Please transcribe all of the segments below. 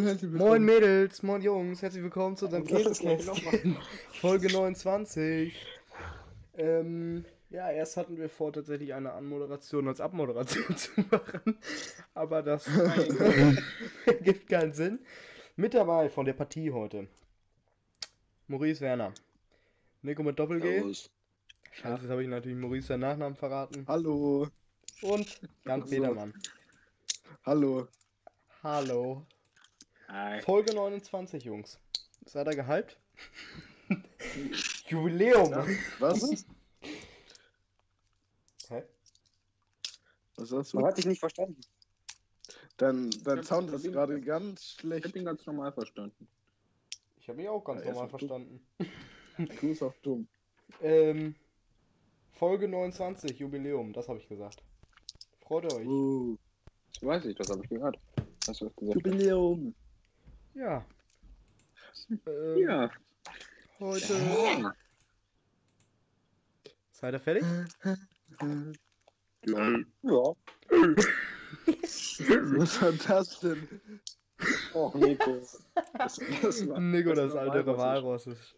und herzlich willkommen. Moin Mädels, moin Jungs, herzlich willkommen zu unserem Käsekästchen. Folge 29. Ähm, ja, erst hatten wir vor, tatsächlich eine Anmoderation als Abmoderation zu machen. Aber das gibt keinen Sinn. Mit dabei von der Partie heute. Maurice Werner. Nico mit Doppel-G. Scheiße, jetzt habe ich natürlich Maurice seinen Nachnamen verraten. Hallo. Und Jan. Petermann. Hallo. Hallo. Hi. Folge 29, Jungs. Seid ihr gehypt? Jubiläum! Was ist? Hä? Was Man du? hat dich nicht verstanden. Dein, dein Sound ich ist ihn- gerade ganz Ich schlecht. hab ihn ganz normal verstanden. Ich habe mich auch ganz Ja, normal verstanden. Du bist auch dumm. Ähm, Folge 29, Jubiläum, das habe ich gesagt. Freut euch? Uh, Das weiß ich, das habe ich gehört. Hast du was gesagt? Jubiläum. Ja. Ähm, Ja. Heute. Ja. Seid ihr fertig? Ja. Was war das denn? Och, Nico. Das, das war, Nico, das, war alte Walross. Ist.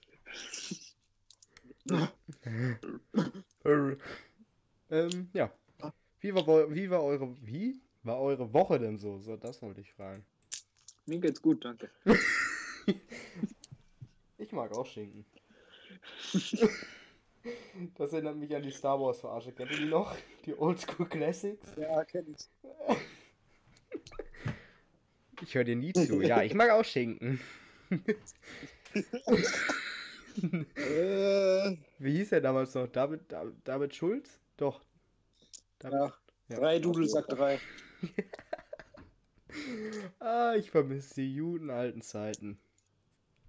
ähm, ja. Wie war, wie war eure. Wie war eure Woche denn so? So, das wollte ich fragen. Mir geht's gut, danke. Ich mag auch Schinken. Das erinnert mich an die Star Wars Verarsche. Kennt ihr die noch? Die Oldschool Classics? ja, kenn ich. Ich höre dir nie zu. Ja, ich mag auch Schinken. Wie hieß er damals noch? David, David, David Schulz? Doch. David, Ja. Ja. Drei Dudel sagt drei. Ah, ich vermisse die guten alten Zeiten.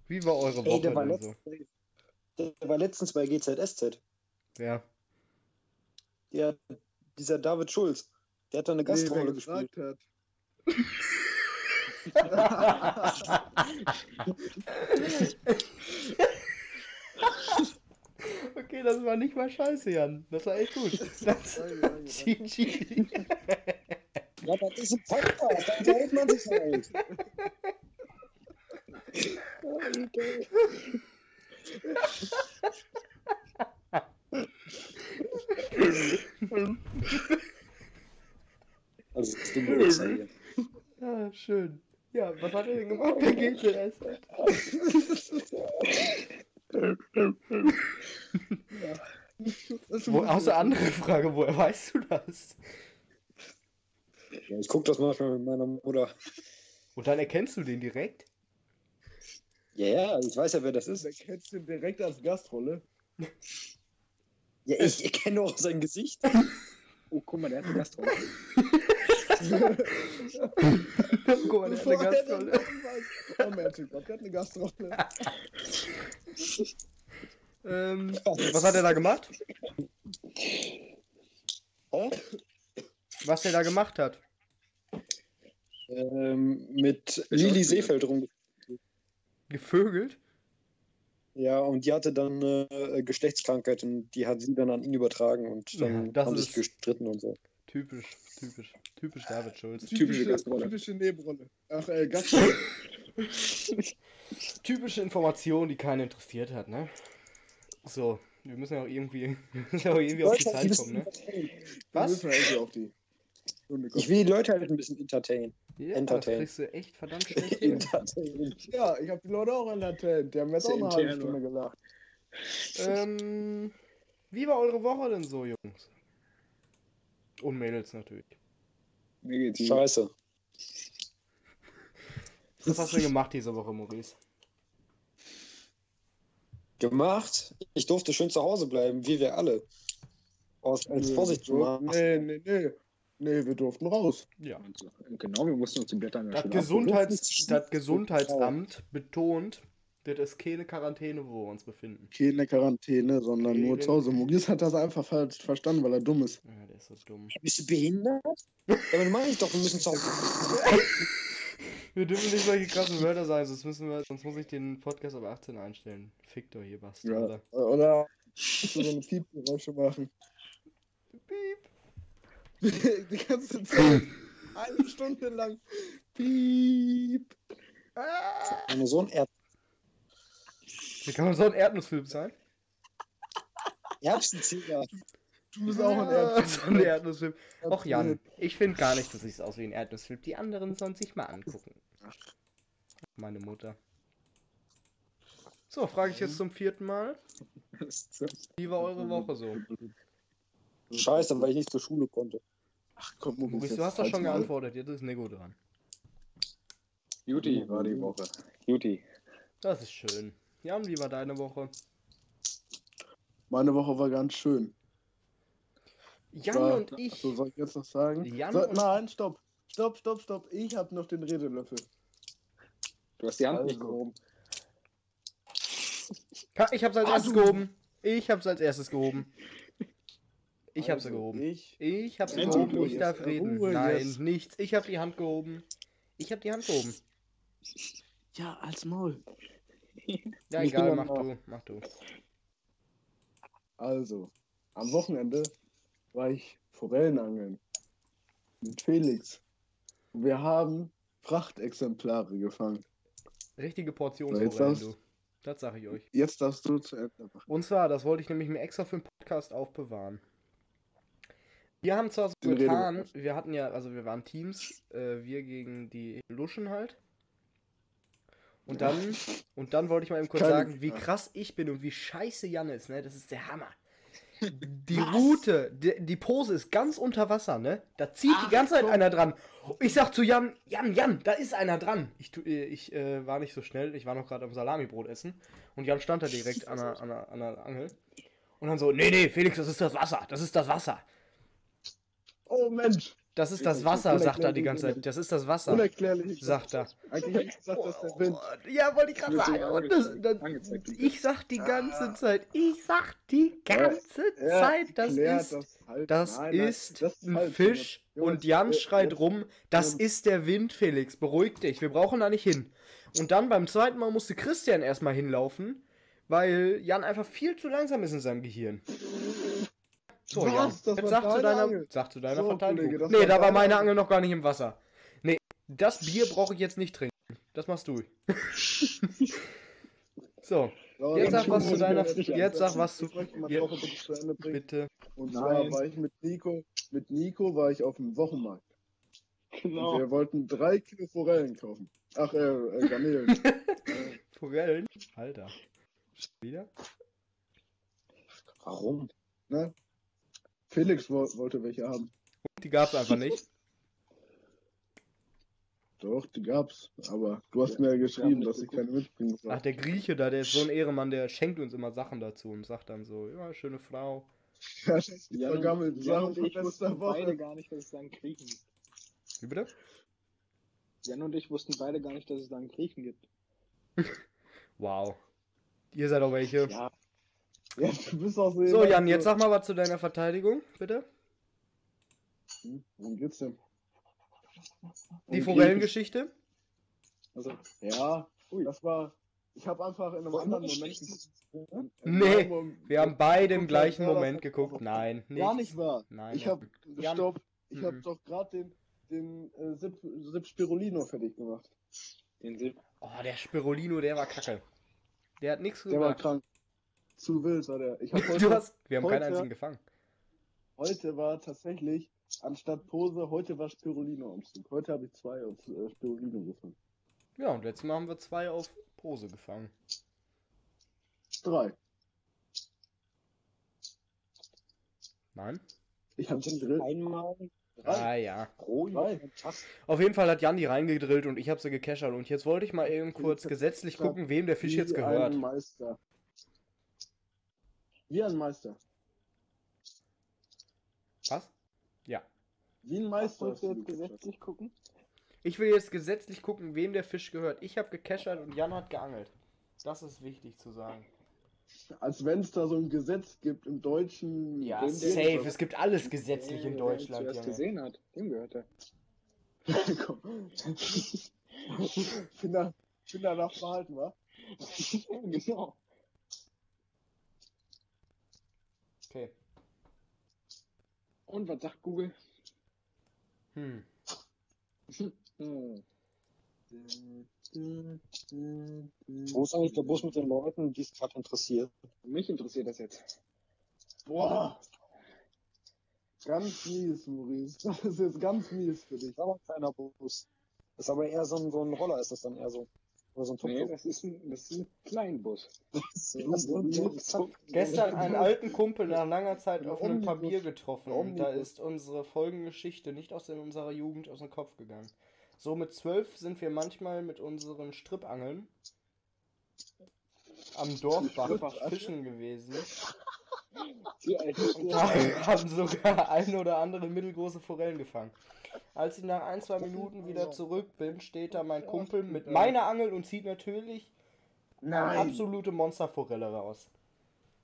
Wie war eure Ey, Woche der war, denn so? letztens, der war letztens bei GZSZ. Ja. Der, dieser David Schulz. Der hat da eine nee, Gastrolle gespielt. gefragt hat. Okay, das war nicht mal scheiße, Jan. Das war echt gut. Das GG. Ja, das ist ein Podcast. Da unterhält man sich halt. Also, das ist ja hier. Ja, schön. Ja, was hat er denn gemacht bei GTS? Wo, hast du andere Frage, woher weißt du das? Ja, ich guck das manchmal mit meiner Mutter. Und dann erkennst du den direkt? Ja, ja, ich weiß ja, wer das ist. Da kennst du ihn direkt als Gastrolle. Ja, ich kenne auch sein Gesicht. Oh, guck mal, der hat eine Gastrolle. Guck mal, der hat eine Gastrolle. Oh ich glaub, der hat eine Gastrolle. Ähm, was hat er da gemacht? Hä? Was der da gemacht hat? Ähm, mit Lili Seefeld rum. Gevögelt? Ja, und die hatte dann äh, Geschlechtskrankheit und die hat sie dann an ihn übertragen und dann Ja, haben sich gestritten und so. Typisch, typisch, typisch David Schulz. Typische Gastrolle. Typische Nebenrolle. Ach, äh, Gastrolle. Typische Information, die keinen interessiert hat, ne? So, wir müssen ja auch irgendwie, wir müssen ja auch irgendwie auf die Zeit kommen, ne? Was? Wir müssen irgendwie auf die Ich will die Leute halt ein bisschen entertainen. Ja, das Entertain. kriegst du echt verdammt schlecht. Ja, ich hab die Leute auch entertaint. Die haben jetzt auch eine halbe Stunde gelacht. ähm, wie war eure Woche denn so, Jungs? Und Mädels natürlich. Mir geht's. Scheiße. Was hast du denn gemacht diese Woche, Maurice? Gemacht. Ich durfte schön zu Hause bleiben, wie wir alle. Aus, als Nee, Vorsicht zu Nee, nee, nee. Nee, wir durften raus. Ja. Genau, wir mussten uns die Blätter in der Das, Gesundheits das Gesundheitsamt betont, das ist keine Quarantäne, wo wir uns befinden. Keine Quarantäne, sondern nur zu Hause. Maurice hat das einfach falsch verstanden, weil er dumm ist. Ja, der ist so dumm. Bist du behindert? Damit meine ich doch, wir müssen zu Hause. Wir dürfen nicht solche krassen Wörter sagen, sonst, müssen wir, sonst muss ich den Podcast ab 18 einstellen. Fickt euch, ihr Bastard. Ja. Oder so eine Piepgeräusche machen. Piep. Die ganze Zeit. Eine Stunde lang. Piep. Ah, Meine Sohn Erd wie kann man so ein Erdnussfilm sein? Erbsenzieher. Du bist auch ein Ah, Erdbeer. So ein Erdnussfilm. Och Jan, ich finde gar nicht, du siehst aus wie ein Erdnussfilm. Die anderen sollen sich mal angucken. Meine Mutter. So, frage ich jetzt zum vierten Mal. Wie war eure Woche so? Scheiße, weil ich nicht zur Schule konnte. Ach komm, Maurice, du hast doch schon geantwortet. Jetzt ist Nego dran. Juti war die Woche. Juti. Das ist schön. Jan, wie war deine Woche? Meine Woche war ganz schön. Jan war, und ich. So, soll ich jetzt noch sagen? Jan so, und- nein, stopp. Stopp, stopp, stopp. Ich habe noch den Redelöffel. Du hast die Hand nicht Also. gehoben. Ich hab's als Ah, erstes du- gehoben. Ich hab's als erstes gehoben. Ich Also, gehoben. Ich. Ich hab's Mensch, gehoben. Ich jetzt, darf reden. Ruhe Nein, jetzt. nichts. Ich hab die Hand gehoben. Ich hab die Hand gehoben. Ja, als Maul. Ja, Ich egal, mach du. Mach du. Also, am Wochenende war ich Forellenangeln. Mit Felix. Wir haben Prachtexemplare gefangen. Richtige So, Portion jetzt Forellen, darfst- du. Das sag ich euch. Jetzt darfst du zu Ende machen. Und zwar, das wollte ich nämlich mir extra für den Podcast aufbewahren. Wir haben zwar so getan, wir hatten ja, also wir waren Teams, äh, wir gegen die Luschen halt. Und dann, und dann wollte ich mal eben kurz Keine sagen, wie krass ich bin und wie scheiße Jan ist, ne? Das ist der Hammer. Die Route, die, die Pose ist ganz unter Wasser, ne? Da zieht die ganze Zeit einer dran. Ich sag zu Jan, Jan, Jan, da ist einer dran. Ich, tu- äh, ich äh, war nicht so schnell, ich war noch gerade am Salamibrot essen. Und Jan stand da direkt an der, an, der, an der Angel. Und dann so, nee, nee, Felix, das ist das Wasser, das ist das Wasser. Oh Mensch! Das ist das Wasser, sagt er die ganze Zeit. Das ist das Wasser, Unerklärlich. sagt er. Eigentlich hätte ich gesagt, das ist der Wind. Ja, wollte ich gerade sagen. Und das, dann, ich sag die ganze Ah. Zeit, ich sag die ganze Er Zeit, das ist, das, halt. das Nein, nein, ist das ist ein falsch, Fisch. Und Jan schreit rum, das ist der Wind, Felix. Beruhig dich, wir brauchen da nicht hin. Und dann beim zweiten Mal musste Christian erstmal hinlaufen, weil Jan einfach viel zu langsam ist in seinem Gehirn. So, Was? Jan, Das sag zu deine deiner, Angel. sag zu deiner So, Verteidigung. Kollege, nee, war da war meine Angel. Noch gar nicht im Wasser. Nee, das Bier brauche ich jetzt nicht trinken. Das machst du. so, So, Jetzt sag was zu deiner- jetzt sag was zu- Ja. Bitte. Und Nein. zwar war ich mit Nico, mit Nico war ich auf dem Wochenmarkt. Und wir wollten drei Kilo Forellen kaufen. Ach, äh, äh Garnelen. Forellen? Alter. Wieder? Warum? ne? Felix wo wollte welche haben. Die gab's einfach nicht. Doch, die gab's. Aber du hast mir ja geschrieben, dass ich keine mitbringen soll. Ach, der Grieche da, der ist so ein Ehrenmann, der schenkt uns immer Sachen dazu und sagt dann so, ja, schöne Frau. Ja, Jan Sachen und von ich letzter wussten beide Woche. gar nicht, dass es da einen Griechen gibt. Wie bitte? Jan und ich wussten beide gar nicht, dass es da einen Griechen gibt. Wow. Ihr seid auch welche. Ja, Ja, du bist auch so. So, Jan, jetzt sag mal was zu deiner Verteidigung, bitte. Hm, Worum geht's denn? Die Forellengeschichte. Also, Ja, das war. Ich habe einfach in einem Wollen anderen Moment. Nee, Wir haben beide im gleichen Moment geguckt. Nein, nicht. Gar nicht wahr. Nein. Ich habe. Stopp. Ich habe doch gerade den den äh, Sip, Sip Spirulino fertig gemacht. den Sil Oh, der Spirulino, der war kacke. Der hat nichts Der war gemacht. krank. Zu wild war der. Ich habe heute, Du hast, wir haben keinen heute- einzigen gefangen. heute war tatsächlich anstatt Pose heute war Spirulino am Zug. Heute habe ich zwei auf äh, Spirulino gefangen. Ja, und letztes Mal haben wir zwei auf Pose gefangen. Drei. Nein? Ich habe den Drill. einmal Drei. Ah ja. pro. Auf jeden Fall hat Jan die reingedrillt und ich habe sie gekeschert. Und jetzt wollte ich mal eben kurz gesetzlich gucken, wem der Fisch jetzt gehört. Meister. Wie ein Meister. Was? Ja. Wie ein Meister. wolltest du jetzt gesetzlich gucken? Ich will jetzt gesetzlich gucken, wem der Fisch gehört. Ich habe gekeschert und Jan hat geangelt. Das ist wichtig zu sagen. Als wenn es da so ein Gesetz gibt im Deutschen. Ja, safe. Es gibt alles gesetzlich in Wer ihn Deutschland, zuerst Junge. gesehen hat, dem gehört er. Komm. Ich bin da, ich bin da nach Verhalten, wa? genau. Okay. Und was sagt Google? Hm. Wo ist eigentlich der Bus mit den Leuten, die es gerade interessiert? Mich interessiert das jetzt. Boah! Ganz mies, Maurice. Das ist jetzt ganz mies für dich. Das ist aber ein kleiner Bus. Das ist aber eher so ein, so ein Roller, ist das dann eher so. Oder so ein Nee, das ist ein, das ist ein Kleinbus. Das ist ein Tuk-Tuk. Gestern einen alten Kumpel nach langer Zeit auf einem. Papier getroffen und da ist unsere Folgengeschichte nicht aus in unserer Jugend aus dem Kopf gegangen. So mit zwölf sind wir manchmal mit unseren Strippangeln am Dorfbach fischen gewesen Und haben sogar ein oder andere mittelgroße Forellen gefangen. Als ich nach ein, zwei Minuten wieder zurück bin, steht da mein Kumpel mit meiner Angel und zieht natürlich eine absolute Monsterforelle raus.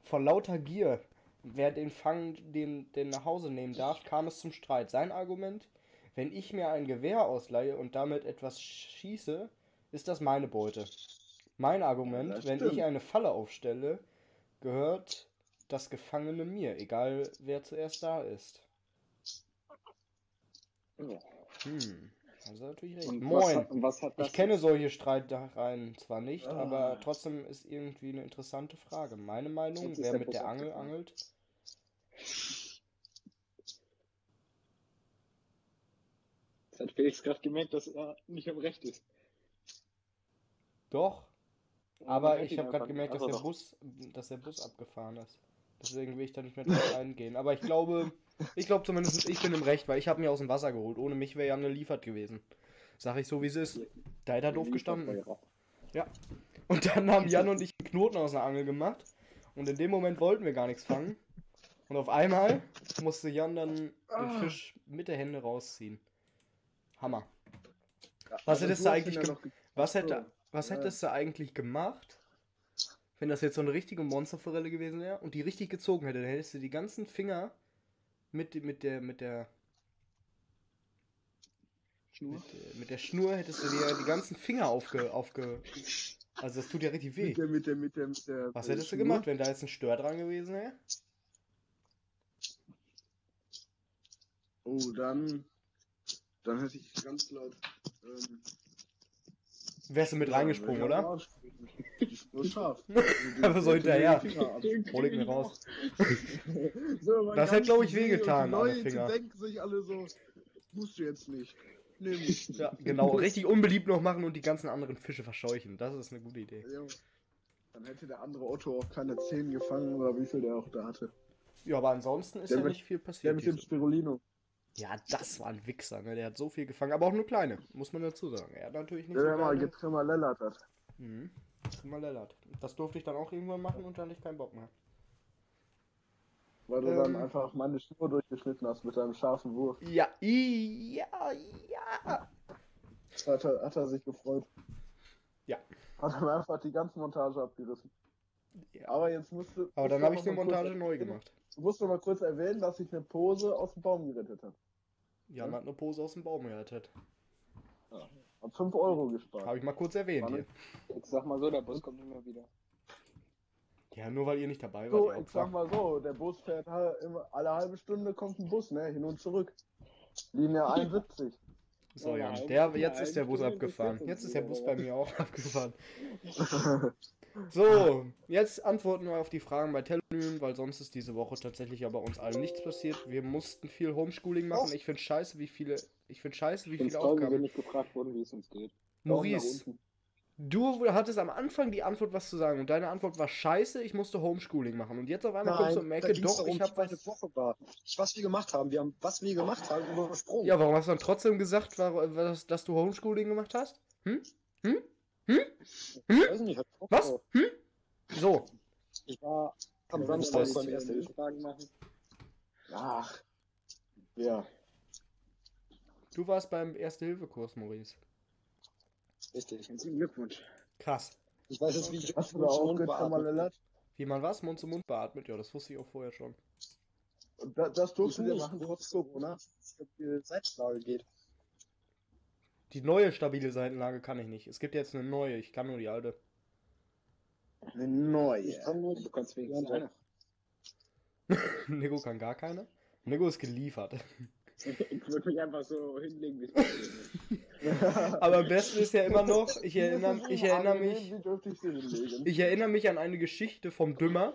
Vor lauter Gier, wer den Fang den, den nach Hause nehmen darf, kam es zum Streit. Sein Argument, wenn ich mir ein Gewehr ausleihe und damit etwas schieße, ist das meine Beute. Mein Argument, Das wenn ich eine Falle aufstelle, gehört das Gefangene mir, egal wer zuerst da ist. Hm, also natürlich recht. Und Was Moin. hat, und was hat? Ich kenne solche Streitereien zwar nicht, Ah. aber trotzdem ist irgendwie eine interessante Frage. Meine Meinung, wer mit der Angel abgefahren. angelt, Jetzt hat Felix gerade gemerkt, dass er nicht am Recht ist. doch. Aber ich habe gerade gemerkt, dass Also der. Bus, dass der Bus abgefahren ist. Deswegen will ich da nicht mehr drauf eingehen. Aber ich glaube, ich glaube zumindest, ich bin im Recht, weil ich habe mir aus dem Wasser geholt. Ohne mich wäre Jan geliefert gewesen. Sag ich so, wie es ist. Da hätte er doof gestanden. Ja. Und dann haben Jan und ich einen Knoten aus einer Angel gemacht. Und in dem Moment wollten wir gar nichts fangen. Und auf einmal musste Jan dann den Ah. Fisch mit der Hände rausziehen. Hammer. Was Also hättest du eigentlich Was, hätte, was hättest du eigentlich gemacht, wenn das jetzt so eine richtige Monsterforelle gewesen wäre und die richtig gezogen hätte? Dann hättest du die ganzen Finger mit, mit der, mit der, Schnur? mit, der- mit der Schnur hättest du dir die ganzen Finger aufge, aufge, also das tut ja richtig weh. Mit der, mit der, mit der, mit der. Was äh, hättest du Schnur. gemacht, wenn da jetzt ein Stör dran gewesen wäre? Oh, dann. Dann hätte ich ganz laut. Ähm, Wärst du mit reingesprungen, oder? Schnur scharf. Aber so hinterher. Hol ich mir raus. So, Das hätte, glaub ich, wehgetan Leute Finger. denken sich alle so, musst du jetzt nicht. Nee, Ja, genau. Richtig unbeliebt noch machen und die ganzen anderen Fische verscheuchen. Das ist eine gute Idee. Ja. Dann hätte der andere Otto auch keine 10 gefangen oder wie viel der auch da hatte. Ja, aber ansonsten ist Der ja mit- nicht viel Der passiert. mit dem Spirulino. Ja, das war ein Wichser, ne? Der hat so viel gefangen, aber auch nur kleine, muss man dazu sagen. Er hat natürlich nicht Der so mal geile... getrimmerlellert hat. Mhm. Trimmerlellert. Das durfte ich dann auch irgendwann machen und dann hatte ich keinen Bock mehr. Weil du Ähm. dann einfach meine Schnur durchgeschnitten hast mit deinem scharfen Wurf. Ja, ja, ja. Hat er, hat er sich gefreut. Ja. Hat er mir einfach die ganze Montage abgerissen. ja. Aber jetzt musste. Aber dann habe ich die mal Montage neu gemacht. Du musst noch mal kurz erwähnen, dass ich eine Pose aus dem Baum gerettet habe. Jan hat eine Pose aus dem Baum gerettet. Hab 5 Euro gespart. Habe ich mal kurz erwähnt hier. Jetzt sag mal so, der Bus kommt mehr wieder. Ja, nur weil ihr nicht dabei So, wart. ihr ich sag mal so, der Bus fährt immer, alle halbe Stunde kommt ein Bus, ne? Hin und zurück. Linie 71. So, Ja, Jan. Der, jetzt ist der Bus abgefahren. Jetzt ist der Bus so, bei mir auch abgefahren. So, jetzt antworten wir auf die Fragen bei Telonym, weil sonst ist diese Woche tatsächlich ja bei uns allen nichts passiert. Wir mussten viel Homeschooling machen. Ich finde scheiße, wie viele, ich finde scheiße, wie Ich viele wie wir Aufgaben. nicht gefragt wurden, wie es uns geht. Maurice, du hattest am Anfang die Antwort, was zu sagen und deine Antwort war scheiße, ich musste Homeschooling machen. Und jetzt auf einmal kommst du Ecke, ging's doch, darum, ich habe was. Woche war. Nicht, was wir gemacht haben. Wir haben, was wir gemacht haben, übersprungen. Ja, warum hast du dann trotzdem gesagt, war, dass, dass du Homeschooling gemacht hast? Hm? Hm? Ich weiß nicht, ich Was? drauf. Hm? So, Ich war am Ja, Samstag beim ersten Hilfe. Fragen machen. Ach. Ja. du warst beim Erste-Hilfe-Kurs, Maurice. Richtig. Herzlichen Glückwunsch. Krass. Ich weiß jetzt, wie ich Hast du auch getrimmerlellert? Wie man was? Mund zu Mund beatmet? Ja, das wusste ich auch vorher schon. Und da- Das durften wir nicht. machen, trotz Corona. die Seitenlage geht. Die neue stabile Seitenlage kann ich nicht. Es gibt jetzt eine neue, ich kann nur die alte. Eine neue. Ich kann nur Du kannst wenigstens Ja, eine. Nico kann gar keine. Nico ist geliefert. Ich würde mich einfach so hinlegen, wie es. Aber am besten ist ja immer noch, ich erinnere, ich erinnere mich, ich erinnere mich an eine Geschichte vom Dümmer.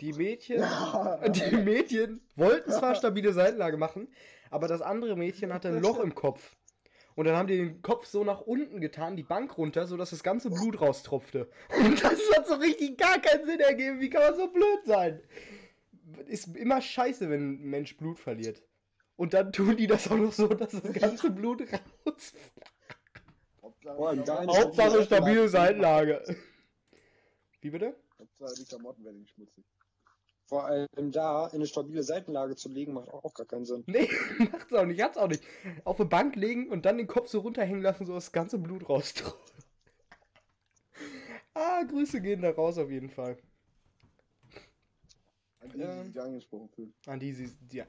Die Mädchen, die Mädchen wollten zwar stabile Seitenlage machen, aber das andere Mädchen hatte ein Loch im Kopf. Und dann haben die den Kopf so nach unten getan, die Bank runter, sodass das ganze Blut raustropfte. Und das hat so richtig gar keinen Sinn ergeben. Wie kann man so blöd sein? Ist immer scheiße, wenn ein Mensch Blut verliert. Und dann tun die das auch noch so, dass das ganze Blut raus. Hauptsache, Hauptsache stabile Seitenlage. Wie bitte? Hauptsache die Klamotten werden nicht schmutzig. Vor allem da in eine stabile Seitenlage zu legen, macht auch gar keinen Sinn. Nee, macht's auch nicht, hat's auch nicht. Auf eine Bank legen und dann den Kopf so runterhängen lassen, so das ganze Blut raustropft. ah, Grüße gehen da raus auf jeden Fall. An die, Ja. die sich angesprochen fühlen. An die, sie, die,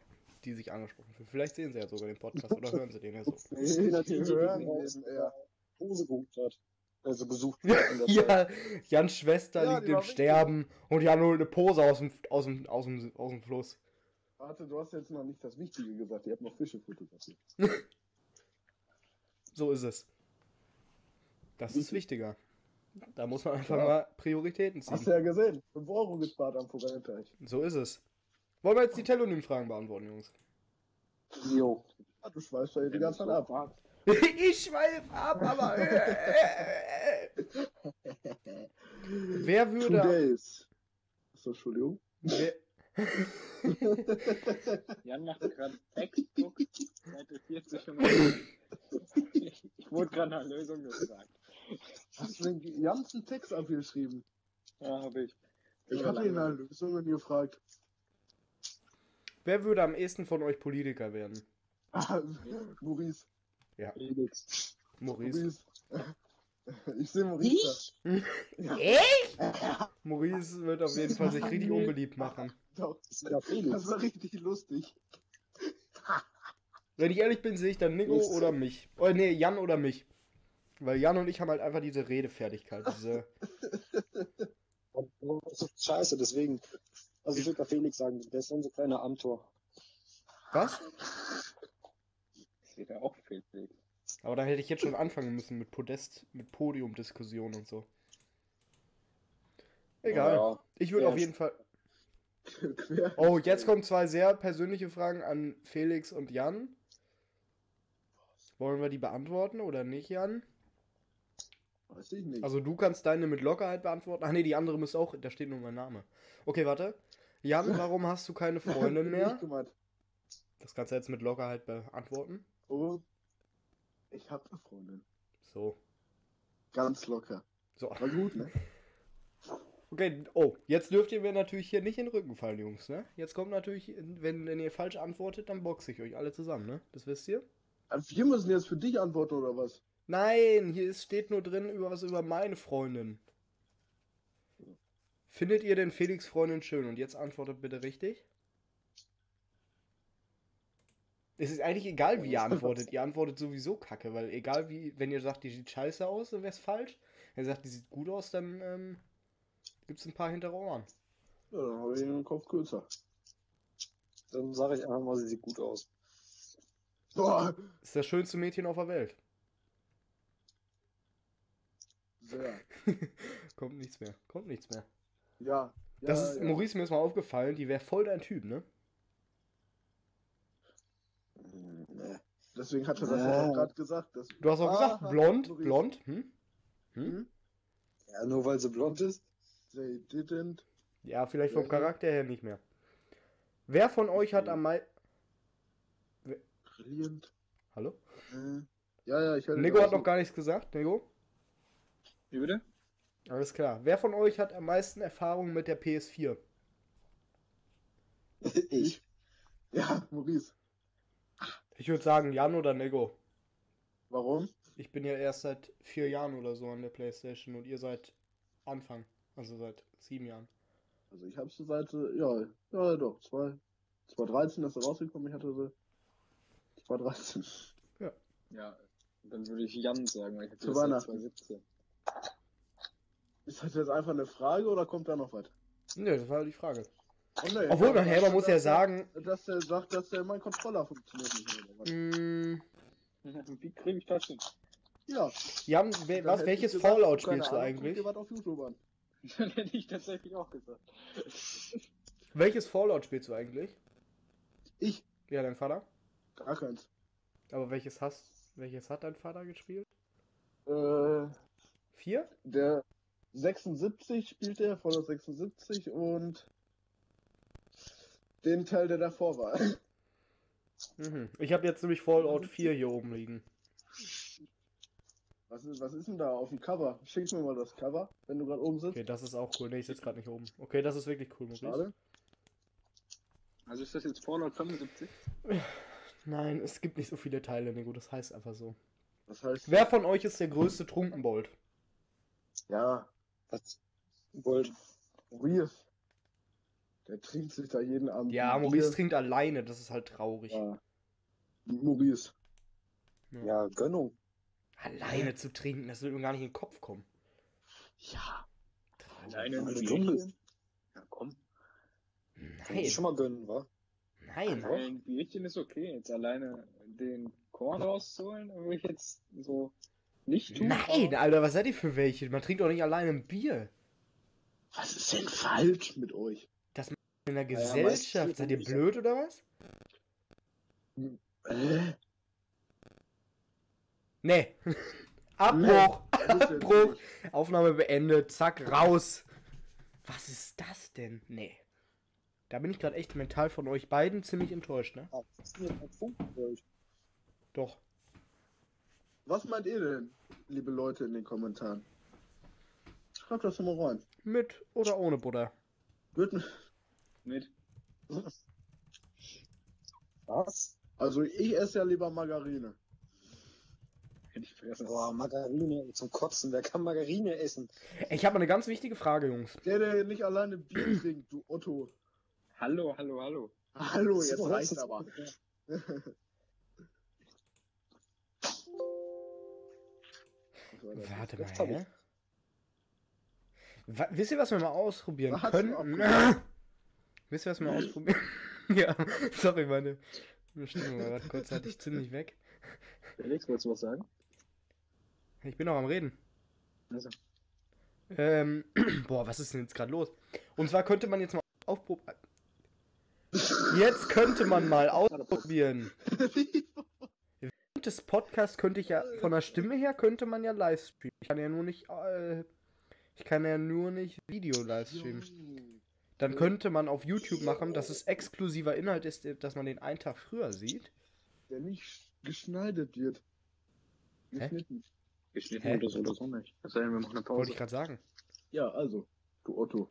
die sich angesprochen fühlen. Vielleicht sehen sie ja sogar den Podcast oder hören sie den ja so. Nee, die hören eher. Hose gehupt hat. Also gesucht Zeit. Ja, Jans Schwester Ja, liegt im war wichtig. Sterben und Jan holt eine Pose aus dem, aus dem, aus dem, aus dem Fluss. Warte, du hast jetzt noch nicht das Wichtige gesagt. Ihr habt noch Fische fotografiert. So ist es. Das ist wichtiger. Da muss man einfach mal Prioritäten Hast ziehen. du ja gesehen. 5 Euro gespart am Forellenteich. So ist es. Wollen wir jetzt die Telonym-Fragen beantworten, Jungs? Jo. Du schweißt ja die ganze Zeit ab. Ich schweif ab, aber. Wer Two würde. days. Achso, Entschuldigung. Wer, Jan macht gerade Textbook, Seite 40 und Ich wurde gerade nach Lösung gefragt. Hast du den ganzen Text abgeschrieben? Ja, habe ich. Ich hatte ihn nach Lösungen gefragt. wer würde am ehesten von euch Politiker werden? Ah, Maurice. Felix. Maurice. Maurice. Ich sehe Maurice. Maurice wird auf jeden Fall sich richtig unbeliebt machen. Doch, Das ist ja Felix. das war richtig lustig. Wenn ich ehrlich bin, sehe ich dann Nico Yes. oder mich. Oder nee, Jan oder mich. Weil Jan und ich haben halt einfach diese Redefertigkeit. Diese. Scheiße, deswegen. Also ich würde da Felix sagen, der ist so ein so kleiner Amtor. Was? Ja auch Felix. Aber da hätte ich jetzt schon anfangen müssen mit Podest, mit Podiumdiskussion und so. Egal. Ja, Ich würde Ja, auf jeden Fall. Oh, jetzt kommen zwei sehr persönliche Fragen an Felix und Jan. Wollen wir die beantworten oder nicht, Jan? Weiß ich nicht. Also du kannst deine mit Lockerheit beantworten. Ach nee, die andere muss auch, da steht nur mein Name. Okay, warte. Jan, warum hast du keine Freundin mehr? Das kannst du jetzt mit Lockerheit beantworten. Oh, ich hab eine Freundin. So. Ganz locker. So. War gut, ne? Okay, oh, jetzt dürft ihr mir natürlich hier nicht in den Rücken fallen, Jungs, ne? Jetzt kommt natürlich, wenn, wenn ihr falsch antwortet, dann boxe ich euch alle zusammen, ne? Das wisst ihr? Also wir müssen jetzt für dich antworten, oder was? Nein, hier ist, steht nur drin über was über meine Freundin. Findet ihr denn Felix Freundin schön? Und jetzt antwortet bitte richtig. Es ist eigentlich egal, wie ihr antwortet. Ihr antwortet sowieso kacke, weil egal wie, wenn ihr sagt, die sieht scheiße aus, dann wäre es falsch. Wenn ihr sagt, die sieht gut aus, dann ähm, gibt es ein paar hintere Ohren. Ja, dann habe ich den Kopf kürzer. dann sage ich einfach mal, sie sieht gut aus. Boah, Ist das schönste Mädchen auf der Welt. sehr. Kommt nichts mehr. Kommt nichts mehr. Ja. Das ja, ist, ja. Maurice, mir ist mal aufgefallen, die wäre voll dein Typ, ne? Nee. Deswegen hat er das Ja. auch gerade gesagt. Dass Du hast auch gesagt, Ah, blond, Maurice. blond, hm? Hm? Hm? Ja, nur weil sie blond ist. They didn't. Ja, vielleicht vom Ja. Charakter her nicht mehr. Wer von euch hat am meisten. Brilliant. Hallo? Äh, ja, ja, ich höre Nico hat noch gar nichts gesagt, Nico? Wie bitte? Alles klar. Wer von euch hat am meisten Erfahrung mit der PS4? ich. Ja, Maurice. Ich würde sagen Jan oder Nico. Warum? Ich bin ja erst seit vier Jahren oder so an der Playstation und ihr seit Anfang. Also seit sieben Jahren. Also ich habe sie seit, ja, ja doch, zwei, 2013 ist sie rausgekommen, ich hatte sie 2013. Ja, dann würde ich Jan sagen, weil ich Zu hatte seit Weihnachten. 2017. Ist das jetzt einfach eine Frage oder kommt da noch was? Nö, das war die Frage. Oh, Obwohl, aber nachher, man muss ja sagen, Dass der sagt, dass der mein Controller funktioniert nicht mehr. mh, Wie kriege ich das hin? Ja. Jan, we dann was, welches gesagt, Fallout spielst du eigentlich? was auf YouTube an. Dann hätte ich tatsächlich auch gesagt. Welches Fallout spielst du eigentlich? Ich? Ja, dein Vater? Gar keins. Aber welches hast, welches hat dein Vater gespielt? Äh, Vier? der 76 spielt er, Fallout 76 und den Teil, der davor war. Mhm. Ich habe jetzt nämlich Fallout 4 hier oben liegen. Was ist, was ist denn da auf dem Cover? Schick mir mal das Cover, wenn du gerade oben sitzt. Okay, das ist auch cool. Ne, ich sitze gerade nicht oben. Okay, das ist wirklich cool, Maurice. Schade. Also ist das jetzt Fallout 75? Nein, es gibt nicht so viele Teile, Nico, das heißt einfach so. Das heißt, Wer von euch ist der größte Trunkenbold? ja, Was? Gold. Maurice. Der trinkt sich da jeden Abend. Ja, Maurice Bier. trinkt alleine, das ist halt traurig. Ja. Maurice. Ja, Gönnung. Alleine zu trinken, das würde mir gar nicht in den Kopf kommen. Ja. Alleine Weil ein du dumm bist. Bierchen? Ja, komm. Kann ich schon Nein, mal gönnen, wa? nein. Ein Bierchen ist okay. Jetzt alleine den Korn rauszuholen, würde ich jetzt so nicht tun. Nein, Alter, was seid ihr für welche? Man trinkt doch nicht alleine ein Bier. Was ist denn falsch mit euch? In der Ja, ja, Gesellschaft, meistens seid ihr blöd oder was? Äh? Nee. Abbruch. Abbruch. Aufnahme beendet. Zack, raus. Was ist das denn? Nee. Da bin ich gerade echt mental von euch beiden ziemlich enttäuscht, ne? Ah, was ist denn jetzt ein Funkgold? Doch. Was meint ihr denn, liebe Leute in den Kommentaren? Schreibt das mal rein. Mit oder ohne Butter? Würden- Mit. Was? Also ich esse ja lieber Margarine. Hätte ich vergessen. Boah, Margarine zum Kotzen. Wer kann Margarine essen? Ich habe eine ganz wichtige Frage, Jungs. Der, der nicht alleine Bier trinkt, du Otto. Hallo, hallo, hallo. Hallo, jetzt reicht's letztens- aber. Was war das? Warte mal, hä? Wa wisst ihr, was wir mal ausprobieren Was hast du was wir mal ausprobieren? ja, sorry, meine, Stimme war gerade kurzzeitig ziemlich weg. Felix, wolltest du was sagen? Ich bin noch am Reden. Also, Ähm, boah, was ist denn jetzt gerade los? Und zwar könnte man jetzt mal aufprobieren. Jetzt könnte man mal ausprobieren. Während des Podcasts könnte ich ja, von der Stimme her könnte man ja live streamen. Ich kann ja nur nicht, äh, ich kann ja nur nicht Video live streamen. Dann könnte man auf YouTube machen, dass es exklusiver Inhalt ist, dass man den einen Tag früher sieht. Der nicht geschneidet wird. Geschnitten. geschnitten Hä? oder so oder so nicht. Sei denn, wir machen eine Wollte Pause. ich gerade sagen. Ja, also, du Otto.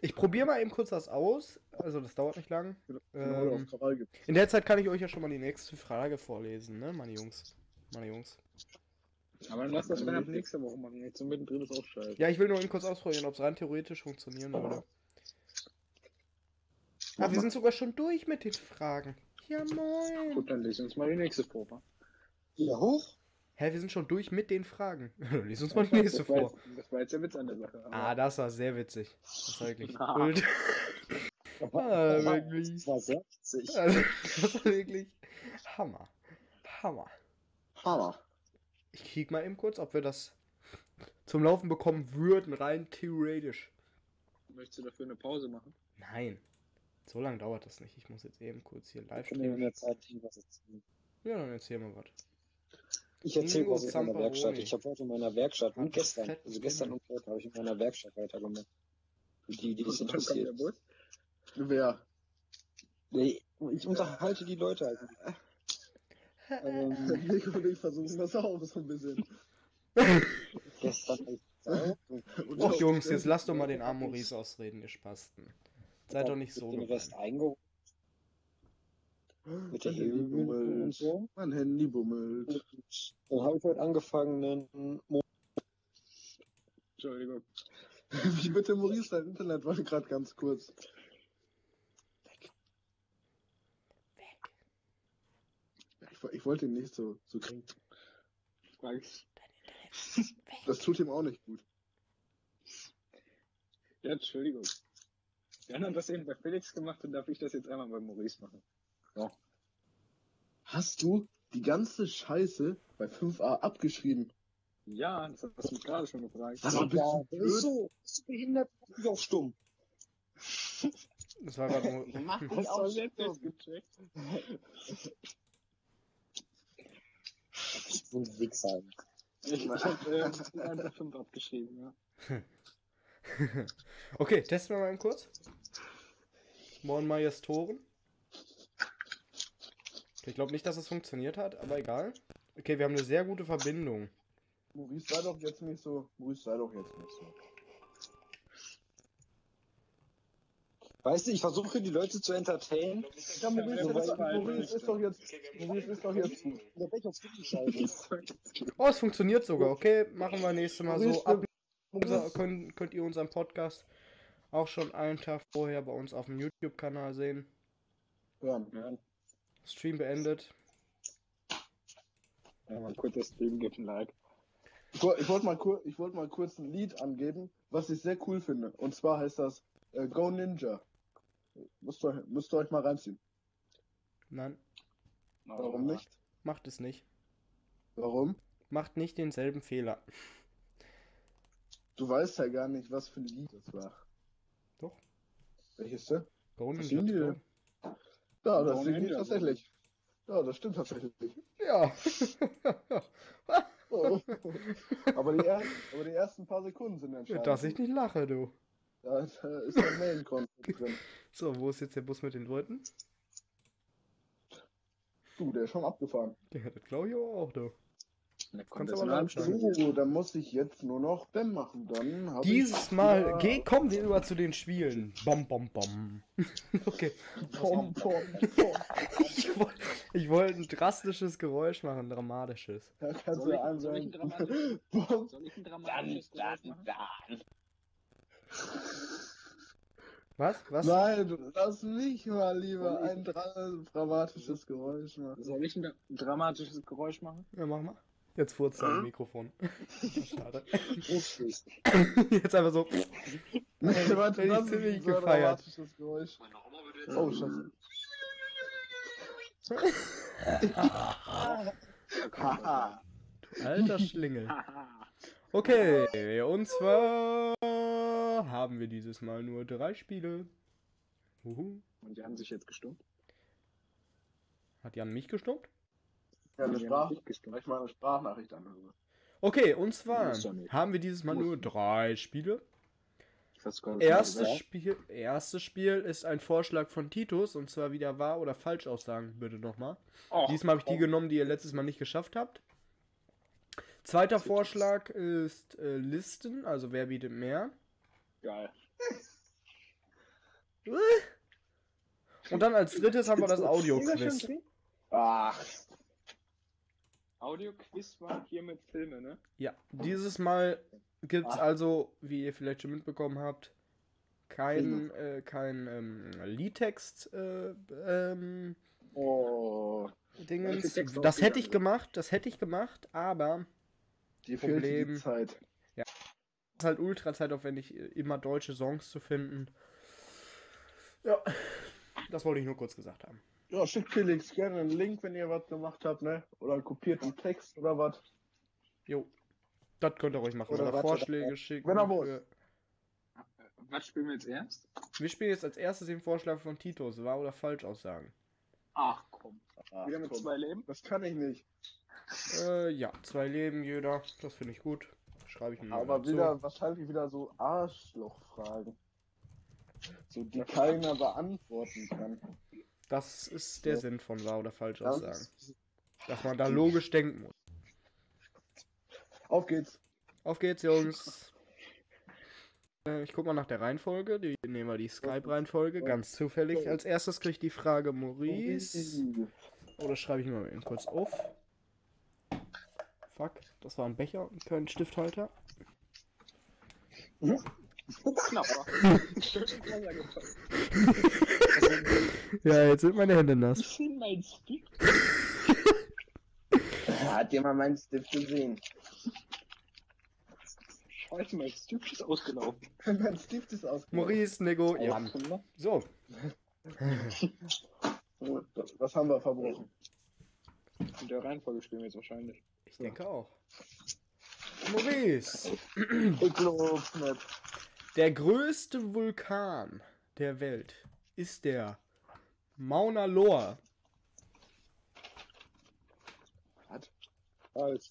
Ich probiere mal eben kurz das aus. Also das dauert nicht lang. Genau, Ähm, Krawall gibt. In der Zeit kann ich euch ja schon mal die nächste Frage vorlesen, ne, meine Jungs. Meine Jungs. Aber dann lass das dann ab nächste Woche machen. Jetzt so mittendrin das ausschalten. Ja, ich will nur eben kurz ausprobieren, ob es rein theoretisch funktionieren würde. Ah, wir sind sogar schon durch mit den Fragen. Ja, moin. Gut, dann lesen wir uns mal die nächste vor. wa? Ja, hoch? Hä, wir sind schon durch mit den Fragen. Lies uns mal die nächste das vor. Das war jetzt der Witz an der Sache. Ah, das war sehr witzig. Das war wirklich. Kult. Ah, wirklich. Das war sehr witzig. Also, das war wirklich Hammer. Hammer. Hammer. Ich krieg mal eben kurz, ob wir das zum Laufen bekommen würden, rein theoretisch. Möchtest du dafür eine Pause machen? Nein. So lange dauert das nicht. Ich muss jetzt eben kurz hier live in streamen. der Zeit irgendwas erzählen. Ja, dann erzähl mal was. Ich erzähle was aus meiner. Werkstatt. Ich habe heute in meiner Werkstatt und gestern, also gestern und heute habe ich in meiner Werkstatt weitergemacht. Die, die es interessiert. Wer? Nee, ich unterhalte die Leute halt. Ähm, Nico und ich versuchen das auch so ein bisschen. gestern Och Jungs, jetzt lasst doch mal den armen Maurice ausreden, ihr Spasten. Seid doch nicht so Rest gemein. eingeholt mit der Mein Handy Ölmüll und bummelt. so. Mein Handy bummelt. Und dann habe ich heute angefangen, einen Mo Entschuldigung. Wie bitte, Maurice? Dein Internet war gerade ganz kurz. Ja, ich, wo- ich wollte ihn nicht so, so kriegen. Ich. Das tut ihm auch nicht gut. Ja, Entschuldigung. Jan hat das eben bei Felix gemacht und darf ich das jetzt einmal bei Maurice machen. Hast du? die ganze Scheiße bei 5a abgeschrieben. Ja, das hast du mich gerade schon gefragt. Bist du der blöd? ist so, ist so behindert, ich auf stumm. Das war gerade nur. Mach dich auch das? jetzt gecheckt. So ein Wichser. Ich, ich hab äh, 1 5 abgeschrieben, ja. okay, testen wir mal einen kurz. Morn Meyers Toren. Ich glaube nicht, dass es funktioniert hat, aber egal. Okay, wir haben eine sehr gute Verbindung. Maurice, sei doch jetzt nicht so. Maurice, sei doch jetzt nicht so. Weißt du, ich versuche die Leute zu entertainen. Ja, Maurice, Ja, ist, Maurice ist doch jetzt. Maurice ist doch jetzt. Oh, es funktioniert sogar. Okay, machen wir nächstes Mal so. Maurice, Ab unser, Maurice, könnt, könnt ihr unseren Podcast auch schon einen Tag vorher bei uns auf dem YouTube-Kanal sehen. hören. Ja, Stream beendet. ja, mal kurz das Stream gibt ein Like. Ich, ich wollte mal, kur ich wollt mal kurz ein Lied angeben, was ich sehr cool finde. Und zwar heißt das äh, Go Ninja. Müsst ihr, müsst ihr euch mal reinziehen. Nein, Warum nicht? macht es nicht. Warum? Macht nicht denselben Fehler. Du weißt ja gar nicht, was für ein Lied das war. Doch. Welches denn? Die Go. denn? Ja, das singen die tatsächlich. Ja, das stimmt tatsächlich. Ja. Oh. aber, die er aber die ersten paar Sekunden sind entscheidend. Dass ich nicht lache, du. Da ist, der Main-Content drin. So, wo ist jetzt der Bus mit den Leuten? Du, der ist schon abgefahren. Ja, das glaube ich auch, du. Da kommt das mal. So, dann muss ich jetzt nur noch Bam machen. Dann Dieses ich Mal, geh, kommen wir über zu den Spielen. Bom, bom, bom. okay. Pom, pom, pom. Ich wollte wollt ein drastisches Geräusch machen, ein dramatisches. Da kannst Soll du ich- soll ich ein sagen. dramatisches- Pom. Soll ich ein dramatisches Geräusch machen? Was? Was? Nein, lass mich mal lieber ein dra dramatisches Geräusch machen. Soll ich ein dra- dramatisches Geräusch machen? Ja, mach mal. Jetzt furzt er im Mikrofon. Schade. Jetzt einfach so. Nee, warte, Hätte ich ziemlich gefeiert. Oh, scheiße. Haha. Alter Schlingel. Okay, und zwar haben wir dieses Mal nur drei Spiele. Uhu. Und die haben sich jetzt gestummt? Hat Jan mich gestummt? Ja, eine Sprach ich mal eine Sprachnachricht anhöre. Okay, und zwar haben wir dieses Mal nur drei Spiele. Erstes Spiel, erstes Spiel ist ein Vorschlag von Titus und zwar wieder wahr oder falsch aussagen, bitte nochmal. Oh, Diesmal habe ich die genommen, die ihr letztes Mal nicht geschafft habt. Zweiter Vorschlag ist äh, Listen, also wer bietet mehr. Geil. Und dann als drittes haben wir das Audio-Quiz. Ach, Audio-Quiz war hier mit Filme, ne? Ja, dieses Mal gibt es Ah. also, wie ihr vielleicht schon mitbekommen habt, kein, äh, kein ähm, Liedtext äh, ähm, oh. Dingens. Das hätte ich gemacht, das hätte ich gemacht, aber die Problem. Zeit. es ist halt ultra zeitaufwendig, äh, immer deutsche Songs zu finden. Ja, das wollte ich nur kurz gesagt haben. Ja, schickt Felix gerne einen Link, wenn ihr was gemacht habt, ne? Oder einen kopierten Text oder was. Jo, das könnt ihr ruhig machen. Oder Oder, Vorschläge schicken. Wenn er muss. für- Was spielen wir jetzt erst? Wir spielen jetzt als erstes den Vorschlag von Titus, wahr oder falsch aussagen. Ach komm. Ach, Wieder mit komm. zwei Leben? Das kann ich nicht. Äh, ja, zwei Leben jeder, das finde ich gut. Schreibe ich mir Aber dazu. wieder, wahrscheinlich wieder so Arschlochfragen. So, die keiner beantworten kann. Das ist der. Sinn von wahr oder falsch Das aussagen. Dass man da logisch denken muss. Auf geht's. Auf geht's, Jungs. Äh, Ich guck mal nach der Reihenfolge. Die nehmen wir die Skype-Reihenfolge. Ganz zufällig. Als erstes kriegt die Frage Maurice. Oder schreibe ich mal eben kurz auf. Fuck, das war ein Becher und kein Stifthalter. Knapp. Ja, jetzt sind meine Hände nass. Ich finde mein Stift. Hat jemand meinen Stift gesehen? Scheiße, mein Stift ist ausgelaufen. mein Stift ist aus. Maurice, Nego, ja. So, Was haben wir verbrochen? In der Reihenfolge spielen wir jetzt wahrscheinlich. Ich denke auch. Maurice, Ich glaub's nicht. Der größte Vulkan der Welt ist der Mauna Loa. Was? Falsch.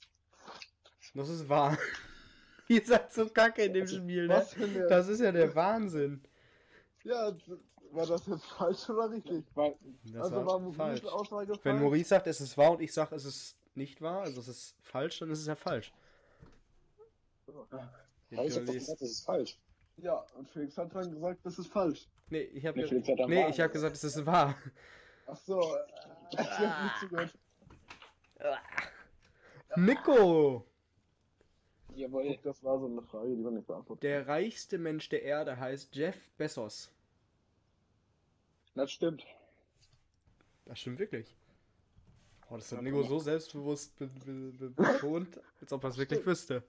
Das ist wahr. Ihr seid so kacke in dem Spiel, ne? Das ist ja der Wahnsinn. Ja, war das jetzt falsch oder richtig? Das also war war Maurice falsch. Aussage falsch? Wenn Maurice sagt, es ist wahr und ich sage, es ist nicht wahr, also es ist falsch, dann ist es ja falsch. Ja, ich hab doch gesagt, das ist falsch. Ja, und Felix hat dann gesagt, das ist falsch. Nee, ich habe Nee, dann nee, ich hab gesagt, es ist wahr. Ach so, äh, ich hab nicht zugehört. Nico, jawohl. Das war so eine Frage, die man nicht beantwortet. der reichste Mensch der Erde heißt Jeff Bezos. Das stimmt. Das stimmt wirklich. Oh, das hat Nico so selbstbewusst be be be betont, als ob er es wirklich wüsste.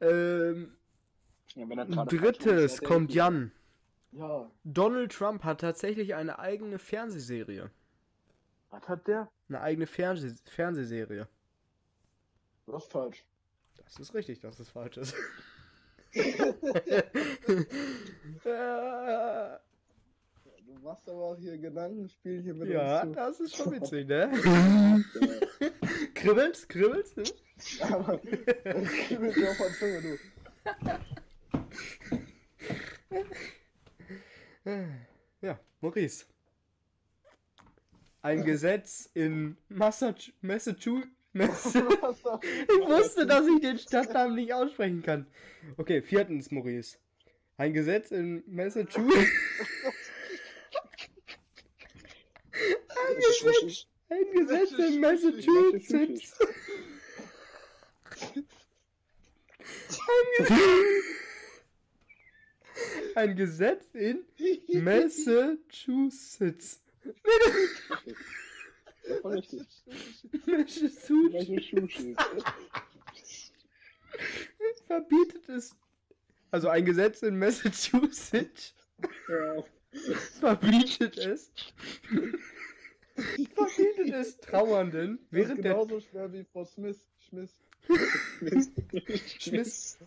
Ähm, Ja, drittes kommt Jan. Ja, Donald Trump hat tatsächlich eine eigene Fernsehserie. was hat der? Eine eigene Fernseh Fernsehserie. Das ist falsch. Das ist richtig, dass es falsch ist. Du machst aber auch hier Gedankenspiel hier mit ja, uns das ist schon witzig, ne? kribbelt's, kribbelt's? Ne? Aber kribbelt dir auf der Zunge, du. Ja, Maurice. Ein Gesetz in Massachusetts. Ich wusste, dass ich den Stadtnamen nicht aussprechen kann. Okay, viertens, Maurice. Ein Gesetz in Massachusetts. Massachusetts. Ein Gesetz in Massachusetts. Ein Gesetz, ein Gesetz in Massachusetts. Richtig. Massachusetts verbietet es. Also ein Gesetz in Massachusetts Ja. verbietet es. verbietet es Trauernden Das ist während der genauso schwer wie Frau Smith. Schmiss. Schmiss.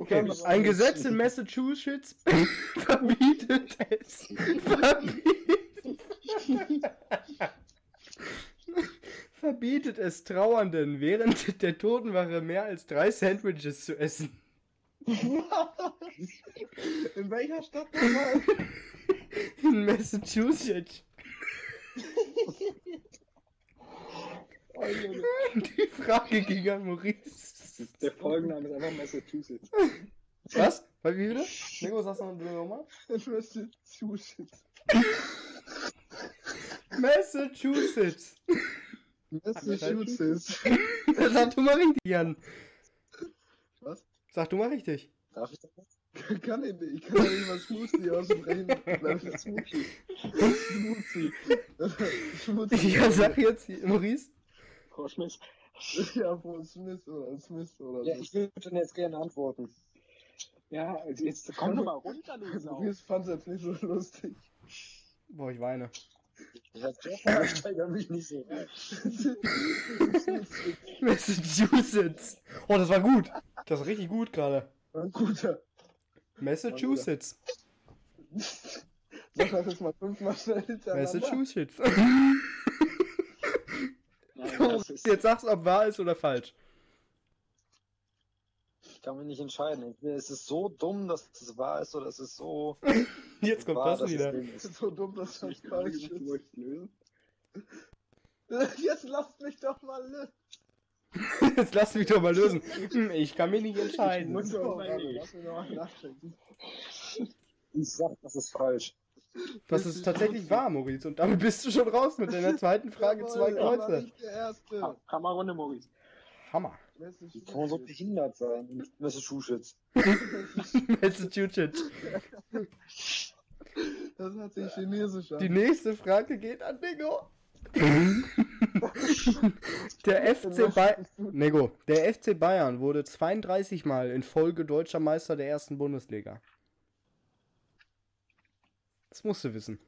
Okay, ein Gesetz in Massachusetts verbietet es. Verbietet, verbietet es Trauernden während der Totenwache mehr als drei Sandwiches zu essen. In welcher Stadt nochmal? In Massachusetts. Die Frage ging an Maurice. Der Folgenname ist einfach Massachusetts. Was? Bei wie wieder? Nico, sagst du nochmal? Massachusetts. Massachusetts. Massachusetts. Sag du mal richtig, Jan. Was? Sag du mal richtig. Darf ich das? Kann ich nicht. Ich kann ja nicht mal Smoothie aussprechen. Smoothie. Smoothie. Smoothie. Ja, sag jetzt, Maurice. Frau. Ja, Frau Smith oder Smith oder Ja, so. ich würde dann jetzt gerne antworten. Ja, also jetzt komm doch mal runter, du Sau. Maurice fand es jetzt nicht so lustig. Boah, ich weine. Ja, doch, ich steigere mich nicht so. Massachusetts. Oh, das war gut. Das war richtig gut gerade. Ein guter. Massachusetts. Sag das jetzt mal fünfmal schnell. Massachusetts. Ist, Jetzt sagst du, ob wahr ist oder falsch. Ich kann mich nicht entscheiden. Entweder ist es so dumm, dass es wahr ist, oder es ist so Jetzt kommt wahr, das wieder. es ist. So dumm, dass das ich falsch ist. lösen. Jetzt lasst mich doch mal lösen. Jetzt lass mich doch mal lösen. Hm, Ich kann mich nicht Ich entscheiden. muss doch mal warte, nicht. lass mich noch mal nachdenken. Ich sag, das ist falsch. Das ist tatsächlich wahr, Maurice. Und damit bist du schon raus mit deiner zweiten Frage. Zwei Kreuze. Hammerrunde, Maurice. Hammer. Wie kann man so behindert sein? in Massachusetts. Massachusetts. Das hat sich chinesisch an. Die nächste Frage geht an Nico. Der FC Bayern. Nego, der FC Bayern wurde 32 Mal in Folge deutscher Meister der ersten Bundesliga. Das musst du wissen.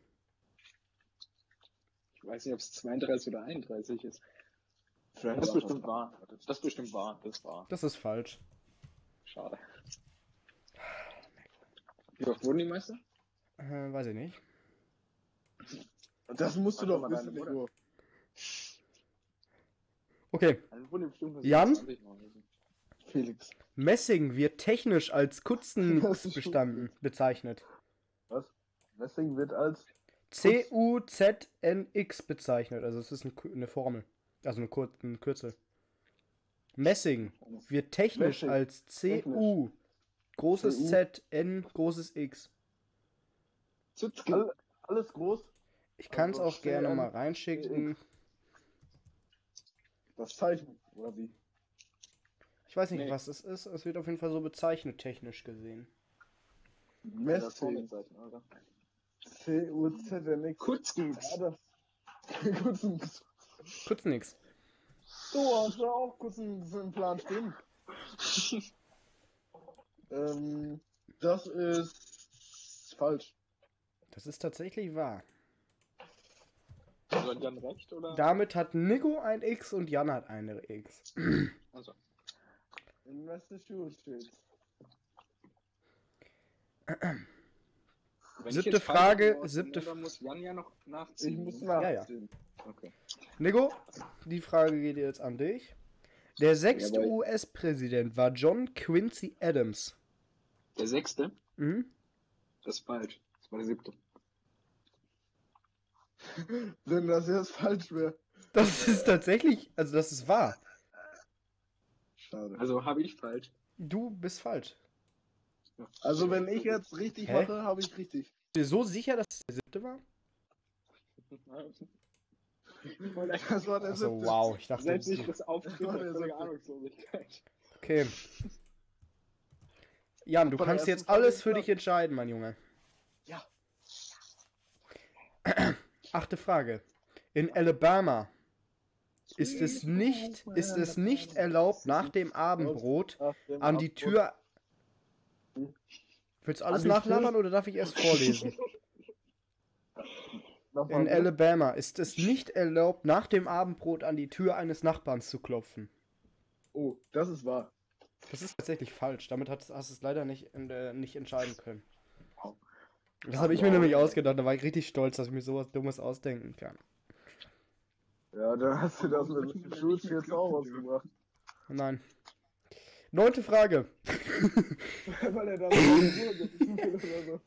Ich weiß nicht, ob es 32 oder 31 ist. Vielleicht Das ist bestimmt wahr. Das ist bestimmt wahr. Das war. Das ist falsch. Schade. Wie oft wurden die Meister? Äh, weiß ich nicht. Das musst du doch wissen, deine. Okay. Also Jan? 27 Mal gewesen. Felix. Messing wird technisch als Das Kutzen ist bestanden, bezeichnet. Messing wird als. C-U-Z-N-X bezeichnet. Also es ist eine, Formel. Also eine Kur ein Kürzel. Messing wird technisch Messing. als C-U, großes CU. Z, N, großes X. All, alles groß. Ich kann es Also auch gerne CN, mal reinschicken. Das Zeichen. Oder wie? Ich weiß nicht, Nee. was es ist. Es wird auf jeden Fall so bezeichnet, technisch gesehen. Das Messing. Kutzens. Ja, das. kurz ein, Kurz nix. du hast ja auch kurz einen, so einen Plan stehen. ähm, das ist falsch. Das ist tatsächlich wahr. Also Jan recht, oder? Damit hat Nico ein X und Jan hat eine X. Also. In Massachusetts. Wenn Siebte ich Frage, bin, siebte dann muss Jan ja noch Ich nachziehen. muss ne? Ja, ja. nachziehen. Okay. Nico, die Frage geht jetzt an dich. Der sechste Jawohl. US-Präsident war John Quincy Adams. Der sechste, Mhm. das ist falsch. Das war der siebte. Wenn das jetzt falsch wäre. Das ist tatsächlich, also das ist wahr. Schade. Also habe ich falsch. Du bist falsch. Also wenn ich jetzt richtig Hä? mache, habe ich richtig. Bist du dir so sicher, dass es der siebte war? Das war der Also siebte. wow, ich dachte, Selbst ich das Auftreten der siebte. Ahnungslosigkeit. okay. Jan, du kannst jetzt alles für dich entscheiden, mein Junge. Ja. Achte Frage. In Alabama ist es nicht, ist es nicht erlaubt, nach dem Abendbrot an die Tür. Willst du alles nachlabern oder darf ich erst vorlesen? In bitte. Alabama ist es nicht erlaubt, nach dem Abendbrot an die Tür eines Nachbarns zu klopfen. Oh, das ist wahr. Das ist tatsächlich falsch. Damit hast, hast du es leider nicht, äh, nicht entscheiden können. Das habe ich mir nämlich ausgedacht. Da war ich richtig stolz, dass ich mir sowas Dummes ausdenken kann. Ja, dann hast du das mit dem Schutz jetzt auch ausgemacht. Nein. Neunte Frage. Weil er da so oder so.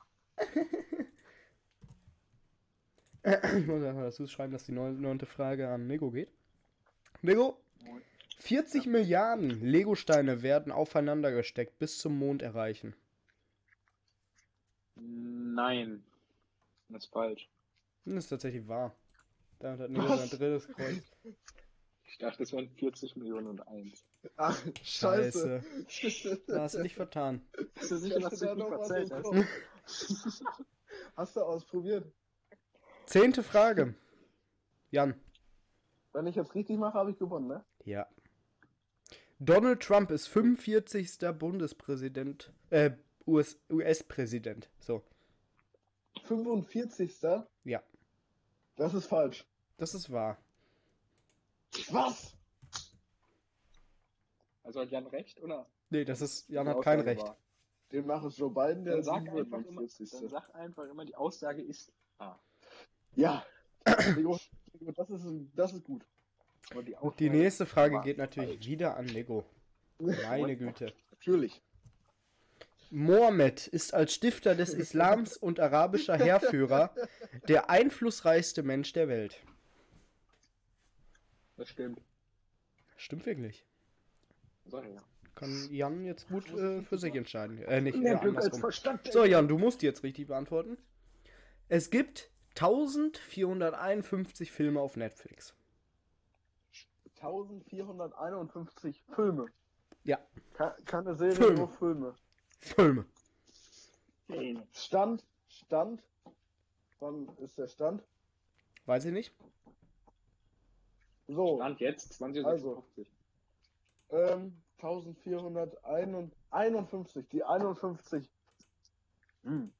Ich muss einfach dazu schreiben, dass die neun- neunte Frage an Nico geht. Nico, 40 Milliarden Lego-Steine werden aufeinander gesteckt bis zum Mond erreichen. Nein. Das ist falsch. Das ist tatsächlich wahr. Damit hat Was? sein drittes Kreuz. Ich dachte, es wären 40 Millionen und eins. Ach, scheiße. Da hast du dich vertan. Bist du sicher, dass du dich nicht noch im hast? Hast du ausprobiert? Zehnte Frage. Jan. Wenn ich jetzt richtig mache, habe ich gewonnen, ne? Ja. Donald Trump ist 45. Bundespräsident, äh, US US-Präsident. So, 45. Ja. Das ist falsch. das ist wahr. Was? Also hat Jan recht, oder? Nee, das ist, Jan Die hat kein Aussage Recht. war. Den mache es Joe Biden, der Dann sag, einfach immer, 47. dann sag einfach immer, die Aussage ist A. Ja. Nico, das ist, das ist gut. Aber die, Die nächste Frage geht natürlich falsch. wieder an Lego. Meine Güte. Natürlich. Mohammed ist als Stifter des Islams und arabischer Heerführer der einflussreichste Mensch der Welt. Das stimmt. Stimmt wirklich. Ja. Kann Jan jetzt gut äh, für sich entscheiden. Äh, nicht Mehr Glück als andersrum. Verstand. So, Jan, du musst jetzt richtig beantworten. Es gibt 1451 Filme auf Netflix. 1451 Filme. Ja. Ke- Keine Serie, Filme. nur Filme. Filme. Stand, Stand. Wann ist der Stand? Weiß ich nicht. So, Stand jetzt 20.56 Also. Ähm, 1451, die 51. Hm.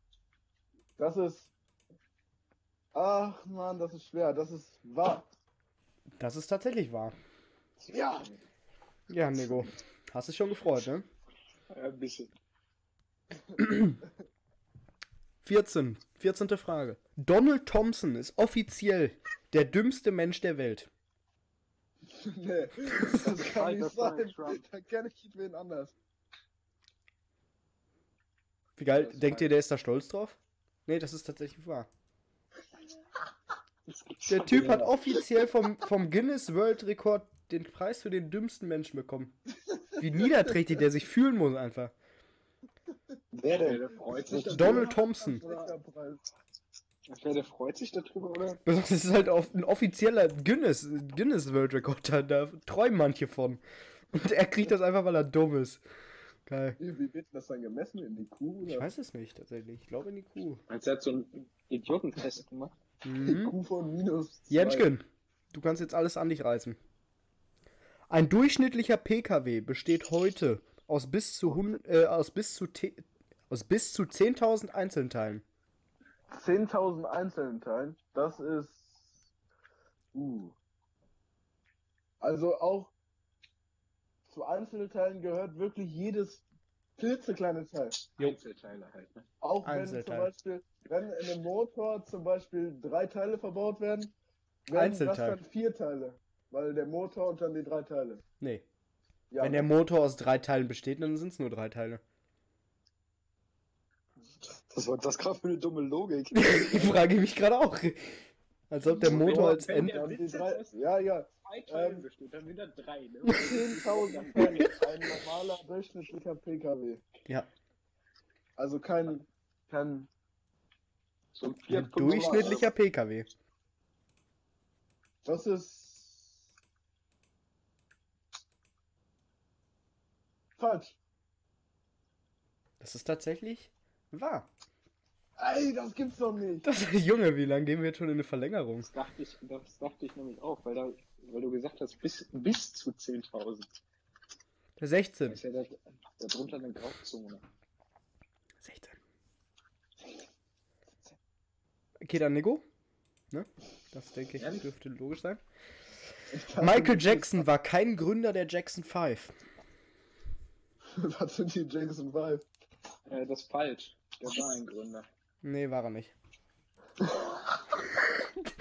Das ist Ach man, das ist schwer. Das ist wahr. Das ist tatsächlich wahr. Ja. Ja, Nego. Hast dich schon gefreut, ne? Ja, ein bisschen. 14. 14. Frage. Donald Thompson ist offiziell der dümmste Mensch der Welt. Nee, das kann nicht sein. Da kenne ich wen anders. Wie geil, denkt ihr, der ist da stolz drauf? Nee, das ist tatsächlich wahr. Der Typ hat offiziell vom, vom Guinness World Rekord den Preis für den dümmsten Menschen bekommen. Wie niederträchtig der sich fühlen muss einfach. Wer denn? der freut sich. Donald Thompson. Der freut sich darüber, oder? Das ist halt ein offizieller Guinness, Guinness World Rekord. Da, da träumen manche von. Und er kriegt das einfach, weil er dumm ist. Geil. Wie, wie wird das dann gemessen? In die Kuh? Ich Oder? weiß es nicht, tatsächlich. Ich glaube in die Kuh. Also er hat so einen Idiotentest gemacht. Die Mhm. Kuh von minus. zwei. Jenschken, du kannst jetzt alles an dich reißen. Ein durchschnittlicher PKW besteht heute aus bis zu, äh, aus bis zu, aus bis zu 10.000 Einzelteilen. 10.000 einzelnen Teilen. Das ist. Uh. Also auch zu Einzelteilen gehört wirklich jedes klitzekleine Teil. Jo. Einzelteile halt, ne? Auch wenn zum Beispiel, wenn in einem Motor zum Beispiel drei Teile verbaut werden, werden das dann vier Teile. Weil der Motor und dann die drei Teile. Nee. Ja, Wenn der Motor aus drei Teilen besteht, dann sind es nur drei Teile. Was war das gerade für eine dumme Logik? Ich frage mich gerade auch. Als ob der Motor als Wenn End. der ja, ja, ja. zwei Teilen Ähm, besteht, dann wieder drei, ne? 10.000 Teile. Ein normaler durchschnittlicher PKW. Ja. Also kein, kein So ein Ein durchschnittlicher PKW. Das ist. Falsch. Das ist tatsächlich wahr. Ey, das gibt's doch nicht. Das, Junge, wie lange gehen wir jetzt schon in eine Verlängerung? Das dachte ich, das dachte ich nämlich auch, weil, da, weil du gesagt hast, bis, bis zu 10.000. Da 16. ist ja da, darunter eine Grauzone. 16. Okay, dann Nico. Ne? Das denke ich Ehrlich? dürfte logisch sein. Michael Jackson war kein Gründer der Jackson 5. Was sind die Jackson 5? Äh, das ist falsch. Der war ein Gründer. Nee, war er nicht.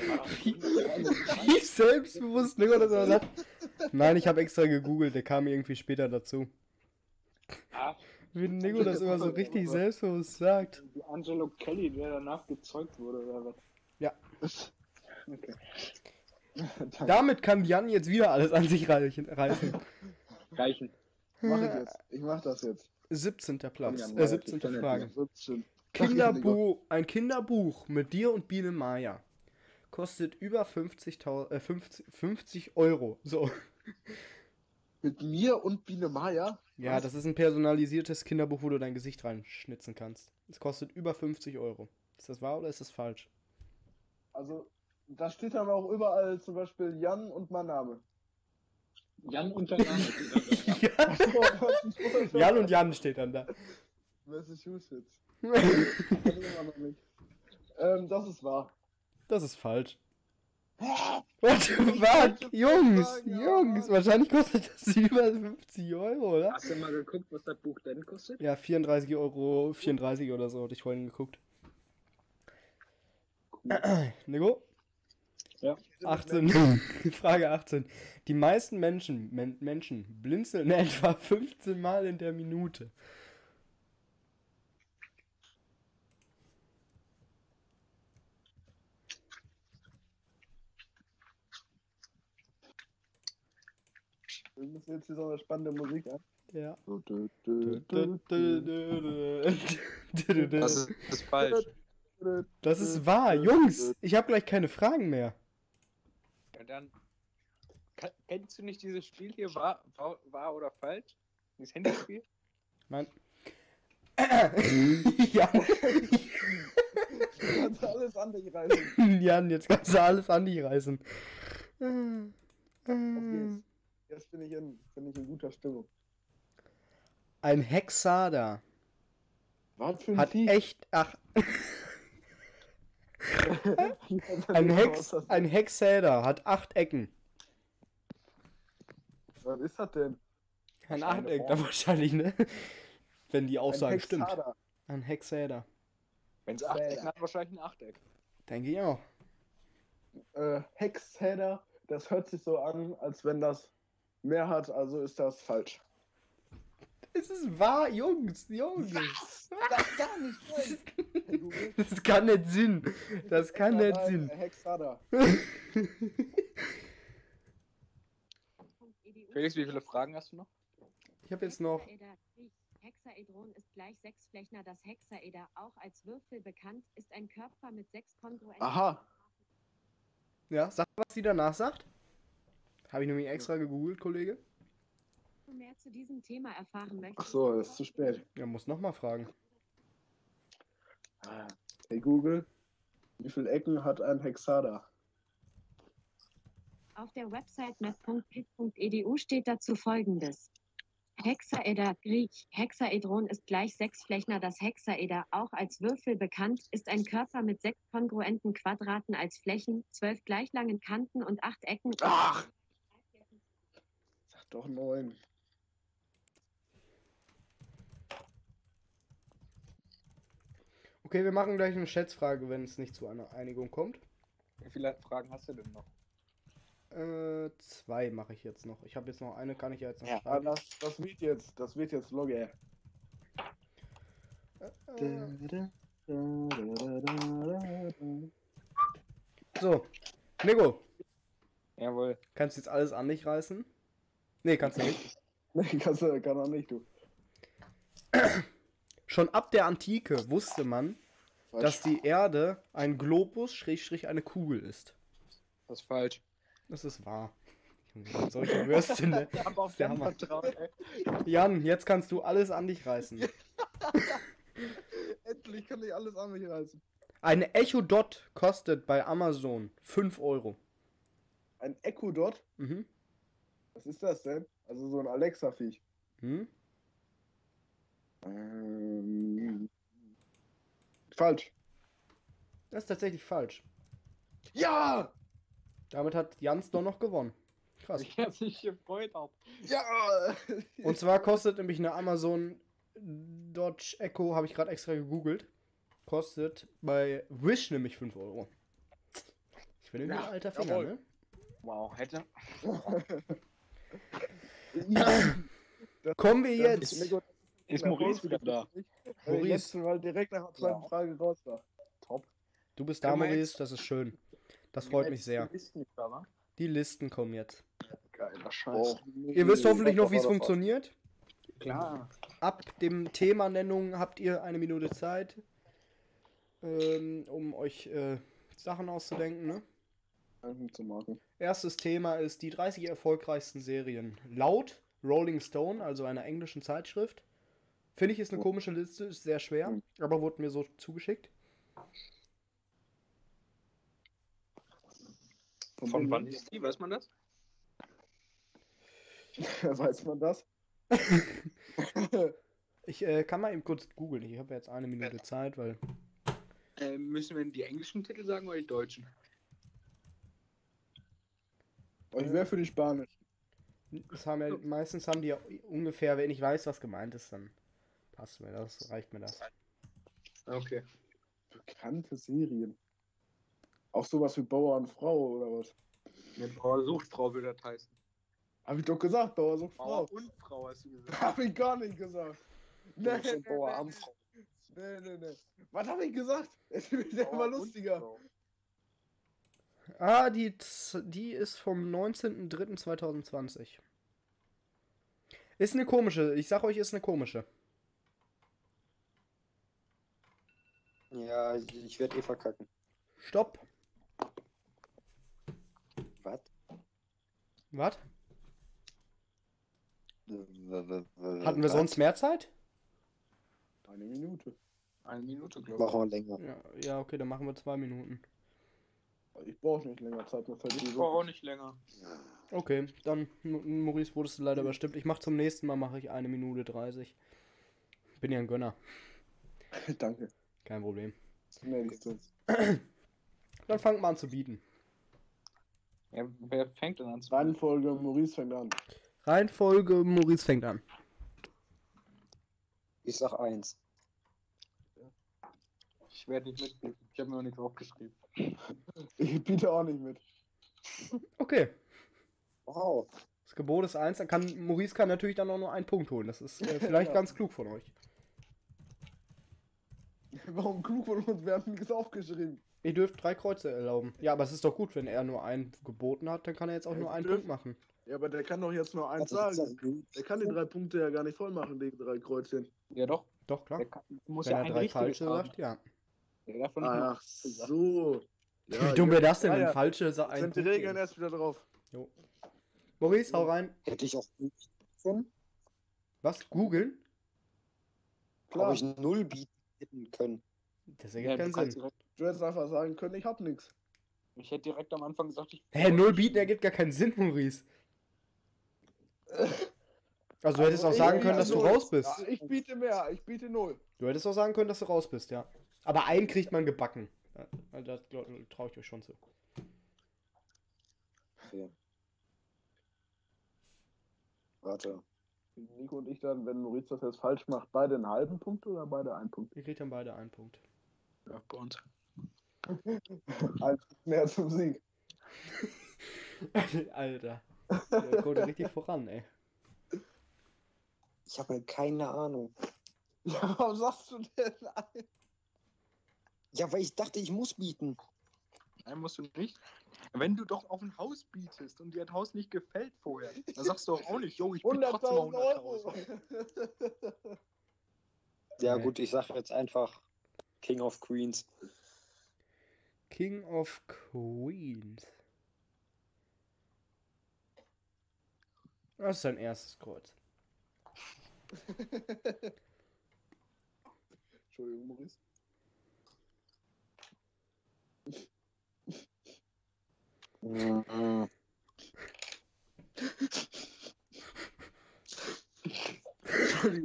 Ah, Wie selbstbewusst Nico das immer sagt. Nein, ich habe extra gegoogelt, der kam irgendwie später dazu. Ah, Wie Nico das immer so richtig selbstbewusst sagt. wie Angelo Kelly, der danach gezeugt wurde, oder was? Ja. Okay. Damit kann Jan jetzt wieder alles an sich reichen- reißen. Reichen. Mach ich jetzt. Ich mach das jetzt. 17. Platz. Jan, Äh, ja, 17. ich kann ja Frage. 17. Kinderbuch, ein Kinderbuch mit dir und Biene Maya kostet über 50.000 äh, 50, 50 Euro. So. Mit mir und Biene Maya? Ja, das ist ein personalisiertes Kinderbuch, wo du dein Gesicht reinschnitzen kannst. Es kostet über 50 Euro. Ist das wahr oder ist das falsch? Also, da steht dann auch überall zum Beispiel Jan und mein Name. Jan. Ja. Ist das? Jan und Jan steht dann da. Massachusetts. Ähm, das ist wahr. Das ist falsch. What the fuck? Jungs, sagen, ja, Jungs, Mann. wahrscheinlich kostet das über 50 Euro, oder? Hast du mal geguckt, was das Buch denn kostet? Ja, 34 Euro, 34 oder so, hatte ich vorhin geguckt. Nico? Ja. 18. Frage 18. Die meisten Menschen, Men Menschen blinzeln etwa 15 Mal in der Minute. Wir müssen jetzt hier so eine spannende Musik an. Ja. Das Das ist, das ist falsch. ist wahr. Jungs, ich habe gleich keine Fragen mehr. Ja, dann. Kennst du nicht dieses Spiel hier, wahr, wahr, oder falsch? Dieses Handyspiel? Nein. Jan, Du kannst alles an dich reißen. Jan, jetzt kannst du alles an dich reißen. Geht's. Jetzt bin ich in, bin ich in guter Stimmung. Ein Hexader Was für ein hat Vieh? echt. Ach. Ein, Hex, ein Hexader hat acht Ecken. Was ist das denn? Ein Achteck, da wahrscheinlich, ne? Wenn die Aussage ein stimmt. Ein Hexader. Wenn es acht Ecken hat, wahrscheinlich ein Achteck. Denke ich auch. Äh, Hexader, das hört sich so an, als wenn das mehr hat, also ist das falsch. Es ist wahr, Jungs, Jungs. Das gar nicht. Das kann nicht Sinn. Das kann nicht Sinn. Hexader. Felix, wie viele Fragen hast du noch? Ich habe jetzt noch. Hexaedron ist gleich Sechsflächner. Das Hexaeder, auch als Würfel bekannt, ist ein Körper mit sechs kongruenten. Aha. Ja, sag, was sie danach sagt. Habe ich nämlich extra gegoogelt, Kollege. Mehr zu diesem Thema erfahren möchtest. Ach so, ist zu spät. Ja, muss nochmal fragen. Hey Google, wie viele Ecken hat ein Hexader? Auf der Website map.pit.edu steht dazu folgendes. Hexaeder, Griech. Hexaedron ist gleich Sechsflächner. Das Hexaeder, auch als Würfel bekannt, ist ein Körper mit sechs kongruenten Quadraten als Flächen, zwölf gleich langen Kanten und acht Ecken. Ach! Sag doch neun. Okay, wir machen gleich eine Schätzfrage, wenn es nicht zu einer Einigung kommt. Wie viele Fragen hast du denn noch? Äh, zwei mache ich jetzt noch. Ich habe jetzt noch eine, kann ich ja jetzt noch Ja, schreiben. das, das wird jetzt, das wird jetzt Logge. Äh, so, Nico, Jawohl. kannst du jetzt alles an dich reißen? Nee, kannst du nicht. Nee, kannst du, kann er nicht, du. Schon ab der Antike wusste man, dass die Erde ein Globus, Schrägstrich, eine Kugel ist. Das ist falsch. Das ist wahr. Solche Würste, ne? Ich hab auf Der Jan Hammer. ey. Jan, jetzt kannst du alles an dich reißen. Endlich kann ich alles an mich reißen. Eine Echo Dot kostet bei Amazon 5 Euro. Ein Echo Dot? Mhm. Was ist das denn? Also so ein Alexa-Viech. Hm? Ähm, falsch. Das ist tatsächlich falsch. Ja! Damit hat Jans doch noch gewonnen. Krass. Ich hab mich gefreut hab. Ja! Und zwar kostet nämlich eine Amazon Dodge Echo, habe ich gerade extra gegoogelt, kostet bei Wish nämlich 5 Euro. Ich bin irgendwie Ja, ein alter Finger, jawohl. ne? Wow, hätte. Kommen wir jetzt. Ist, Maurice wieder da? Maurice. jetzt mal direkt nach der zweiten Ja. Frage raus war. Top. Du bist da, Maurice, das ist schön. Das freut mich sehr. Die Listen kommen jetzt. Geiler Scheiß. Ihr wisst hoffentlich noch, wie es funktioniert. Klar. Ab dem Themanennung habt ihr eine Minute Zeit, ähm, um euch äh, Sachen auszudenken. Ne? zu machen. Erstes Thema ist die 30 erfolgreichsten Serien. Laut Rolling Stone, also einer englischen Zeitschrift. Finde ich ist eine komische Liste, ist sehr schwer, aber wurde mir so zugeschickt. Von wann ist die? Weiß man das? Weiß man das? Ich äh, kann mal eben kurz googeln. Ich habe jetzt eine Minute Zeit, weil Äh, müssen wir die englischen Titel sagen oder die deutschen? Ich wäre für die Spanisch. das haben ja, meistens haben die ja ungefähr, wenn ich weiß, was gemeint ist, dann passt mir das, reicht mir das. Okay. Bekannte Serien. Auch sowas wie Bauer und Frau oder was? Eine Bauer sucht Frau würde das heißen. Hab ich doch gesagt, Bauer sucht Frau. Bauer und Frau hast du gesagt. Hab ich gar nicht gesagt. Nee, nee, Bauer nee, am. Frau. Nee, nee, nee. Was hab ich gesagt? Es wird ja immer lustiger. Frau. Ah, die, die ist vom 19.03.2020. Ist eine komische, ich sag euch, ist eine komische. Ja, ich, ich werde eh verkacken. Stopp. Was? Was? Hatten wir sonst mehr Zeit? Eine Minute. Eine Minute, glaube Machen wir länger. Ja, ja, okay, dann machen wir zwei Minuten. Ich brauche nicht länger Zeit, mir fällt ich. Ich brauche auch nicht länger. Okay, dann, Maurice, wurdest du leider überstimmt. Ich mach zum nächsten Mal, mache ich eine Minute 30. Bin ja ein Gönner. Danke. Kein Problem. Dann fangt mal an zu bieten. Ja, wer fängt denn an zu Reihenfolge, Maurice fängt an. Reihenfolge, Maurice fängt an. Ich sag eins. Ich werde nicht mitbieten. Ich habe mir noch nichts aufgeschrieben. Ich biete auch nicht mit. Okay. Wow. Das Gebot ist eins, dann kann Maurice kann natürlich dann auch nur einen Punkt holen. Das ist äh, vielleicht Ja. ganz klug von euch. Warum klug von uns? Wir haben nichts aufgeschrieben. Ihr dürft drei Kreuze erlauben. Ja, aber es ist doch gut, wenn er nur einen geboten hat, dann kann er jetzt auch Ja, nur einen dürfen- Punkt machen. Ja, aber der kann doch jetzt nur eins sagen. gut? Der kann die drei Punkte ja gar nicht voll machen, die drei Kreuzchen. Ja, doch. Doch, klar. Der kann, muss Wenn ja er drei falsche haben. sagt, ja. Nur Ach so. Ja, Wie dumm wäre das denn, ja, wenn ja. falsche sa- einen Sind die Regeln erst wieder drauf. Jo. Maurice, hau rein. Hätte ich auch können. Was? Googeln? Klar. Habe ich null bieten können. Das Ja, ergibt du keinen Sinn. direkt, Du hättest einfach sagen können, ich hab nix. ich hätte direkt am Anfang gesagt, ich. Hä, null bieten ergibt gar keinen Sinn, Maurice. Also du hättest auch Ich sagen können, dass du null. raus bist. Ja, ich biete mehr, ich biete null. Du hättest auch sagen können, dass du raus bist, ja. Aber einen kriegt man gebacken. Ja, also das traue ich euch schon zu. Okay. Warte. Nico und ich dann, wenn Maurice das jetzt falsch macht, beide einen halben Punkt oder beide einen Punkt? Ihr kriegt dann beide einen Punkt. Ja, bei uns. Eins mehr zum Sieg. Alter. Der kommt richtig voran, ey. Ich habe keine Ahnung. Ja, warum sagst du denn ein? Ja, weil ich dachte, ich muss bieten. Nein, musst du nicht. Wenn du doch auf ein Haus bietest und dir das Haus nicht gefällt vorher, dann sagst du doch auch nicht, yo, ich biete trotzdem mal 100.000 100.000. Euro. Ja, gut, ich sage jetzt einfach King of Queens. King of Queens. Das ist dein erstes Kreuz. Entschuldigung, Maurice. Mhm.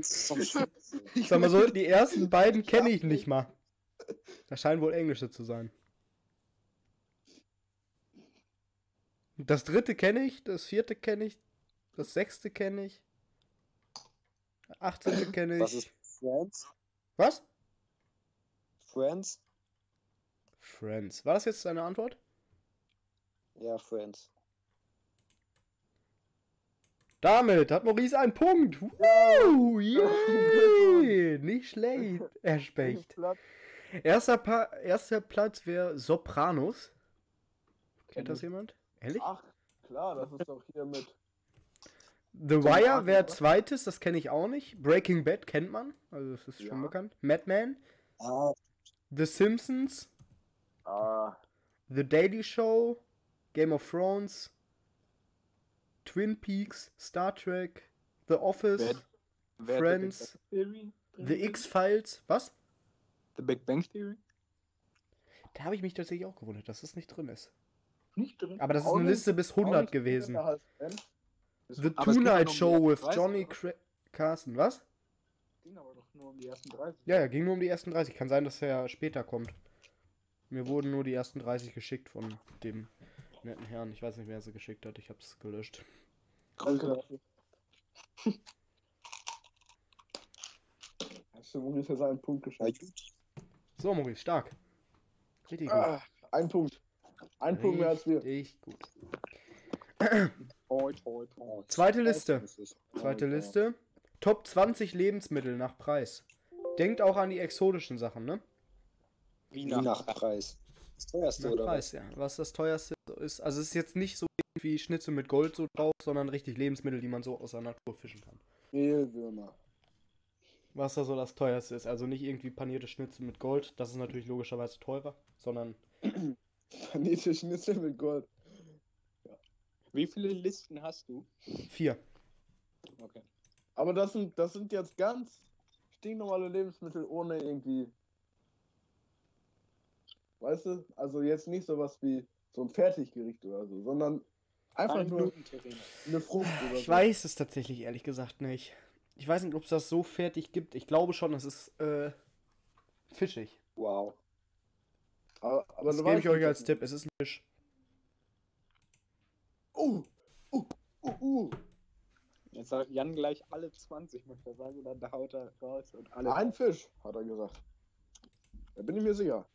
Sag mal so, die ersten beiden kenne ich nicht mal. Das scheinen wohl englische zu sein. Das dritte kenne ich, das vierte kenne ich, das sechste kenne ich. 18. kenne ich. Was ist Friends? Was? Friends? Friends. War das jetzt deine Antwort? Ja, Friends. Damit hat Maurice einen Punkt. Woo, yay. Nicht schlecht, Herr Specht. Erster, pa erster Platz wäre Sopranos. Kennt das jemand? Ehrlich? Ach, klar, das ist doch hier mit. The Wire wäre zweites, das kenne ich auch nicht. Breaking Bad kennt man, also das ist schon Ja. bekannt. Madman, Ah, The Simpsons, Ah, The Daily Show, Game of Thrones, Twin Peaks, Star Trek, The Office, hat Friends, The X-Files. Was? The Big Bang Theory? Da habe ich mich tatsächlich auch gewundert, dass das nicht drin ist. Nicht drin. Aber das ist eine nicht- Liste bis auch 100 nicht gewesen. The Tonight Show with ersten 30, Johnny Carson. Was? Ging aber doch nur um die ersten 30. Ja, ja, ging nur um die ersten 30. Kann sein, dass er später kommt. Mir wurden nur die ersten 30 geschickt von dem netten Herrn. Ich weiß nicht, wer sie geschickt hat. Ich hab's gelöscht. Alter. Hast du Maurice jetzt einen Punkt geschafft? So, Maurice, stark. Richtig gut. Ah, ein Punkt. Ein Punkt mehr als wir. Richtig gut. Toi, toi, toi. Zweite Liste. Ist- Zweite Liste. Top 20 Lebensmittel nach Preis. Denkt auch an die exotischen Sachen, ne? Wie nach Preis. Das teuerste, Nach oder? Preis, ja. Was das teuerste ist. Also es ist jetzt nicht so wie Schnitzel mit Gold so drauf, sondern richtig Lebensmittel, die man so aus der Natur fischen kann. Mehlwürmer. Was da so das teuerste ist. Also nicht irgendwie panierte Schnitzel mit Gold, das ist natürlich logischerweise teurer, sondern Panierte Schnitzel mit Gold. Wie viele Listen hast du? vier. Okay. Aber das sind, das sind jetzt ganz stinknormale Lebensmittel ohne irgendwie. Weißt du? Also jetzt nicht sowas wie so ein Fertiggericht oder so, sondern einfach Ein nur eine Frucht oder Ich so. weiß es tatsächlich ehrlich gesagt nicht. Ich weiß nicht, ob es das so fertig gibt. Ich glaube schon, es ist äh, fischig. Wow. Aber, aber Das gebe ich euch als Tipp. Es ist ein Fisch. Oh, oh, oh, oh. Jetzt sagt Jan gleich alle 20, möchte er sagen, und dann haut er raus und alle. Ein Fisch, hat er gesagt. Da bin ich mir sicher.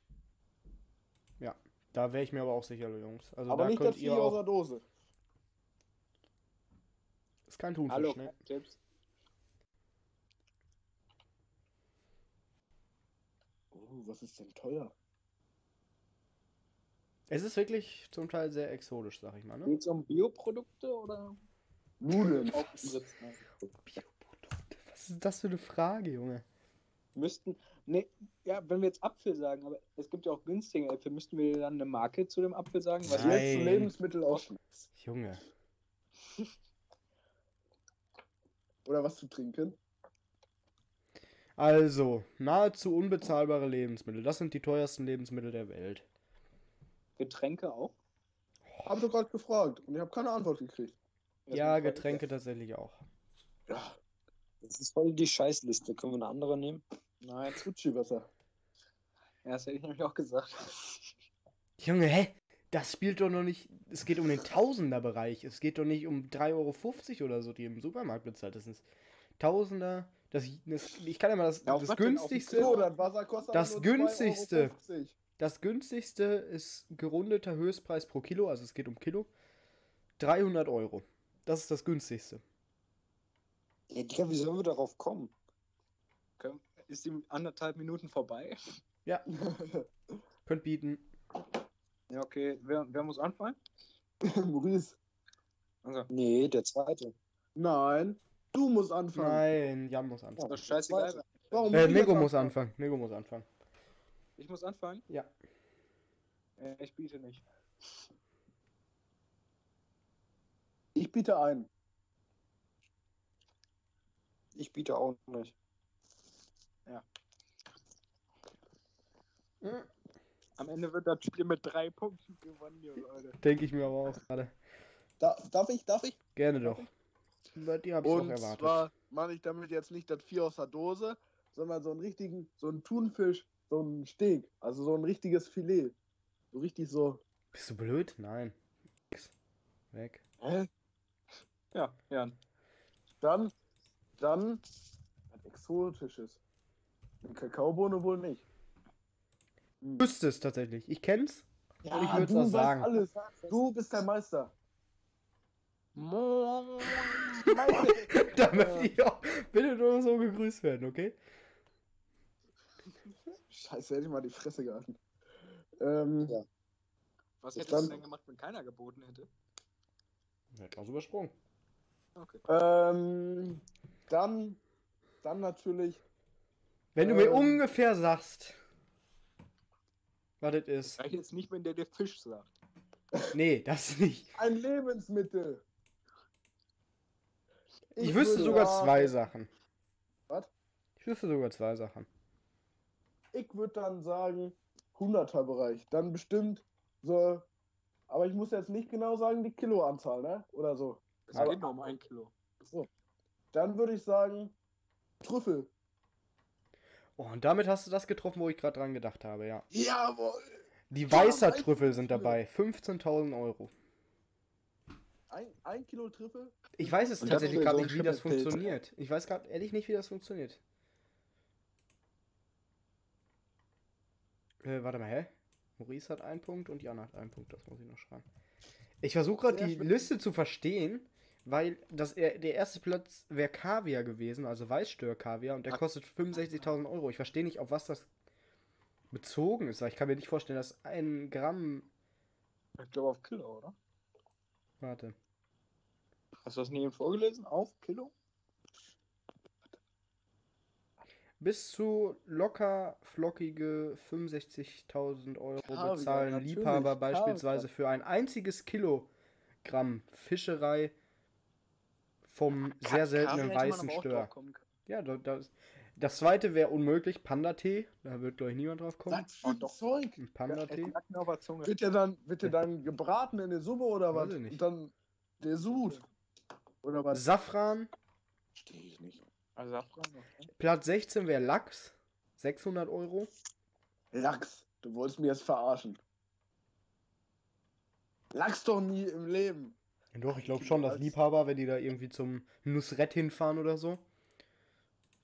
Da wäre ich mir aber auch sicher, Jungs. Also aber da nicht das Vieh aus der Dose. Ist kein Thunfisch, Hallo, ne? Tipps. Oh, was ist denn teuer? Es ist wirklich zum Teil sehr exotisch, sag ich mal, ne? Geht es um Bioprodukte oder Nudeln. Bioprodukte. Was ist das für eine Frage, Junge? Müssten, ne, ja, wenn wir jetzt Apfel sagen, aber es gibt ja auch günstige Äpfel, müssten wir dann eine Marke zu dem Apfel sagen? Was Nein. Jetzt Lebensmittel ausschmeckst. Junge. Oder was zu trinken. Also, nahezu unbezahlbare Lebensmittel. Das sind die teuersten Lebensmittel der Welt. Getränke auch? Hab ich doch gerade gefragt und ich habe keine Antwort gekriegt. Ja, Getränke tatsächlich auch. Ja, Das ist voll die Scheißliste. Können wir eine andere nehmen? Nein, Gucci-Wasser. ja, das hätte ich nämlich auch gesagt. Junge, hä? Das spielt doch noch nicht. Es geht um den Tausender-Bereich. Es geht doch nicht um 3,50 Euro oder so, die im Supermarkt bezahlt. Das ist Tausender. Das, das, ich kann ja mal das, Ja, das günstigste. So, das günstigste. 2,50 Euro. Das günstigste ist gerundeter Höchstpreis pro Kilo, also es geht um Kilo. 300 Euro. Das ist das günstigste. Ja, Digga, wie sollen wir darauf kommen? Können- Ist die anderthalb Minuten vorbei? Ja, könnt bieten. Ja, okay. Wer, wer muss anfangen? Maurice. Also, Nee, der zweite. Nein, du musst anfangen. Nein, Jan muss anfangen. das ist scheißegal. Warum Äh, Nego muss anfangen. Nego muss anfangen. Ich muss anfangen? Ja. Äh, ich biete nicht. Ich biete ein. Ich biete auch nicht. Am Ende wird das Spiel mit drei Punkten gewonnen, ihr Leute. Denke ich mir aber auch gerade. Da, darf ich, darf ich? Gerne doch. Dir habe ich auch Und erwartet. zwar meine ich damit jetzt nicht das Vieh aus der Dose, sondern so einen richtigen, so einen Thunfisch, so einen Steak, also so ein richtiges Filet. So richtig so. Bist du blöd? Nein. Weg. Hä? Ja, Jan. Dann, dann was Exotisches. Eine Kakaobohne wohl nicht. Hm. Wüsste es tatsächlich. Ich kenn's. Ja, ich würd's du auch weißt sagen. Alles. Du bist der Meister. da möchte ich auch bitte nur so gegrüßt werden, okay? Scheiße, hätte ich mal die Fresse gehalten. Ähm, Ja. Was hättest du dann. denn gemacht, wenn keiner geboten hätte? Hätte was übersprungen. Okay. ähm, dann, dann natürlich. Wenn du mir Ähm. ungefähr sagst, was das ist. Reicht jetzt nicht, wenn der dir Fisch sagt. Nee, das nicht. Ein Lebensmittel. Ich, wüsste würde sogar sagen- zwei Sachen. Was? Ich wüsste sogar zwei Sachen. Ich würde dann sagen, 100er Bereich. Dann bestimmt so. Aber ich muss jetzt nicht genau sagen, die Kiloanzahl, ne? Oder so. Es geht nur um ein Kilo. Dann würde ich sagen, Trüffel. Oh, und damit hast du das getroffen, wo ich gerade dran gedacht habe, ja. Jawohl. Die Ja, weißer weiße Trüffel sind dabei. 15.000 Euro. Ein, ein Kilo Trüffel? Ich weiß es Und tatsächlich gerade so nicht, wie das funktioniert. Ich weiß gerade ehrlich nicht, wie das funktioniert. Äh, warte mal, hä? Maurice hat einen Punkt und Jan hat einen Punkt, das muss ich noch schreiben. Ich versuche gerade die. Liste zu verstehen, weil das, er- der erste Platz wäre Kaviar gewesen, also Weißstör-Kaviar, und der Ach. kostet 65.000 Euro. Ich verstehe nicht, auf was das bezogen ist, weil ich kann mir nicht vorstellen, dass ein Gramm. Ich glaube auf Kilo, oder? Warte. Hast du das nie eben vorgelesen? Auf Kilo? Bis zu locker flockige 65.000 Euro Kaviar, bezahlen Liebhaber Kaviar. beispielsweise für ein einziges Kilogramm Fischerei vom sehr seltenen weißen Stör. Ja, da- das, das zweite wäre unmöglich, Panda-Tee. Da wird, glaube ich, niemand drauf kommen. Was für ein doch. Zeug? Panda-Tee. Zunge. Wird der dann, wird der dann gebraten in der Suppe oder Weiß was? ich nicht. Und dann der Sud. Oder was? Safran. Verstehe ich nicht. Also Safran, okay. Platz 16 wäre Lachs. 600 Euro. Lachs. Du wolltest mir jetzt verarschen. Lachs doch nie im Leben. Ja, doch, ich glaube schon, dass Liebhaber, wenn die da irgendwie zum Nusret hinfahren oder so.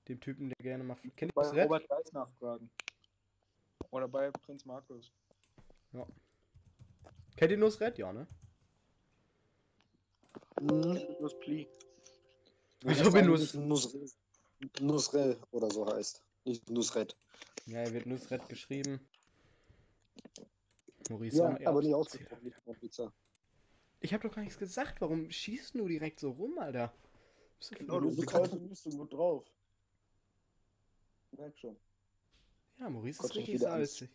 Dem Typen, der gerne mal. Kennt ihr Bei Nusret? Robert Geis nachfragen. Oder bei Prinz Markus. Kennt ihr Nusret? Ja, ne? Plus Pli. Ich nur- Nusrel, Nusrel oder so heißt. Nicht Nusret. Ja, er wird Nusret geschrieben. Maurice Ja, aber ja, nicht auch- ausgesprochen. Pizza. Ich habe doch gar nichts gesagt. Warum schießt du direkt so rum, Alter? Bist du Genau, Du bist kannst- heute nicht so gut drauf. Merk schon. Ja, Maurice ist richtig salzig.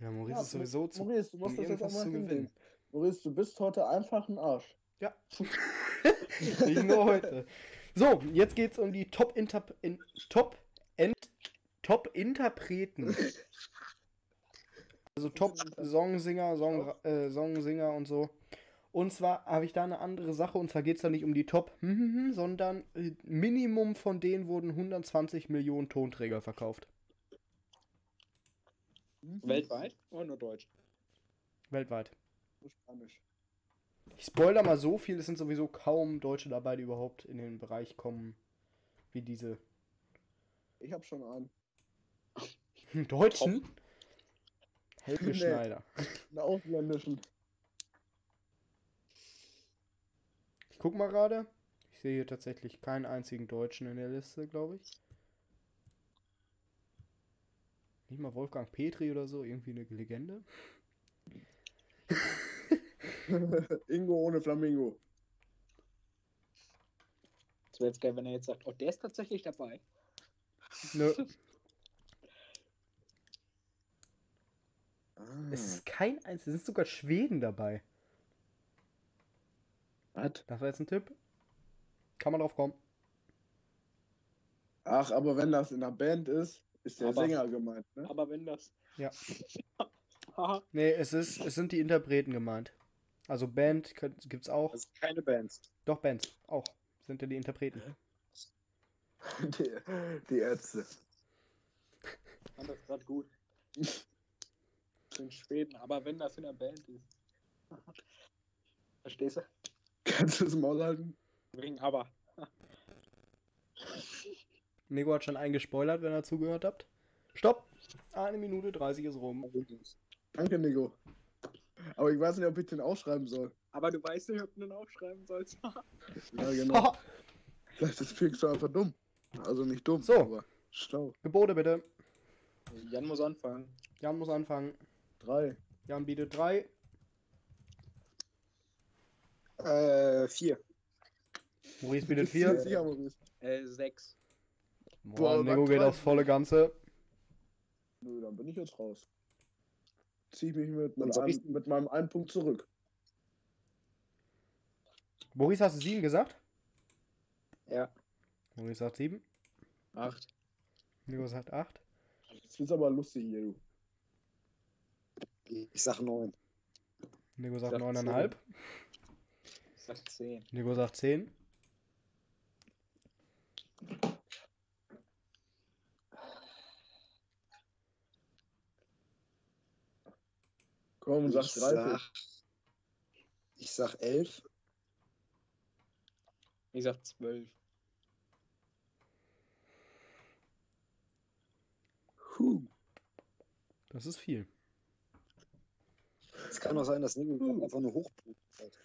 Ja, Maurice Ja, ist sowieso zu. Maurice, du musst das jetzt einmal zu hinsehen. gewinnen. Maurice, du bist heute einfach ein Arsch. Ja. Nicht nur heute. So, jetzt geht's um die Top Interp in Top Ent Top Interpreten. Also Top Songsinger, Song, äh, Songsinger und so. Und zwar habe ich da eine andere Sache und zwar geht es da nicht um die Top, hm, hm, hm, sondern äh, Minimum von denen wurden 120 Millionen Tonträger verkauft. Weltweit oder nur Deutsch? Weltweit. Spanisch. Ich spoiler mal so viel, es sind sowieso kaum Deutsche dabei, die überhaupt in den Bereich kommen, wie diese Ich hab schon einen. Deutschen. Helge. Schneider. Einen ausländischen. Guck mal gerade. Ich sehe hier tatsächlich keinen einzigen Deutschen in der Liste, glaube ich. Nicht mal Wolfgang Petri oder so, irgendwie eine Legende. Ingo ohne Flamingo. Das wäre jetzt geil, wenn er jetzt sagt, oh, der ist tatsächlich dabei. Nö, Ah. es ist kein einziger. Es sind sogar Schweden dabei. Was? Das war jetzt ein Tipp. Kann man drauf kommen. Ach, aber wenn das in einer Band ist, ist der Aber- Sänger gemeint, ne? Aber wenn das. Ja. Haha. Nee, es ist, es sind die Interpreten gemeint. Also Band könnt- gibt's auch. Also keine Bands. Doch, Bands auch. Sind ja die Interpreten. Die, die Ärzte. fand das gerade gut. In Schweden, aber wenn das in der Band ist. Verstehst du? Kannst du das Maul halten? Wegen aber. Nico hat schon eingespoilert, wenn ihr zugehört habt. Stopp! Eine Minute 30 ist rum. Danke, Nico. Aber ich weiß nicht, ob ich den aufschreiben soll. Aber du weißt nicht, ob du den aufschreiben sollst. Ja, genau. Vielleicht ist Felix einfach dumm. Also nicht dumm, So. aber stau. Gebote bitte. Jan muss anfangen. Jan muss anfangen. Drei. Jan bietet drei. Äh, vier. Maurice bietet vier. Sicher, Maurice. Äh, sechs. Boah, was geht aufs volle Ganze. Nö, dann bin ich jetzt raus. Zieh ich mich mit, mit, einem, ich- mit meinem einen Punkt zurück. Maurice, hast du sieben gesagt? Ja. Maurice sagt sieben. Acht. Nico sagt acht. Jetzt wird's aber lustig hier, du. Ich sag neun. Nico sagt Sagt neuneinhalb. Ich sag zehn. Nico sagt zehn. Komm, sag Ich 30. sag, ich sag elf. Ich sag zwölf. Huh. Das ist viel. Es kann auch sein, dass Nico einfach nur hochpumpt hat.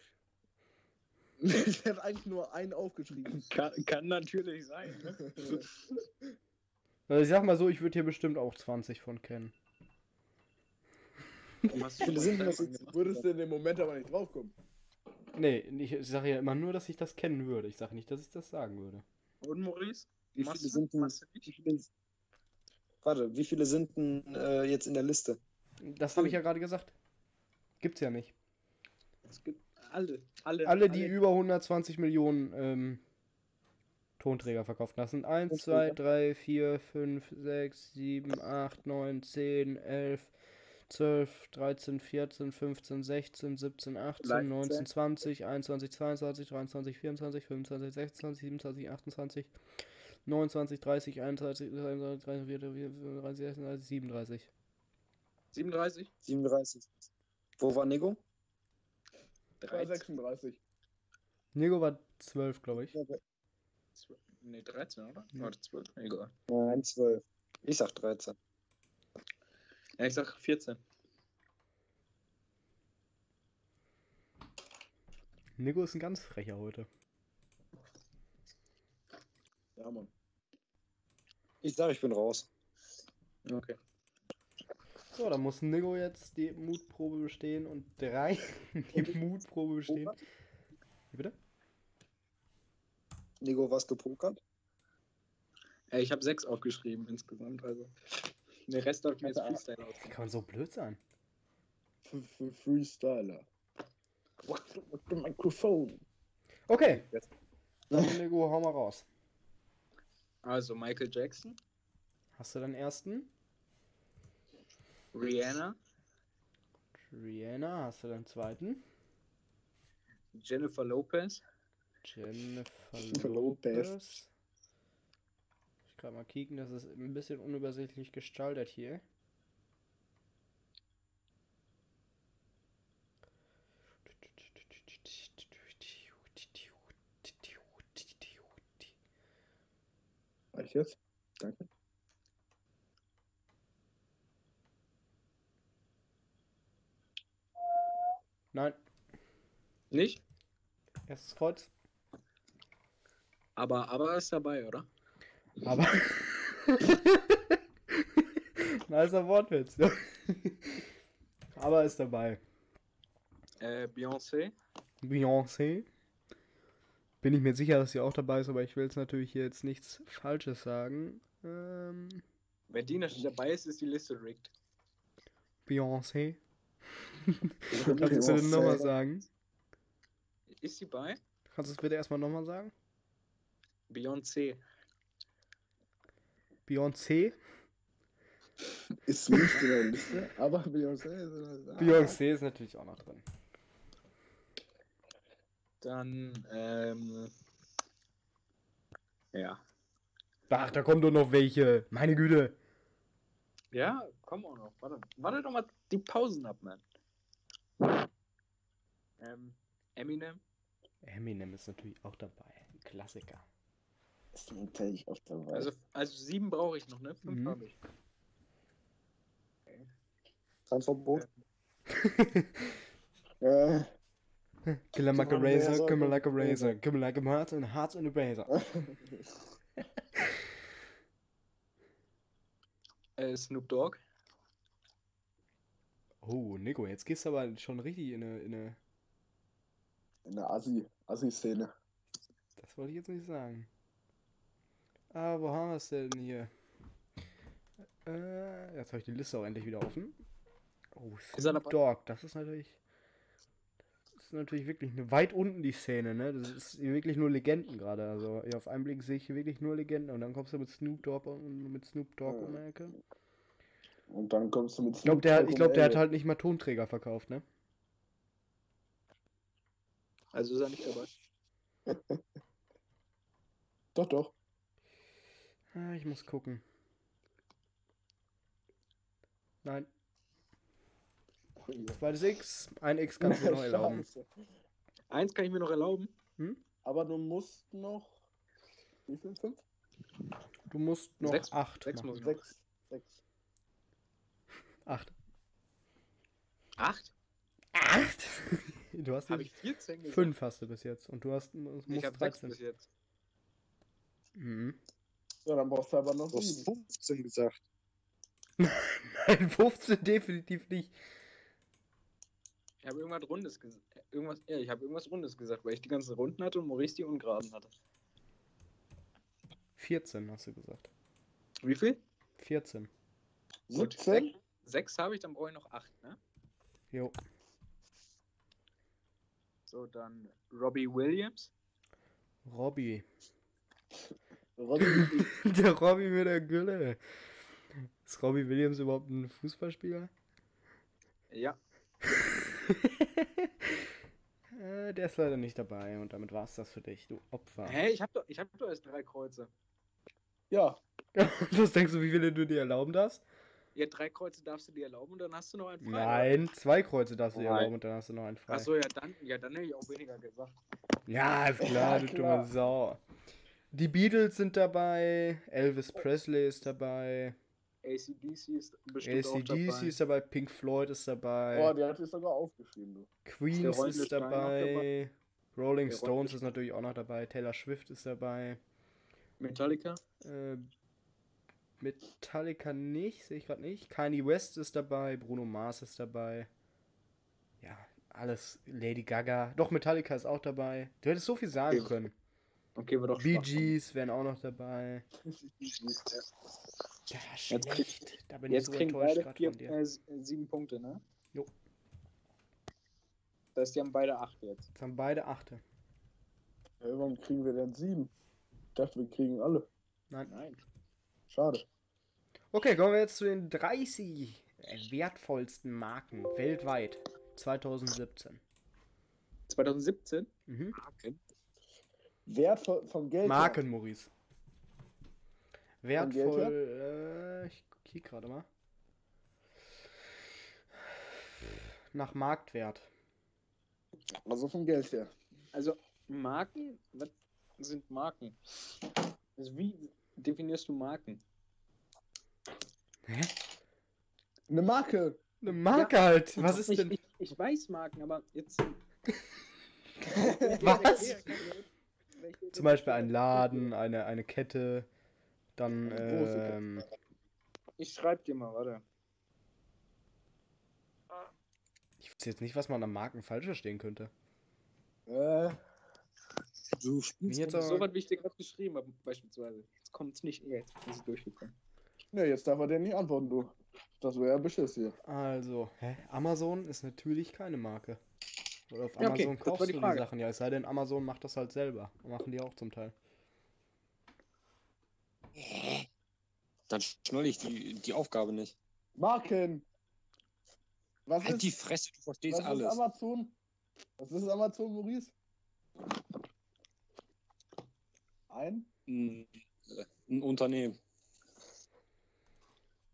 Ich hätte eigentlich nur einen aufgeschrieben. Kann, kann natürlich sein. Ne? Also ich sag mal so, ich würde hier bestimmt auch 20 von kennen. Hast Wie viele sind denn das jetzt? Würdest du in dem Moment aber nicht draufkommen. Nee, ich, sage ja immer nur, dass ich das kennen würde. Ich sage nicht, dass ich das sagen würde. Und Maurice? Wie viele du? sind denn, wie viele, warte, wie viele sind denn äh, jetzt in der Liste? Das habe ich ja gerade gesagt. Gibt's ja nicht. Es gibt alle. Alle, Alle, die über 120 Millionen ähm, Tonträger verkauft. Das sind 1, 2, 3, 4, 5, 6, 7, 8, 9, 10, 11, 12, 13, 14, 15, 16, 17, 18, Leipzig. 19, 20, 21, 22, 23, 24, 25, 26, 27, 28, 29, 30, 31, 32, 33, 34, 35, 36, 37. 37? 37. Wo war Nico? 13? 36. Nico war 12, glaube ich. Ne, 13, oder? Oder 12? Egal. Nein, 12. Ich sag 13. Ja, ich sag 14. Nico ist ein ganz frecher heute. Ja, Mann. Ich sag, ich bin raus. Okay. So, dann muss Nico jetzt die Mutprobe bestehen und drei die Mutprobe bestehen. Wie bitte? Nico, was gepokert? Äh, ich habe 6 aufgeschrieben insgesamt, also. Der Rest darf mir jetzt Freestyle Wie ausgehen. kann man so blöd sein? F -f Freestyler. What the, microphone? Okay. Dann Nico, hau mal raus. Also Michael Jackson, Hast du deinen ersten? Rihanna, Rihanna, hast du deinen zweiten? Jennifer Lopez, Jennifer Lopez. Lopez. Ich kann mal kicken, das ist ein bisschen unübersichtlich gestaltet hier. Ich jetzt? Danke. Nein, nicht? erstes Kreuz. Aber aber ist dabei, oder? Aber. Nicer Wortwitz. Aber ist dabei. Äh, Beyoncé, Beyoncé. Bin ich mir sicher, dass sie auch dabei ist, aber ich will jetzt natürlich hier jetzt nichts Falsches sagen. Ähm, wenn die nicht dabei ist, ist die Liste rigged. Beyoncé. Kannst du bitte nochmal sagen? Ist sie bei? Kannst du es bitte erstmal nochmal sagen? Beyoncé. Beyoncé? Ist nicht in der Liste, aber Beyoncé ist. Ah, Beyoncé ist natürlich auch noch drin. Dann, ähm. Ja. Ach, da kommen doch noch welche. Meine Güte. Ja, komm auch noch. Warte, warte doch mal die Pausen ab, Mann. Ähm, Eminem, Eminem ist natürlich auch dabei. Ein Klassiker. Ist natürlich auch dabei. also, also sieben brauche ich noch, ne? Fünf Mhm. habe ich. Transferboot? äh, Kill 'em like a razor, kill come like a razor, kill 'em like a heart and hearts in a razor. Äh, Snoop Dogg, Oh, Nico, jetzt gehst du aber schon richtig in eine, in eine. in der Assi, Assi-Szene. Das wollte ich jetzt nicht sagen. Ah, wo haben wir es denn hier? Äh, jetzt habe ich die Liste auch endlich wieder offen. Oh, Snoop? Dogg, das ist natürlich. Ist natürlich wirklich weit unten die Szene, ne? Das ist wirklich nur Legenden gerade. Also hier auf einen Blick sehe ich wirklich nur Legenden und dann kommst du mit Snoop Dogg und mit Snoop Dogg um die Ecke. Und dann kommst du mit Ich glaube, der, Snoop ich Dogg glaub, der hat halt nicht mal Tonträger verkauft, ne? also ist er nicht dabei. Doch, doch. Ah, ich muss gucken. Nein, zweites X. Ein X kannst du noch erlauben. Scheiße. Eins kann ich mir noch erlauben. Hm? Aber du musst noch. Wie viel? Fünf? Du musst noch Sechs- acht sechs machen. muss ich noch. Sechs. Sechs. Acht. Acht? Acht? Du hast Habe jetzt ich 14 gesagt? fünf hast du bis jetzt und du hast musst Ich habe sechs 13. bis jetzt. Mhm. Ja, dann brauchst du aber noch Du hast sieben. 15 gesagt. Nein, 15 definitiv nicht. Ich habe irgendwas Rundes gesagt. Irgendwas, ja, ich habe irgendwas Rundes gesagt, weil ich die ganzen Runden hatte und Maurice die Ungeraden hatte. 14 hast du gesagt. Wie viel? 14. Gut, 17? Sechs habe ich, dann brauche ich noch acht, ne? Jo. So, dann Robbie Williams. Robby. Roddy, Der Robby mit der Gülle. Ist Robbie Williams überhaupt ein Fußballspieler? Ja. äh, der ist leider nicht dabei und damit war's das für dich, du Opfer. Hä, ich habe doch, ich hab doch erst drei Kreuze. ja, Was denkst du, wie viele du dir erlauben darfst? Ja, drei Kreuze darfst du dir erlauben und dann hast du noch einen frei. Nein, zwei Kreuze darfst du dir erlauben und dann hast du noch einen frei. Achso, ja, dann, ja, dann hätte ich auch weniger gesagt. Ja, ist klar, Ja, du dumme Sau. Die Beatles sind dabei, Elvis Presley ist dabei, ACDC ist bestimmt auch ACDC dabei. ist dabei, Pink Floyd ist dabei, die hat ich sogar aufgeschrieben, du. Queens der ist noch dabei, dabei? Rolling Der Stones ist natürlich auch noch dabei, Taylor Swift ist dabei, Metallica? äh, Metallica nicht, sehe ich gerade nicht, Kanye West ist dabei, Bruno Mars ist dabei, ja, alles, Lady Gaga, doch Metallica ist auch dabei, du hättest so viel sagen Okay. können. Okay, war doch Bee. Gees wären auch noch dabei. Ja, Jetzt krieg-. Da bin ich Jetzt so kriegen beide vier, von dir. äh, äh, sieben Punkte, ne? Jo. Das heißt, die haben beide acht jetzt. Jetzt haben beide Achte. Ja, warum kriegen wir denn sieben? Ich dachte, wir kriegen alle. Nein. Nein. Schade. Okay, kommen wir jetzt zu den 30 wertvollsten Marken weltweit 2017. 2017? Mhm. Wert von, vom Geld. her. Marken, Maurice. Wertvoll. Äh, ich kick gerade mal. Nach Marktwert. Also vom Geld her. Also, Marken? Was sind Marken? Also, wie definierst du Marken? Hä? Eine Marke. Eine Marke halt. Was ist ich, denn? Ich, ich weiß Marken, aber jetzt. Was? Zum Beispiel ein Laden, eine, eine Kette, dann ähm, Ich schreib dir mal, warte. ich weiß jetzt nicht, was man an Marken falsch verstehen könnte. Äh, Du Mir jetzt So aber, was, wie ich dir gerade geschrieben habe, beispielsweise. Jetzt kommt es nicht, jetzt ist es durchgekommen. ne, jetzt darf er dir nicht antworten, du. Das wäre ja Beschiss hier. also, hä? Amazon ist natürlich keine Marke. Oder auf Ja, okay, Amazon das war kaufst die du die. Sachen ja, es sei denn, Amazon macht das halt selber. Machen die auch zum Teil. Dann schnull ich die, die Aufgabe nicht. Marken. Was Halt ist, die Fresse, du verstehst was ist alles. Amazon? Was ist Amazon, Maurice? Ein? Ein, äh, ein Unternehmen.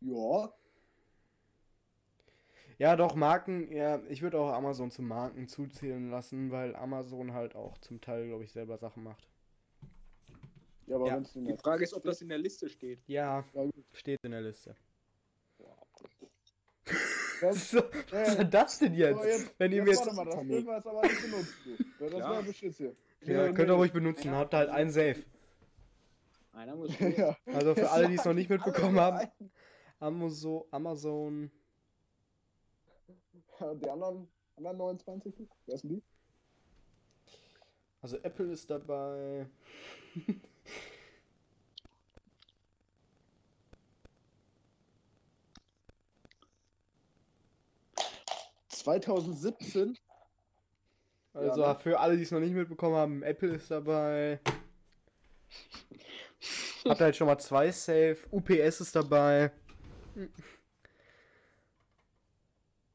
Ja. Ja, doch, Marken, ja, ich würde auch Amazon zu Marken zuzählen lassen, weil Amazon halt auch zum Teil, glaube ich, selber Sachen macht. Ja, aber Ja. wenn es Die Frage ist, ob das in der Liste steht. Ja, Ja, steht in der Liste. Das, So, was ist denn das denn jetzt? Jetzt- Wenn ihr jetzt mir warte jetzt. mal, das wir jetzt aber nicht benutzen, du. Das Klar. wäre Beschiss hier. Ja, könnt ihr ruhig benutzen, habt halt einen Safe. Einer muss. ja. Also für alle, die es noch nicht mitbekommen haben, Amazon, Amazon, Ja, die anderen, anderen 29? Wer sind die? also Apple ist dabei. 2017? Also Ja, ne? für alle, die es noch nicht mitbekommen haben, Apple ist dabei. Habt ihr halt schon mal zwei Safe. UPS ist dabei.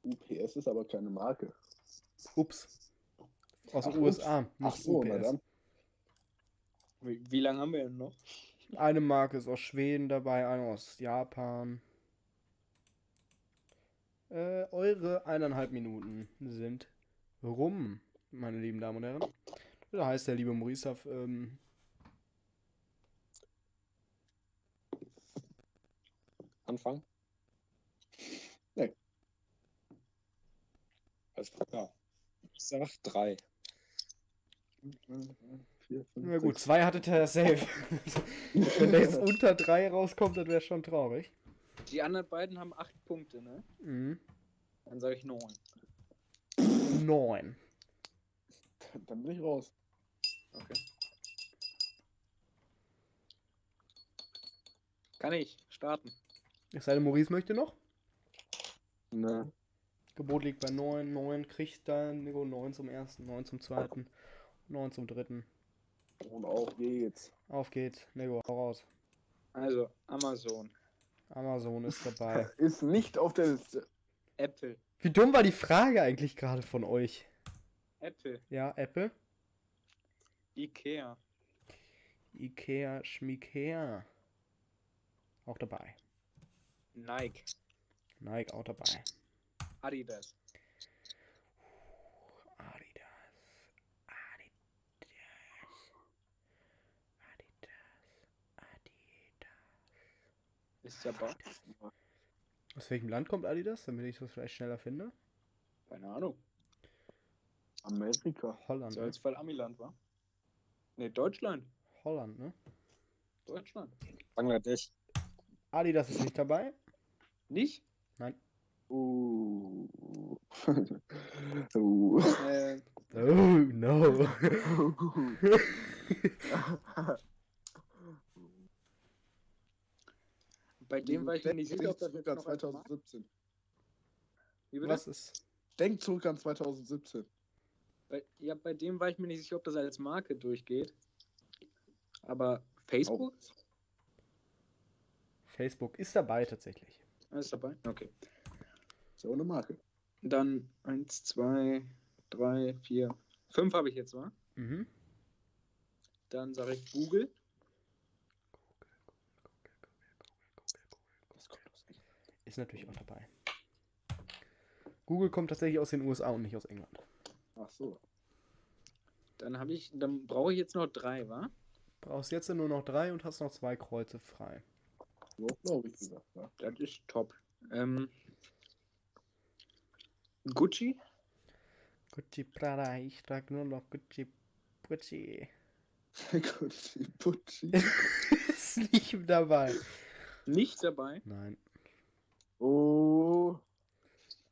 UPS ist aber keine Marke. Ups. Aus den Ach, USA, Ach nicht so, UPS. dann. Wie, wie lange haben wir denn noch? Eine Marke ist aus Schweden dabei, eine aus Japan. Äh, eure eineinhalb Minuten sind rum, meine lieben Damen und Herren. Da heißt der liebe Maurice darf, ähm, Anfang? Nee. Alles klar. Ich sag drei. Vier, fünf, na gut, sechs. zwei hattet ihr ja safe. Wenn der jetzt unter drei rauskommt, dann wäre schon traurig. Die anderen beiden haben acht Punkte, ne? Mhm. Dann sage ich neun. Neun. Dann bin ich raus. Okay. Kann ich starten? Es sei denn, Maurice möchte noch. Ne. Gebot liegt bei 9. 9 kriegt dann Nico 9 zum ersten, 9 zum zweiten, 9 zum dritten. Und auf geht's. Auf geht's. Nico, hau raus. Also, Amazon, Amazon ist dabei. Ist nicht auf der Liste. Apple, Wie dumm war die Frage eigentlich gerade von euch? Apple, Ja, Apple, Ikea, Ikea, Schmikea. Auch dabei. Nike, Nike auch dabei. Adidas. Adidas. Ist ja Aus welchem Land kommt Adidas, damit ich das vielleicht schneller finde? Keine Ahnung. Amerika. Holland. Soll Ne? Amiland, war? Ne, Deutschland. Holland, ne? Deutschland. Bangladesch. Adidas ist nicht dabei. Nicht? Nein. Uh. uh. Äh, Oh, no. bei dem war ich mir nicht sicher, ob das jetzt an noch als Marke- 2017. Wie bitte? Was ist? Denk zurück an 2017. Bei, ja, bei dem war ich mir nicht sicher, ob das als Marke durchgeht. Aber Facebook? Facebook ist dabei tatsächlich. Ah, Ist dabei? Okay. Ist ja auch eine Marke. Dann 1, 2, 3, 4, 5 habe ich jetzt, wa? Mhm. Dann sage ich Google. Ist natürlich auch dabei. Google kommt tatsächlich aus den USA und nicht aus England. Ach so. Dann habe ich, dann brauche ich jetzt noch drei, wa? Brauchst jetzt nur noch drei und hast noch zwei Kreuze frei. So glaube ich gesagt. Ja. Das ist top. Ähm, Gucci? Gucci Prada, ich trage nur noch Gucci Gucci. Gucci, Pucci. ist nicht dabei. Nicht dabei. Nein. Oh.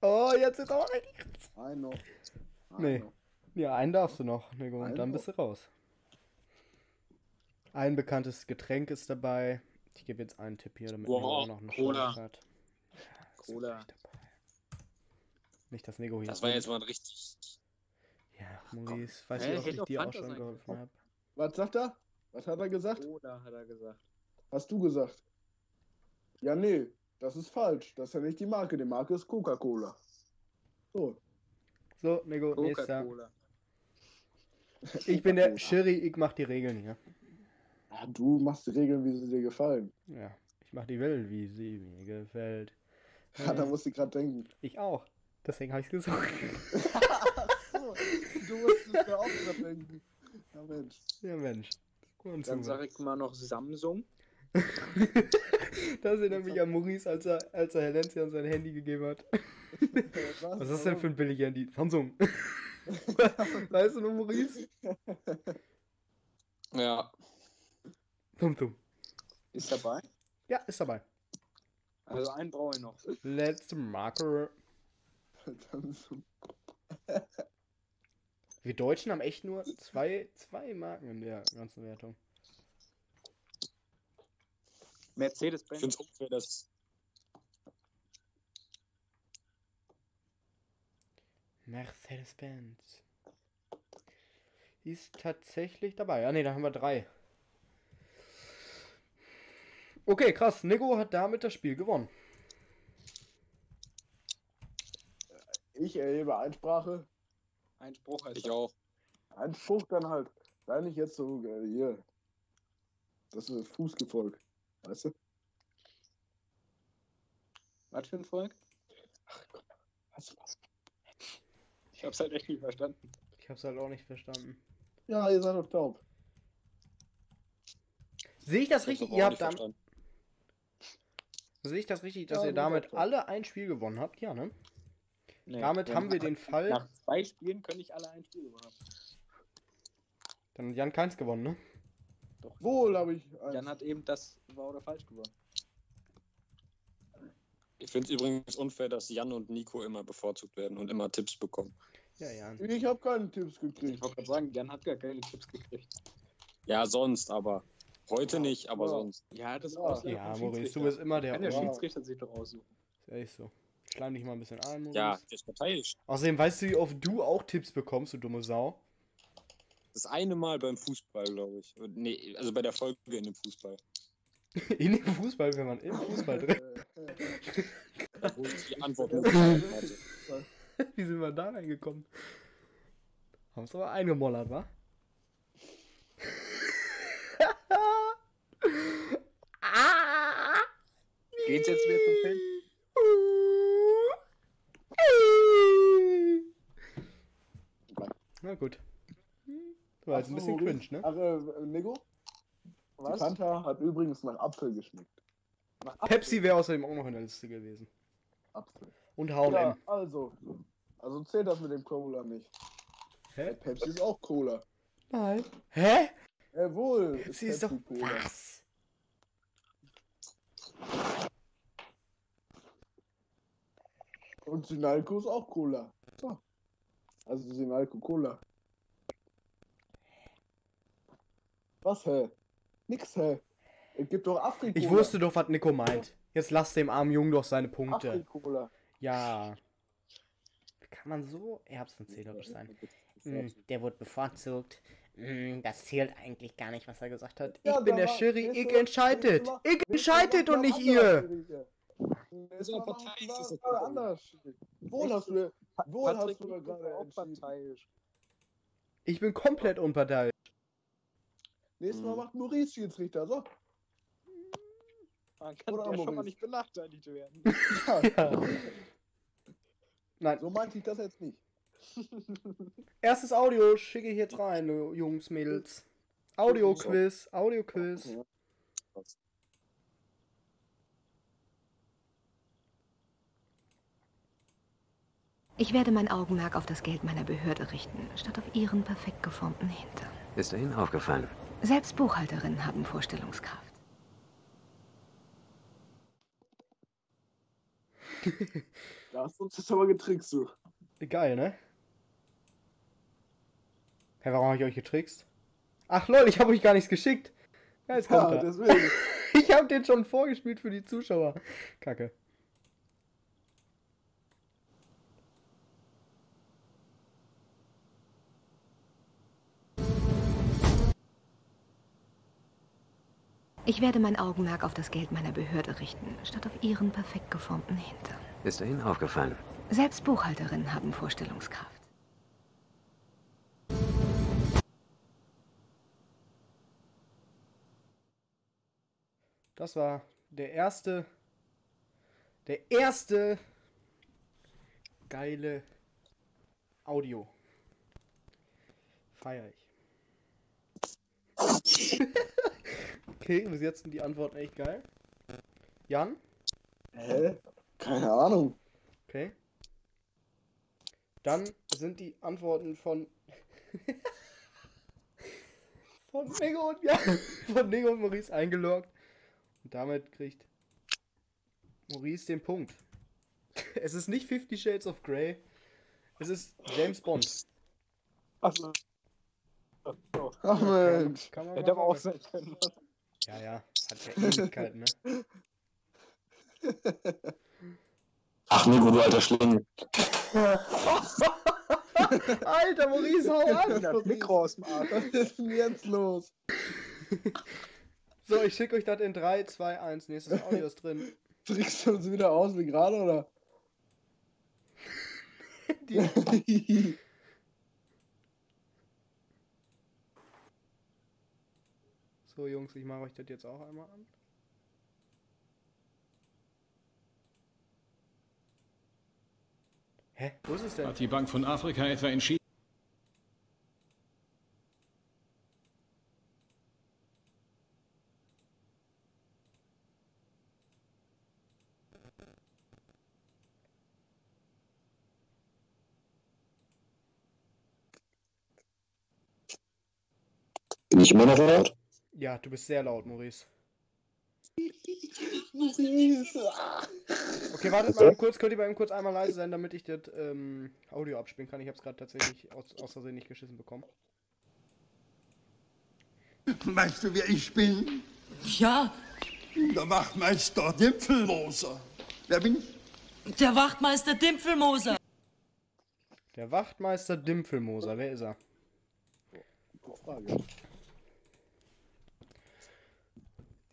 Oh, jetzt ist auch richtig. Ein noch. Ein Nee. noch. Ja, einen darfst du noch, Nico, und dann noch. bist du raus. Ein bekanntes Getränk ist dabei. Ich gebe jetzt einen Tipp hier, damit Wow, Nico auch noch eine Cola. Chance hat. Cola. Nicht, dass Nico hier. Das war jetzt mal ein richtig. Ja, Maurice, weiß Hä, nicht, ob ich dir auch schon geholfen habe. Was sagt er? Was hat er gesagt? Oder hat er gesagt. Hast du gesagt? Ja, nee, das ist falsch. Das ist ja nicht die Marke. Die Marke ist Coca-Cola. So. So, Nico, nächster. Coca-Cola. Ich bin der Schiri, ich mach die Regeln hier. Ja, du machst die Regeln, wie sie dir gefallen. Ja, ich mach die Welt, wie sie mir gefällt. Ja, da musst du gerade denken. Ich auch. Deswegen habe ich gesagt. so, du musst es ja auch gerade denken. Ja, Mensch. ja, Mensch. Und Dann so. sage ich mal noch Samsung. das erinnert mich an Maurice, als er, als er Herr Lenzia sein Handy gegeben hat. Was ist das denn für ein billiges Handy? Samsung. weißt du noch, Maurice? Ja. Samsung. Ist dabei. Ja, ist dabei. Also einen brauche ich noch. Letzte Marker. Wir Deutschen haben echt nur zwei, zwei Marken in der ganzen Wertung. Ich Mercedes-Benz. finde es unfair, dass. Mercedes-Benz. Ist tatsächlich dabei. Ja, ne, da haben wir drei. Okay, krass. Nico hat damit das Spiel gewonnen. Ich erhebe Einsprache. Einspruch heißt Ich das. auch. Einspruch dann halt. Sei nicht jetzt so äh, hier. Das ist Fußgefolg. Weißt du? Was für ein Volk? Hast du was? Ich hab's halt echt nicht verstanden. Ich hab's halt auch nicht verstanden. Ja, ihr seid doch taub. Sehe ich das Ich richtig? Ihr habt dann, sehe ich das richtig, dass Ja, ihr damit alle ein Spiel gewonnen habt? Ja, ne? Nee. Damit haben wir den Fall. Nach zwei Spielen können nicht alle ein Spiel gewonnen haben. Dann hat Jan keins gewonnen, ne? Doch. Wohl habe ich. eins. Jan hat eben das wahr oder falsch gewonnen. Ich finde es übrigens unfair, dass Jan und Nico immer bevorzugt werden und immer Tipps bekommen. Ja, Jan. Ich habe keine Tipps Ich gekriegt. wollte gerade sagen, Jan hat gar keine Tipps gekriegt. Ja, sonst, aber. Heute Ja, nicht, aber ja. sonst. Ja, das ist Ja. Ja, Maurice, du bist immer der. Kann der. Schiedsrichter sich doch aussuchen. Ist echt so. Schleim dich mal ein bisschen ein, Maurice. Ja, das verteile ich. Außerdem weißt du, wie oft du auch Tipps bekommst, du dumme Sau. Das eine Mal beim Fußball, glaube ich. Nee, also bei der Folge in dem Fußball. In dem Fußball, wenn man im Fußball drin. Wo ich die Antwort Wie sind wir da reingekommen? Haben es aber eingemollert, wa? ah! Geht's jetzt wieder zum Film? Ah, Na gut. War jetzt ein bisschen cringe, ne? Ach, äh, Nico? Die Was? Fanta hat übrigens nach Apfel geschmeckt. Nach Apfel. Pepsi wäre außerdem auch noch in der Liste gewesen. Apfel. Und H&M. Ja, also. Also zählt das mit dem Cola nicht. Hä? Pepsi ist auch Cola. Nein. Hä? Jawohl. Pepsi ist doch... Cola. Was? Und Sinalco ist auch Cola. So. Also Sinalco Cola. Was, hä? Nix, hä? Es gibt doch Afrikola. Ich wusste doch, was Nico meint. Jetzt lass dem armen Jungen doch seine Punkte. Afrikola. Ja. Kann man so erbsenzählerisch sein? Hm, der wird bevorzugt. Hm, das zählt eigentlich gar nicht, was er gesagt hat. Ich Ja, bin der Schiri, ich entscheidet. Ich entscheidet und nicht ihr. So Mal Partei machen ist das anders. Wohl hast du, wohl hast du gerade parteiisch. Ich bin komplett unparteiisch. Nächstes Mal Hm. macht Maurice Schiedsrichter. So. Man kann Oder ja schon mal Maurice. nicht benachteiligt werden. Ja. Ja. Nein, So meinte ich das jetzt nicht. erstes Audio schicke ich jetzt rein, du Jungs, Mädels. Audio-Quiz, Audio-Quiz. Ich werde mein Augenmerk auf das Geld meiner Behörde richten, statt auf ihren perfekt geformten Hintern. Ist er Ihnen aufgefallen? Selbst Buchhalterinnen haben Vorstellungskraft. Da hast du uns jetzt aber getrickst, du. Geil, ne? Hä, warum habe ich euch getrickst? Ach lol, ich habe euch gar nichts geschickt. Ja, jetzt kommt Ja, er. deswegen. Ich habe den schon vorgespielt für die Zuschauer. Kacke. Ich werde mein Augenmerk auf das Geld meiner Behörde richten, statt auf ihren perfekt geformten Hintern. Ist er Ihnen aufgefallen? Selbst Buchhalterinnen haben Vorstellungskraft. Das war der erste. Der erste geile Audio. Feier ich. okay, bis jetzt sind die Antworten echt geil. Jan? Hä? Keine Ahnung. Okay. Dann sind die Antworten von. von Nico und ja, von Nico und Maurice eingeloggt. Und damit kriegt Maurice den Punkt. Es ist nicht Fifty Shades of Grey. Es ist James Bond. Achso. So. Ach Mensch. Kann man Hätte mal aber auch sein können. Ja, ja. Hat ja Ewigkeiten, ne? Ach, Nico, du alter Schlingel. Alter, Maurice, hau an! Das Mikro aus dem Arsch. Was ist denn jetzt los? So, ich schicke euch das in 3, 2, 1. Nächstes Audio ist drin. Trickst du uns wieder aus wie gerade, oder? Die, so, Jungs, ich mache euch das jetzt auch einmal an. Hä? Wo ist es denn? Hat die Bank von Afrika etwa entschieden? Bin ich immer noch laut? Ja, du bist sehr laut, Maurice. Maurice. Okay, wartet mal kurz. Könnt ihr mal eben kurz einmal leise sein, damit ich das ähm, Audio abspielen kann? Ich habe es gerade tatsächlich aus, aus Versehen nicht geschissen bekommen. Weißt du, wer ich bin? Ja, Der Wachtmeister Dimpfelmoser. Wer bin ich? der Wachtmeister Dimpfelmoser. Der Wachtmeister Dimpfelmoser, wer ist er? Gute Frage.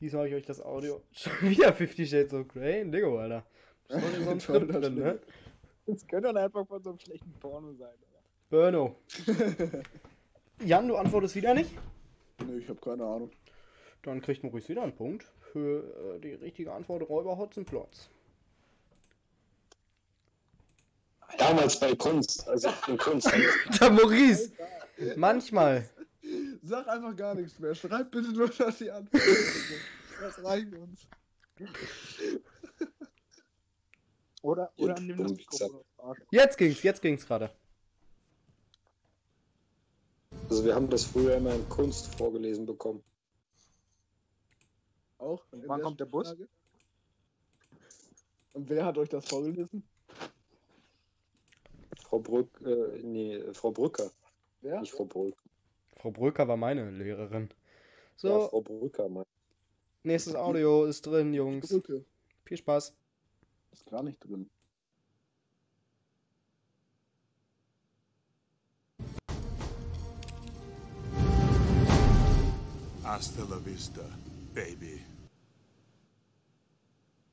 Diesmal habe ich euch das Audio. Schon wieder 50 Shades of Grey? Digga, Alter. Das ist doch so ein Skript drin, ne? Das könnte dann einfach von so einem schlechten Porno sein. Oder? Burno. Jan, du antwortest wieder nicht? Nee, ich habe keine Ahnung. Dann kriegt Maurice wieder einen Punkt für äh, die richtige Antwort Räuber Hotzenplotz. Damals bei Kunst, also in Kunst. Der Maurice. Manchmal. Sag einfach gar nichts mehr. Schreib bitte nur, dass die Antwort Das reicht uns. Oder, oder nimm das. Mikrofon. Jetzt ging's, jetzt ging's gerade. Also wir haben das früher immer in Kunst vorgelesen bekommen. Auch? Und wann kommt der Bus? Frage? Und wer hat euch das vorgelesen? Frau Brück, äh, nee, Frau Brücker, Wer? nicht Frau Brück. Frau Bröker war meine Lehrerin. Ja, So, Frau Brücker, mein. nächstes Audio ist drin, Jungs. Brücke. Viel Spaß. Ist gar nicht drin. Hasta la vista, baby.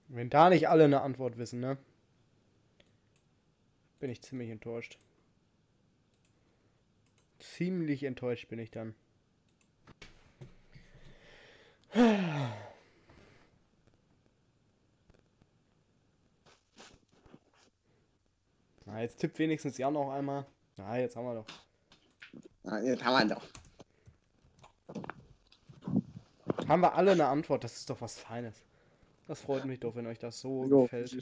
Wenn da nicht alle eine Antwort wissen, ne? Bin ich ziemlich enttäuscht. Ziemlich enttäuscht bin ich dann. Na, jetzt tippt wenigstens Jan noch einmal. Na, jetzt haben wir doch. Ah, jetzt haben wir doch. Haben wir alle eine Antwort, das ist doch was Feines. Das freut mich doch, wenn euch das so Jo, gefällt.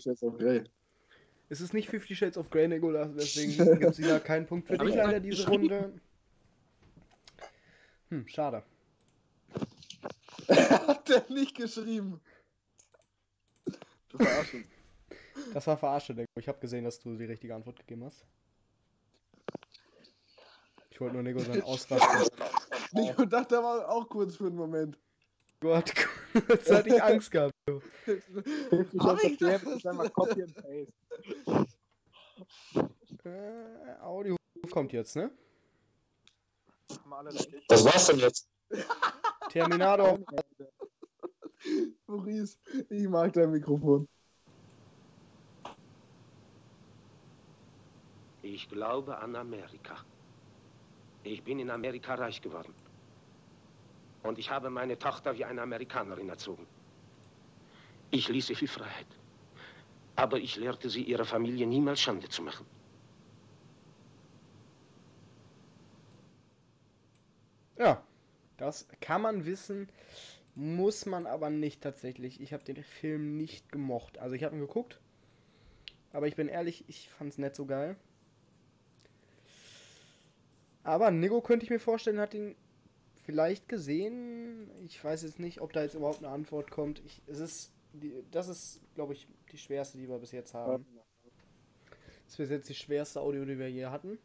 Es ist nicht Fifty Shades of Grey, Nicolas, deswegen gibt es wieder keinen Punkt für dich mal diese? Runde. Hm, schade. Hat der nicht geschrieben? Du verarschst uns. Das war verarscht, Nico. Ich habe gesehen, dass du die richtige Antwort gegeben hast. Ich wollte nur Nico seinen Ausrasten. Nico dachte aber auch kurz für einen Moment. Gott, jetzt hatte ich Angst gehabt. du. Ich Hab hab's ich das ist einmal Copy and Paste. Äh, Audio kommt jetzt, ne? Haben alle richtig. Was war's denn jetzt? Terminator. Maurice, ich mag dein Mikrofon. Ich glaube an Amerika. Ich bin in Amerika reich geworden. Und ich habe meine Tochter wie eine Amerikanerin erzogen. Ich ließ sie viel Freiheit. Aber ich lehrte sie, ihrer Familie niemals Schande zu machen. Ja, das kann man wissen, muss man aber nicht tatsächlich. Ich habe den Film nicht gemocht. Also ich habe ihn geguckt, aber ich bin ehrlich, ich fand es nicht so geil. Aber Nigo könnte ich mir vorstellen, hat ihn vielleicht gesehen. Ich weiß jetzt nicht, ob da jetzt überhaupt eine Antwort kommt. Ich, es ist, die, das ist, glaube ich, die schwerste, die wir bis jetzt haben. Das ist bis jetzt die schwerste Audio, die wir je hatten.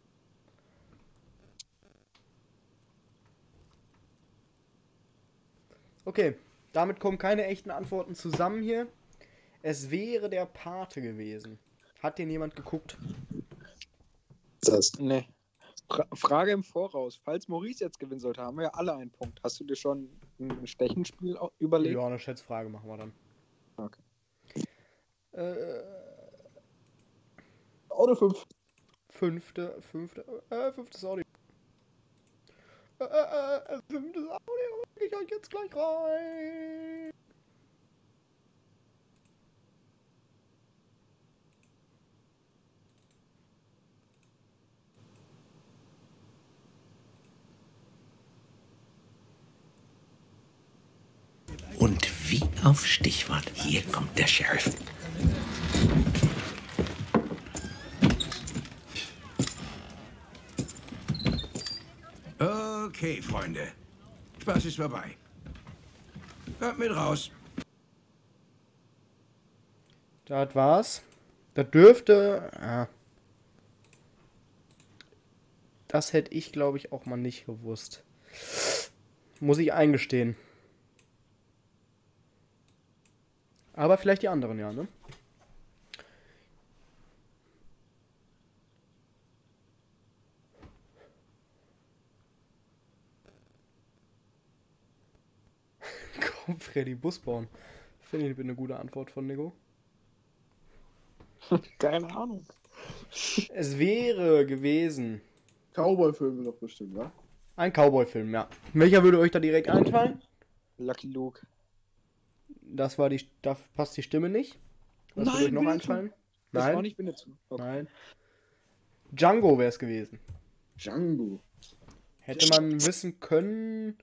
Okay, damit kommen keine echten Antworten zusammen hier. Es wäre der Pate gewesen. Hat den jemand geguckt? Das. Nee. Fra Frage im Voraus. Falls Maurice jetzt gewinnen sollte, haben wir ja alle einen Punkt. Hast du dir schon ein Stechenspiel überlegt? Ja, eine Schätzfrage machen wir dann. Okay. Äh, Auto 5. fünfte, fünfte, äh, fünftes Audio. Äh, äh, äh, fünftes Euch jetzt gleich rein. Und wie auf Stichwort, hier kommt der Sheriff. Okay, Freunde. Spaß ist vorbei. Kommt mit raus. Das war's. Das dürfte. Ja. Das hätte ich, glaube ich, auch mal nicht gewusst. Muss ich eingestehen. Aber vielleicht die anderen, ja, ne? Komm, Freddy, Bus bauen. Finde ich eine gute Antwort von Nico. Keine Ahnung. Es wäre gewesen. Cowboy-Filme doch bestimmt, ne? Ein Cowboy-Film, ja. Welcher würde euch da direkt einfallen? Lucky Luke. Das war die. Da passt die Stimme nicht. Was würde Nein, euch noch einfallen? Das Nein. war nicht Winnetou. Okay. Nein. Django wäre es gewesen. Django. Hätte man wissen können,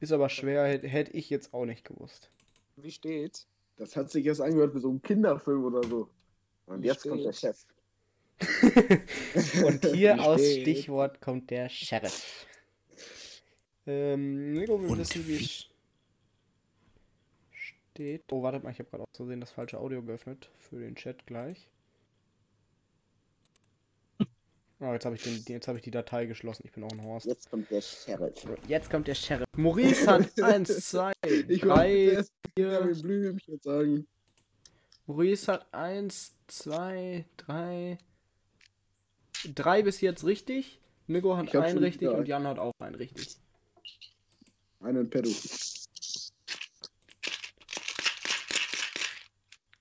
ist aber schwer, hätte ich jetzt auch nicht gewusst. Wie steht's? Das hat sich jetzt angehört wie so ein Kinderfilm oder so. Und jetzt kommt der Chef. Und hier Wie aus steht? Stichwort kommt der Sheriff. Ähm, Nico, wir Und wissen, wie es steht. Oh, wartet mal, ich habe gerade auch zu sehen das falsche Audio geöffnet für den Chat gleich. Oh, jetzt habe ich, den, jetzt hab ich die Datei geschlossen. Ich bin auch ein Horst. Jetzt kommt der Sheriff. Jetzt kommt der Sheriff. Maurice hat 1, 2, Ich wollte 3, erst 4. Gary Blümchen sagen. Maurice hat 1, 2, 3. 3 bis jetzt richtig. Nico hat einen richtig gesagt. und Jan hat auch einen richtig. Einen Pedo.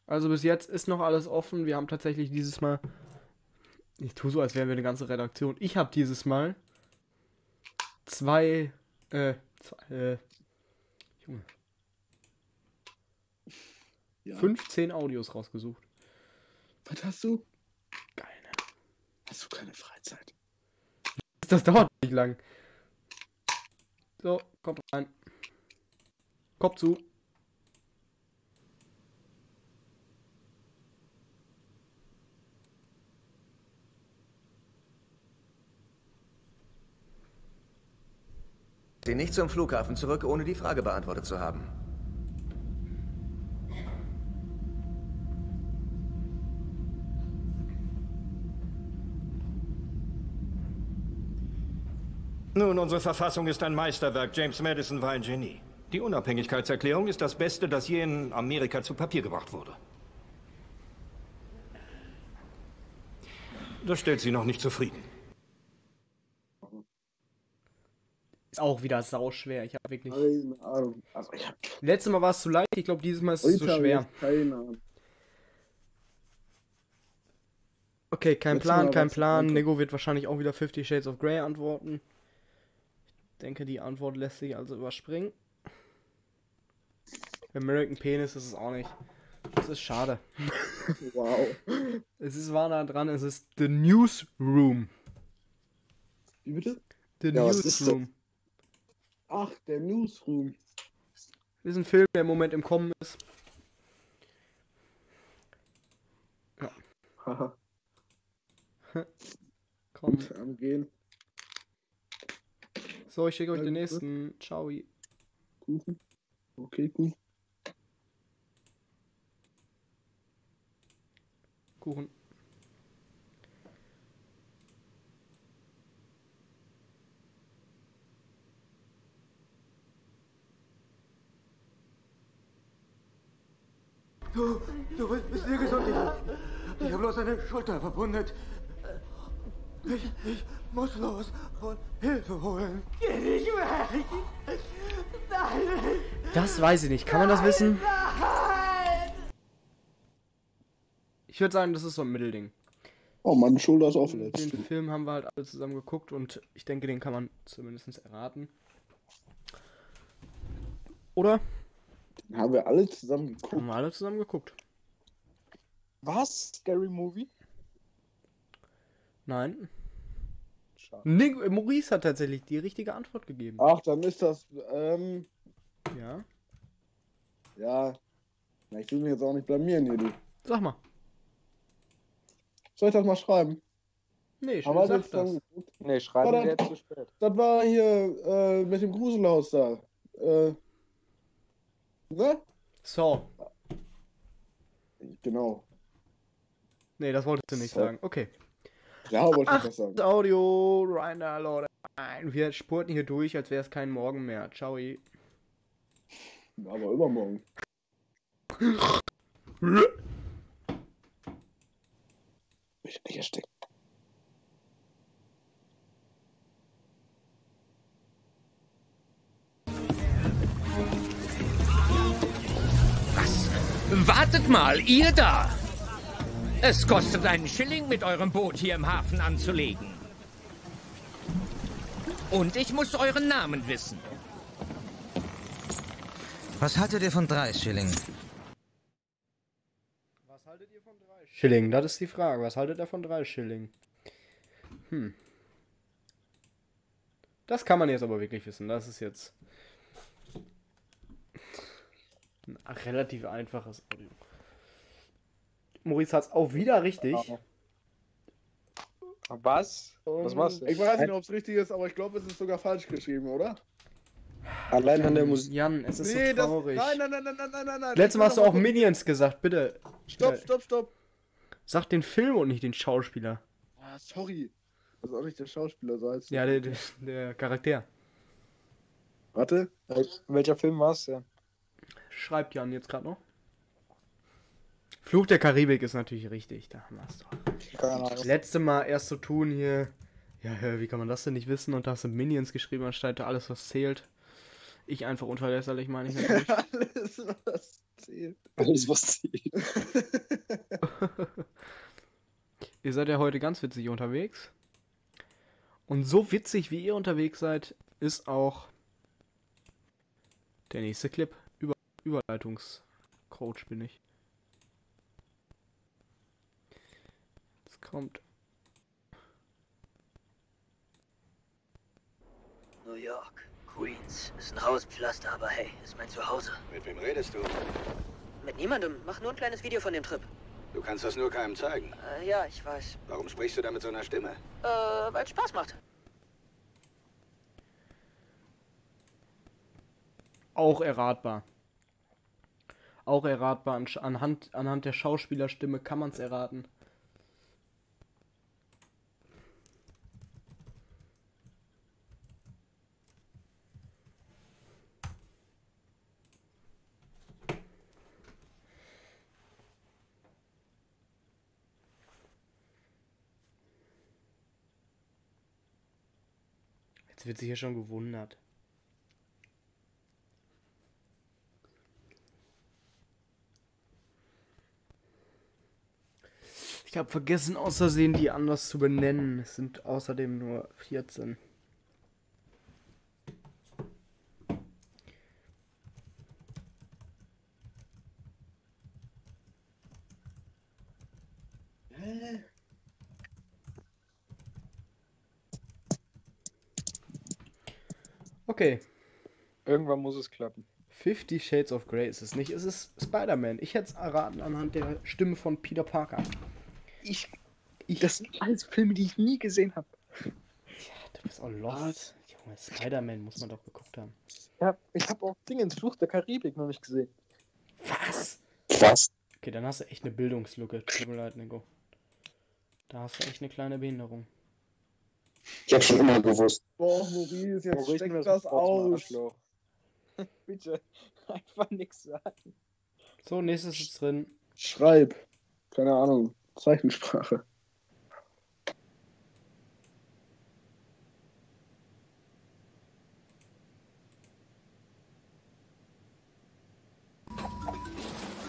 Also bis jetzt ist noch alles offen. Wir haben tatsächlich dieses Mal. Ich tue so, als wären wir eine ganze Redaktion. Ich habe dieses Mal zwei. Äh, zwei, äh, Junge. Ja. 15 Audios rausgesucht. Was hast du? Keine. Hast du keine Freizeit? Das dauert nicht lang. So, kommt rein. Kopf zu. Sie nicht zum Flughafen zurück, ohne die Frage beantwortet zu haben. Nun, unsere Verfassung ist ein Meisterwerk. James Madison war ein Genie. Die Unabhängigkeitserklärung ist das Beste, das je in Amerika zu Papier gebracht wurde. Das stellt Sie noch nicht zufrieden. Ist auch wieder sauschwer. Ich habe wirklich. Keine Ahnung. Also ich hab Letztes Mal war es zu leicht. Ich glaube, dieses Mal ist es zu schwer. Keine Ahnung. Okay, kein Letztes Plan, Mal kein Plan. Nego wird wahrscheinlich auch wieder Fifty Shades of Grey antworten. Ich denke, die Antwort lässt sich also überspringen. American Penis ist es auch nicht. Das ist schade. Wow. Es ist wahr nah dran, es ist The Newsroom. Wie bitte? The Ja? Newsroom. Ach, der Newsroom. Das ist ein Film, der im Moment im Kommen ist. Ja. Haha. Komm. Am Gehen. So, ich schicke euch den nächsten. Ciao. Kuchen. Okay, gut. Kuchen. Du, du bist mir gesund. Ich, ich habe bloß eine Schulter verwundet. Ich, ich muss los und Hilfe holen. Geh nicht weg! Nein! Das weiß ich nicht. Kann man das wissen? Nein! Ich würde sagen, das ist so ein Mittelding. Oh, meine Schulter ist auch verletzt. Den Film haben wir halt alle zusammen geguckt und ich denke, den kann man zumindest erraten. Oder? Haben wir alle zusammen geguckt. Haben wir alle zusammen geguckt. Was? Scary Movie? Nein. Schade. Nick, äh, Maurice hat tatsächlich die richtige Antwort gegeben. Ach, dann ist das, ähm, Ja. ja. Na, ich will mich jetzt auch nicht blamieren hier, du. Sag mal. Soll ich das mal schreiben? Nee, Aber sag das. Nee, schreiben War wir das- jetzt zu spät. Das war hier, äh, mit dem Gruselhaus da. Äh, ne? So. Genau. Nee, das wolltest du nicht So. sagen. Okay. Ja, wollte ich das sagen. das Audio, Reiner, Leute. Nein, Wir spurten hier durch, als wäre es kein Morgen mehr. Ciao. Aber übermorgen. Ich bin hier stecken. Wartet mal, ihr da! Es kostet einen Schilling, mit eurem Boot hier im Hafen anzulegen. Und ich muss euren Namen wissen. Was haltet ihr von drei Schilling? Schilling, das ist die Frage. Was haltet ihr von drei Schilling? Hm. Das kann man jetzt aber wirklich wissen. Das ist jetzt ein relativ einfaches Audio. Maurice hat es auch wieder richtig. Was? Was machst du? Ich weiß nicht, ob es richtig ist, aber ich glaube, es ist sogar falsch geschrieben, oder? Allein an der Musik. Jan, es ist Nee, so das- traurig. nein, nein, nein, nein, nein, nein, nein, nein. Letztes Mal hast du auch Minions gesagt, bitte. Stopp, Äh, stopp, stopp. Sag den Film und nicht den Schauspieler. Ah, sorry. Das ist auch nicht der Schauspieler, so heißt Ja, der, der, der Charakter. Warte. Welcher Film war es denn? Schreibt Jan jetzt gerade noch. Fluch der Karibik ist natürlich richtig. Da haben wir es doch. Keine Ahnung. Letzte Mal erst so tun hier. Ja, wie kann man das denn nicht wissen? Und da hast du Minions geschrieben, anstatt alles, was zählt. Ich einfach unverlässlich, meine ich natürlich. Alles, was zählt. Alles, was zählt. ihr seid ja heute ganz witzig unterwegs. Und so witzig, wie ihr unterwegs seid, ist auch der nächste Clip. Über Überleitungscoach bin ich. Jetzt kommt. New York, Queens. Ist ein Hauspflaster, aber hey, ist mein Zuhause. Mit wem redest du? Mit niemandem. Mach nur ein kleines Video von dem Trip. Du kannst das nur keinem zeigen. Äh, ja, ich weiß. Warum sprichst du da mit so einer Stimme? Äh, weil es Spaß macht. Auch erratbar. Auch erratbar. An- Anhand, anhand der Schauspielerstimme kann man es erraten. Jetzt wird sich hier schon gewundert. Ich habe vergessen, außersehen die anders zu benennen. Es sind außerdem nur 14. Okay. Irgendwann muss es klappen. Fifty Shades of Grey ist es nicht. Es ist Spider-Man. Ich hätte es erraten anhand der Stimme von Peter Parker. Ich, ich, das sind alles Filme, die ich nie gesehen habe. Du bist auch lost. Junge, Spider-Man muss man doch geguckt haben. Ja, ich habe auch Dinge ins Fluch der Karibik noch nicht gesehen. Was? Was? Okay, dann hast du echt eine Bildungslücke. Tut mir leid, Nico. Da hast du echt eine kleine Behinderung. Ich habe schon immer gewusst. Boah, Maurice, jetzt Maurice, steck mir das aus. Bitte, einfach nichts sagen. So, nächstes ist drin. Schreib. Keine Ahnung. Zeichensprache.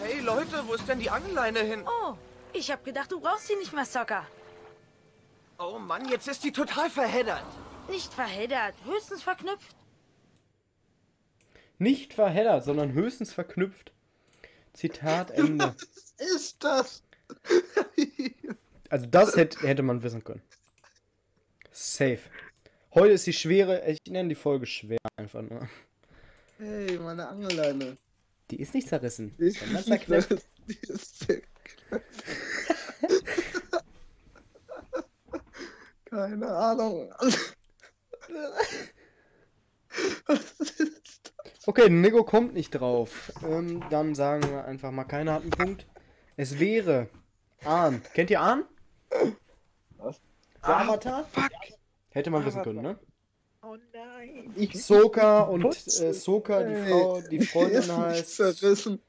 Hey Leute, wo ist denn die Angelleine hin? Oh, ich hab gedacht, du brauchst sie nicht mehr, Soccer. Oh Mann, jetzt ist die total verheddert. Nicht verheddert, höchstens verknüpft. Nicht verheddert, sondern höchstens verknüpft. Zitat Ende. Ist das? Also das hätte, hätte man wissen können. Safe. Heute ist die schwere, ich nenne die Folge schwer einfach nur. Hey, meine Angelleine. Die ist nicht zerrissen. Die ist, zerknüpft. die ist. Keine Ahnung. Okay, Nico kommt nicht drauf. Ähm, dann sagen wir einfach mal, keiner hat einen Punkt. Es wäre Ahn. Kennt ihr Ahn? Was? Der Avatar? Fuck. Hätte man wissen können, ne? Oh nein. Soka und äh, Soka, die Frau, die Die ist Freundin nicht heißt. zerrissen.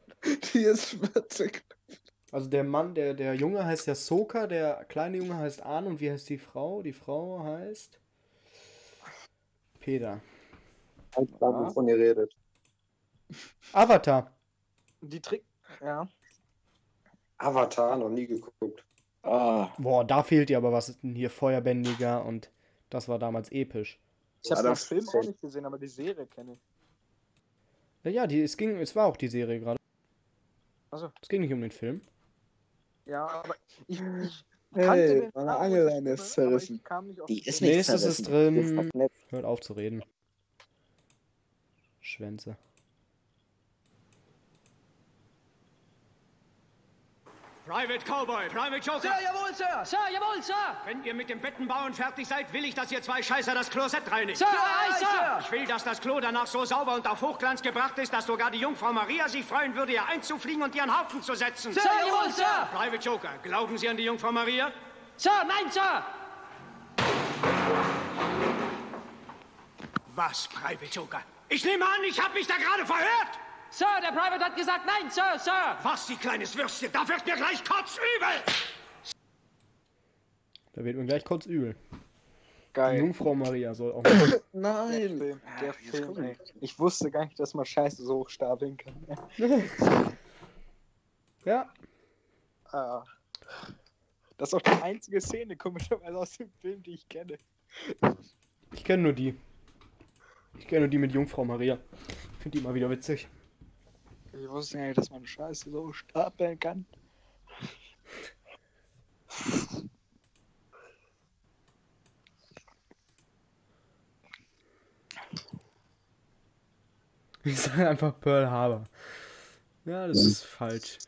Die ist zerknüpft. Also der Mann, der, der Junge heißt ja Soka, der kleine Junge heißt Ahn und wie heißt die Frau? Die Frau heißt. Peter. Halt grad, wovon ihr redet. Avatar. Die Trick. Ja. Avatar, noch nie geguckt. Ah. Boah, da fehlt dir aber was denn hier Feuerbändiger und das war damals episch. Ich habe Ah, den das- Film auch nicht gesehen, aber die Serie kenne ich. Ja, ja, die, es ging, es war auch die Serie gerade. Also, Es ging nicht um den Film. ja, aber ich, ich, Hey, meine Angelleine ist zerrissen. Die ist nicht Nächstes ist zerrissen. Ist drin. Hört auf zu reden. Schwänze. Private Cowboy, Private Joker. Sir, jawohl, Sir! Sir, jawohl, Sir! Wenn ihr mit dem Bettenbauen fertig seid, will ich, dass ihr zwei Scheißer das Klosett reinigt. Sir, aye, Sir! Ich will, dass das Klo danach so sauber und auf Hochglanz gebracht ist, dass sogar die Jungfrau Maria sich freuen würde, ihr einzufliegen und ihren Haufen zu setzen. Sir, jawohl, Sir! Private Joker, glauben Sie an die Jungfrau Maria? Sir, nein, Sir! Was, Private Joker? Ich nehme an, ich habe mich da gerade verhört. Sir, der Private hat gesagt nein, Sir, Sir! Was, Sie kleines Würstchen, da wird mir gleich kotzübel. Da wird mir gleich kurz übel. Geil. Die Jungfrau Maria soll auch. Der Nein! Film, der Film, ey. Ich wusste gar nicht, dass man Scheiße so hochstapeln kann. ja. Ah. Das ist auch die einzige Szene, komischerweise aus dem Film, die ich kenne. Ich kenne nur die. Ich kenne nur die mit Jungfrau Maria. Ich finde die immer wieder witzig. Ich wusste gar nicht, dass man Scheiße so stapeln kann. Ich sage einfach Pearl Harbor. Ja, das ist falsch.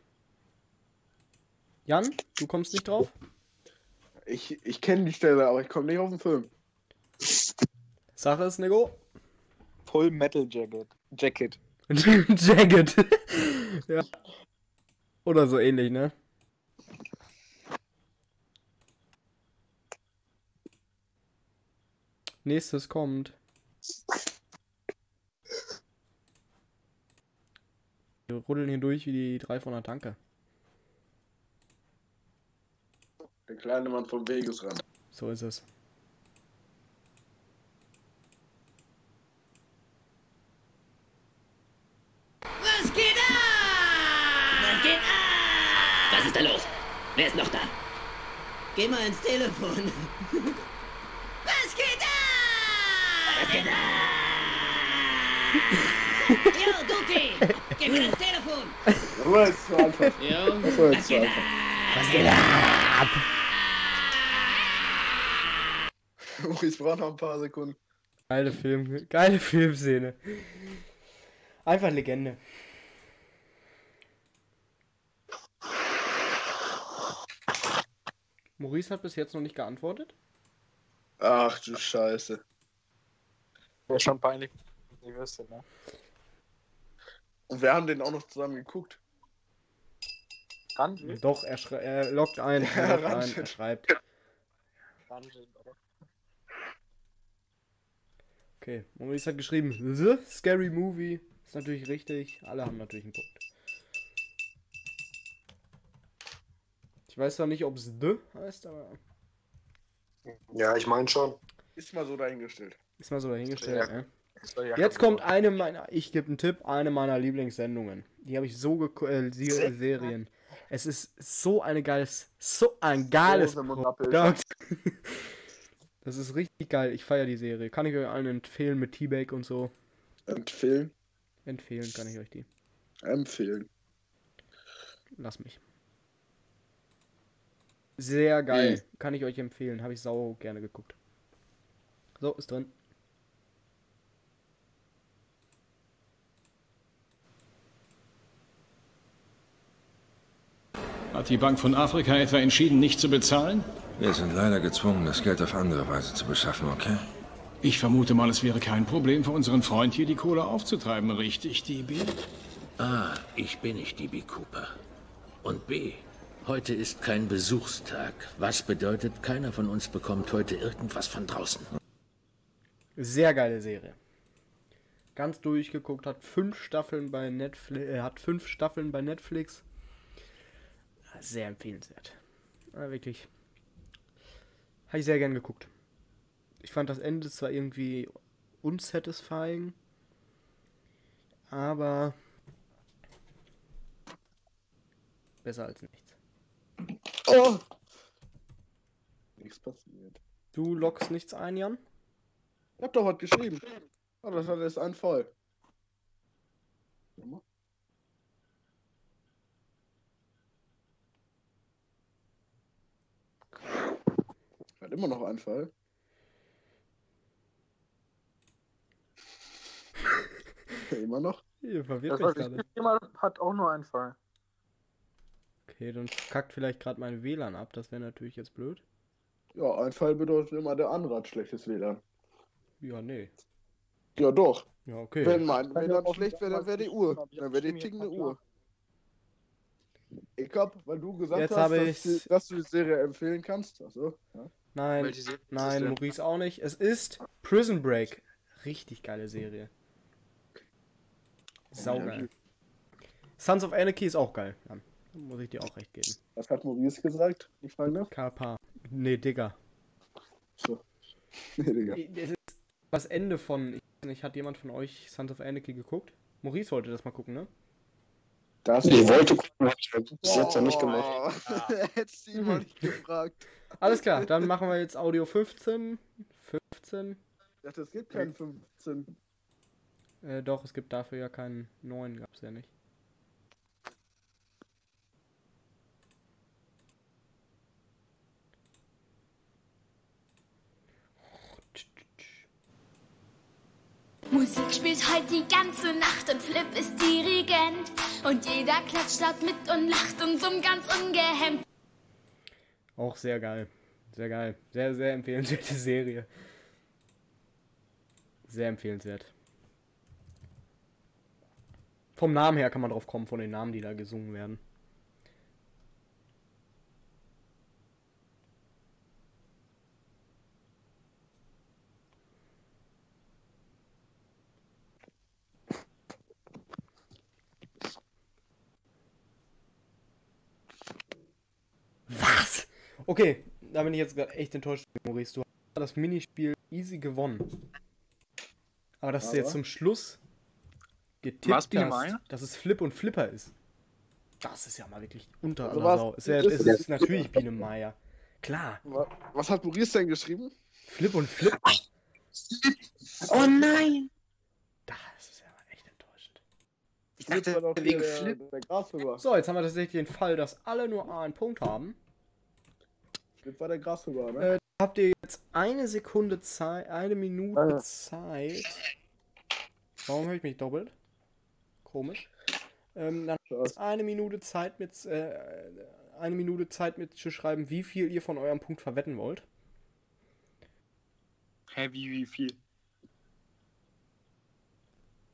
Jan, du kommst nicht drauf? Ich, ich kenne die Stelle, aber ich komme nicht auf den Film. Sache ist, Nego. Full Metal Jacket. Jacket. Jagged. ja. Oder so ähnlich, ne? Nächstes kommt. Wir ruddeln hier durch wie die drei von der Tanke. Der kleine Mann vom Wegesrand. So ist es. Was geht ab? Was geht ab? Was ist da los? Wer ist noch da? Geh mal ins Telefon. Was geht ab? Was geht ab? Yo, Duki! Gib mir das Telefon! Das jetzt zu einfach. Jo, Das war jetzt was zu geht einfach. ab? Was geht ab? Maurice braucht noch ein paar Sekunden. Geile Film, geile Filmszene. Einfach Legende. Maurice hat bis jetzt noch nicht geantwortet. Ach du Scheiße. Wäre schon peinlich. Ich wüsste, ne? Und wir haben den auch noch zusammen geguckt. Randall? Doch, er, schrei- er loggt ein, er loggt ein, er schreibt. Okay, Maurice hat geschrieben, The Scary Movie. Ist natürlich richtig. Alle haben natürlich einen Punkt. Ich weiß zwar nicht, ob es The heißt, aber Ja, ich meine schon. Ist mal so dahingestellt. ist mal so dahingestellt. Ja. ja Jetzt kommt eine meiner, ich gebe einen Tipp, eine meiner Lieblingssendungen. Die habe ich so geguckt, äh, äh, Serien. Es ist so eine geiles, so ein geiles. Produkt. Das ist richtig geil. Ich feiere die Serie. Kann ich euch allen empfehlen mit T-Bake und so. Empfehlen. Empfehlen kann ich euch die. Empfehlen. Lass mich. Sehr geil. Kann ich euch empfehlen. Habe ich sau gerne geguckt. So, ist drin. Hat die Bank von Afrika etwa entschieden, nicht zu bezahlen? Wir sind leider gezwungen, das Geld auf andere Weise zu beschaffen, okay? Ich vermute mal, es wäre kein Problem für unseren Freund hier die Kohle aufzutreiben, richtig, DB? A. Ich bin nicht DB Cooper. Und B. Heute ist kein Besuchstag. Was bedeutet, keiner von uns bekommt heute irgendwas von draußen. Sehr geile Serie. Ganz durchgeguckt, hat fünf Staffeln bei Netflix, äh, hat fünf Staffeln bei Netflix. Sehr empfehlenswert. Ja, wirklich. Habe ich sehr gern geguckt. Ich fand das Ende zwar irgendwie unsatisfying, aber besser als nichts. Oh! Nichts passiert. Du lockst nichts ein, Jan? Ich hab doch was geschrieben. Oh, das hat jetzt einen voll. hat immer noch einen Fall. immer noch? Ihr verwirrt Das mich gerade. Jemand hat auch nur einen Fall. Okay, dann kackt vielleicht gerade mein WLAN ab. Das wäre natürlich jetzt blöd. Ja, ein Fall bedeutet immer, der andere hat schlechtes WLAN. Ja, nee. Ja, doch. Ja, okay. Wenn mein WLAN schlecht wäre, dann wäre die Uhr. Dann wäre die tickende Uhr. Ich hab, weil du gesagt Jetzt hast, habe dass, du, dass du die Serie empfehlen kannst. Achso. Ja. Nein, nein? Maurice auch nicht. Es ist Prison Break. Richtig geile Serie. Saugeil. Sons of Anarchy ist auch geil. Ja, muss ich dir auch recht geben. Was hat Maurice gesagt? Ich frage nach. KP. Nee, Digga. So. Nee, Digga. Das ist das Ende von. Ich weiß nicht, hat jemand von euch Sons of Anarchy geguckt? Maurice wollte das mal gucken, ne? Das Ich wollte gucken, hab ich bis jetzt noch nicht gemacht. Boah. Hättest du ihn mal nicht gefragt. Alles klar, dann machen wir jetzt Audio 15. 15. Ich dachte, es gibt keinen 15. Äh, doch, es gibt dafür ja keinen neuen, gab's ja nicht. Musik spielt heute die ganze Nacht und Flip ist Dirigent. Und jeder klatscht laut mit und lacht und summt ganz ungehemmt. Auch sehr geil. Sehr geil. Sehr, sehr empfehlenswerte Serie. Sehr empfehlenswert. Vom Namen her kann man drauf kommen, von den Namen, die da gesungen werden. Was? Okay, da bin ich jetzt gerade echt enttäuscht, Maurice. Du hast das Minispiel easy gewonnen. Aber dass du jetzt Aber? zum Schluss getippt Biene hast, dass es Flip und Flipper ist. Das ist ja mal wirklich unter Also aller was- Sau. Ist es- ist natürlich Biene Meier. Klar. Wa- Was hat Maurice denn geschrieben? Flip und Flipper. Oh nein! Das ist ja mal echt enttäuschend. Ich dachte, wegen der, Flip. der Grashüpper. So, jetzt haben wir tatsächlich den Fall, dass alle nur einen Punkt haben. Flip war der Grashüpper, ne? Äh, habt ihr jetzt eine Sekunde Zeit, eine Minute Ah. Zeit. Warum höre ich mich doppelt? Komisch. Ähm, dann habt ihr jetzt eine Minute Zeit mit äh, eine Minute Zeit mitzuschreiben, wie viel ihr von eurem Punkt verwetten wollt. Hä, wie, wie viel?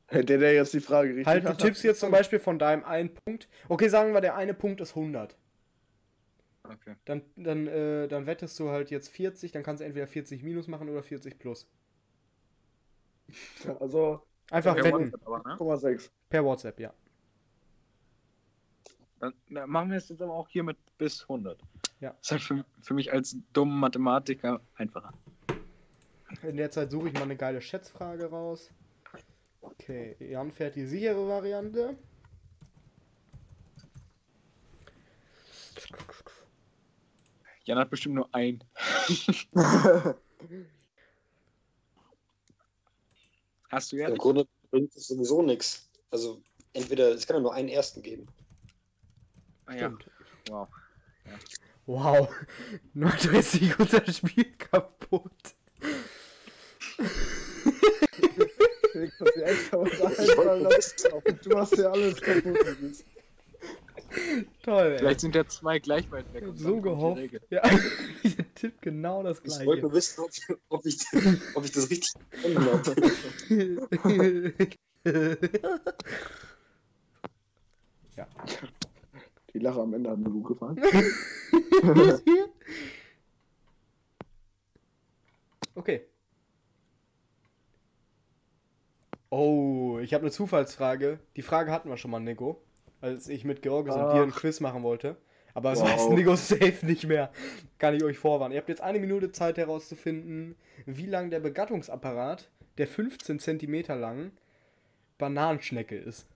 Hätte der jetzt die Frage richtig Halt, du tippst jetzt zum Beispiel von deinem einen Punkt. Okay, sagen wir, der eine Punkt ist 100. Okay. Dann, dann, äh, dann wettest du halt jetzt 40, dann kannst du entweder 40 minus machen oder 40 plus. Also. Einfach Per wetten. WhatsApp aber, ne? 0,6. Per WhatsApp, ja. Dann, dann machen wir es jetzt aber auch hier mit bis 100. Ja. Ist halt für, für mich als dummen Mathematiker einfacher. In der Zeit suche ich mal eine geile Schätzfrage raus. Okay, Jan fährt die sichere Variante. Jan hat bestimmt nur ein. Hast du ja Im Grunde bringt es sowieso nichts. Also entweder, es kann ja nur einen ersten geben. Ah, ja. Wow. Wow, 39 unser Spiel kaputt. Du hast ja alles kaputt. Toll, ey. Vielleicht sind ja zwei gleich weit weg. und So gehofft. Ja, der Tipp genau das Ich wollte nur gleiche. wissen, ob, ob, ich, ob ich das richtig verstanden habe. ja. Die Lache am Ende hat mir gut gefallen. Okay. Oh, ich habe eine Zufallsfrage. Die Frage hatten wir schon mal, Nico. Als ich mit Georges und dir ein Ach. Quiz machen wollte. Aber das Wow. weiß Nico safe nicht mehr. Kann ich euch vorwarnen. Ihr habt jetzt eine Minute Zeit herauszufinden, wie lang der Begattungsapparat der 15 cm langen Bananenschnecke ist.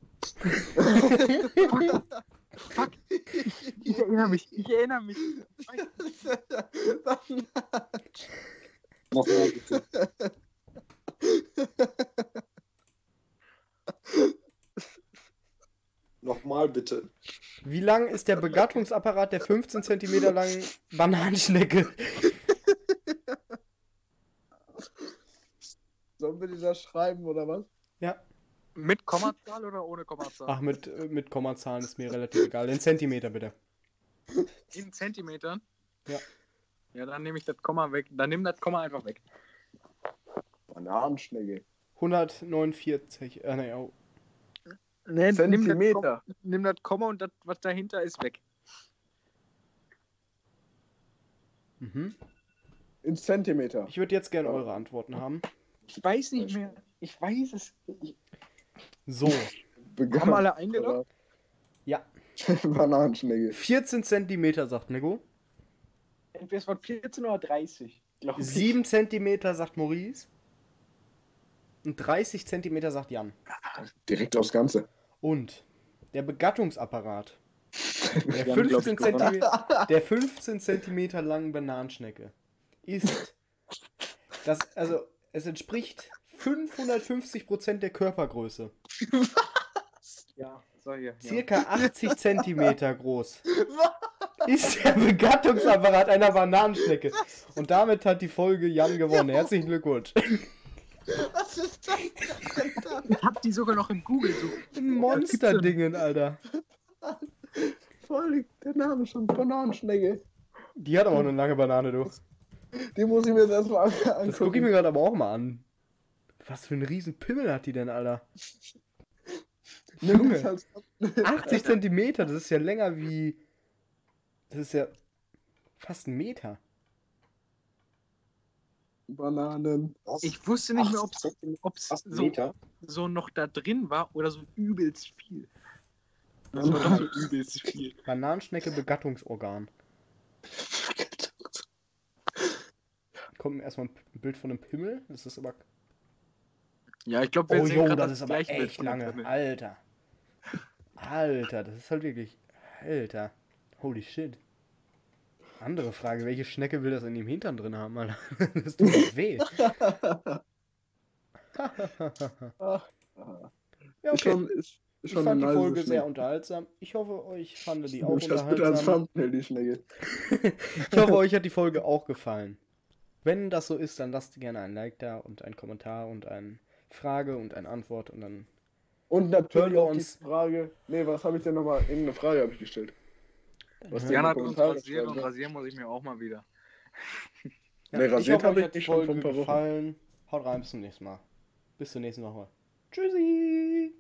Ich erinnere mich, ich erinnere mich. Nochmal bitte. Nochmal bitte. Wie lang ist der Begattungsapparat der 15 cm langen Bananenschnecke? Sollen wir die da schreiben oder was? Ja. Mit Kommazahl oder ohne Kommazahl? Ach, mit, äh, mit Kommazahlen ist mir relativ egal. In Zentimeter bitte. In Zentimetern? Ja. Ja, dann nehme ich das Komma weg. Dann nimm das Komma einfach weg. Bananenschnecke. 149, äh, naja, oh. Nee, nimm das, Zentimeter. Komma, nimm das Komma und das, was dahinter ist, weg. Mhm. In Zentimeter. Ich würde jetzt gerne eure Antworten haben. Ich weiß nicht mehr. Ich weiß es. Ich, So. haben alle eingeloggt? Ja. Bananenschnecke. 14 Zentimeter, sagt Nico. Entweder es war 14 oder 30. glaub ich. 7 Zentimeter, sagt Maurice. Und 30 Zentimeter, sagt Jan. Direkt aufs Ganze. Und der Begattungsapparat der Wir haben, glaub 15, ich, gewonnen. Zentimeter, der 15 Zentimeter langen Bananenschnecke ist das, also es entspricht 550 Prozent der Körpergröße. Ja, so hier. ja. Circa 80 Zentimeter groß ist der Begattungsapparat einer Bananenschnecke. Und damit hat die Folge Jan gewonnen. Herzlichen Glückwunsch. Was ist das denn? Ich hab die sogar noch im Google so. Ein Monsterdingen, Alter. Voll der Name schon. Bananenschnecke. Die hat aber auch eine lange Banane, du. Die muss ich mir jetzt erstmal an- angucken. Das gucke ich mir gerade aber auch mal an. Was für einen riesen Pimmel hat die denn, Alter? Junge. das als- 80 Zentimeter, das ist ja länger wie. Das ist ja fast ein Meter. Bananen. Ich wusste nicht mehr, ob es Acht so, Meter. so noch da drin war oder so übelst viel. Das war doch so übelst viel. Bananenschnecke Begattungsorgan. Kommt mir erstmal ein Bild von einem Pimmel. Das ist aber. Ja, ich glaube, wir Oh sehen jo, gerade das ist aber Bild echt dem lange. Alter. Alter, das ist halt wirklich. Alter. Holy shit. Andere Frage, welche Schnecke will das in dem Hintern drin haben, Alter? Das tut doch weh. Ja, okay. schon, ist, ist Ich fand die Folge sehr Schnecke. unterhaltsam. Ich hoffe, euch fand die auch unterhaltsam. Ich hoffe, euch hat die Folge auch gefallen. Wenn das so ist, dann lasst gerne ein Like da und einen Kommentar und eine Frage und eine Antwort und dann Und Hören natürlich wir auch uns. Frage. Nee, was habe ich denn nochmal? Irgendeine Frage habe ich gestellt. Was Jan hat uns rasiert und rasieren muss ich mir auch mal wieder. Ja, Nee, ich rasiert hoffe, habe euch ich hat die Folge gefallen. Haut rein, bis zum nächsten Mal. Bis zur nächsten Woche. Tschüssi!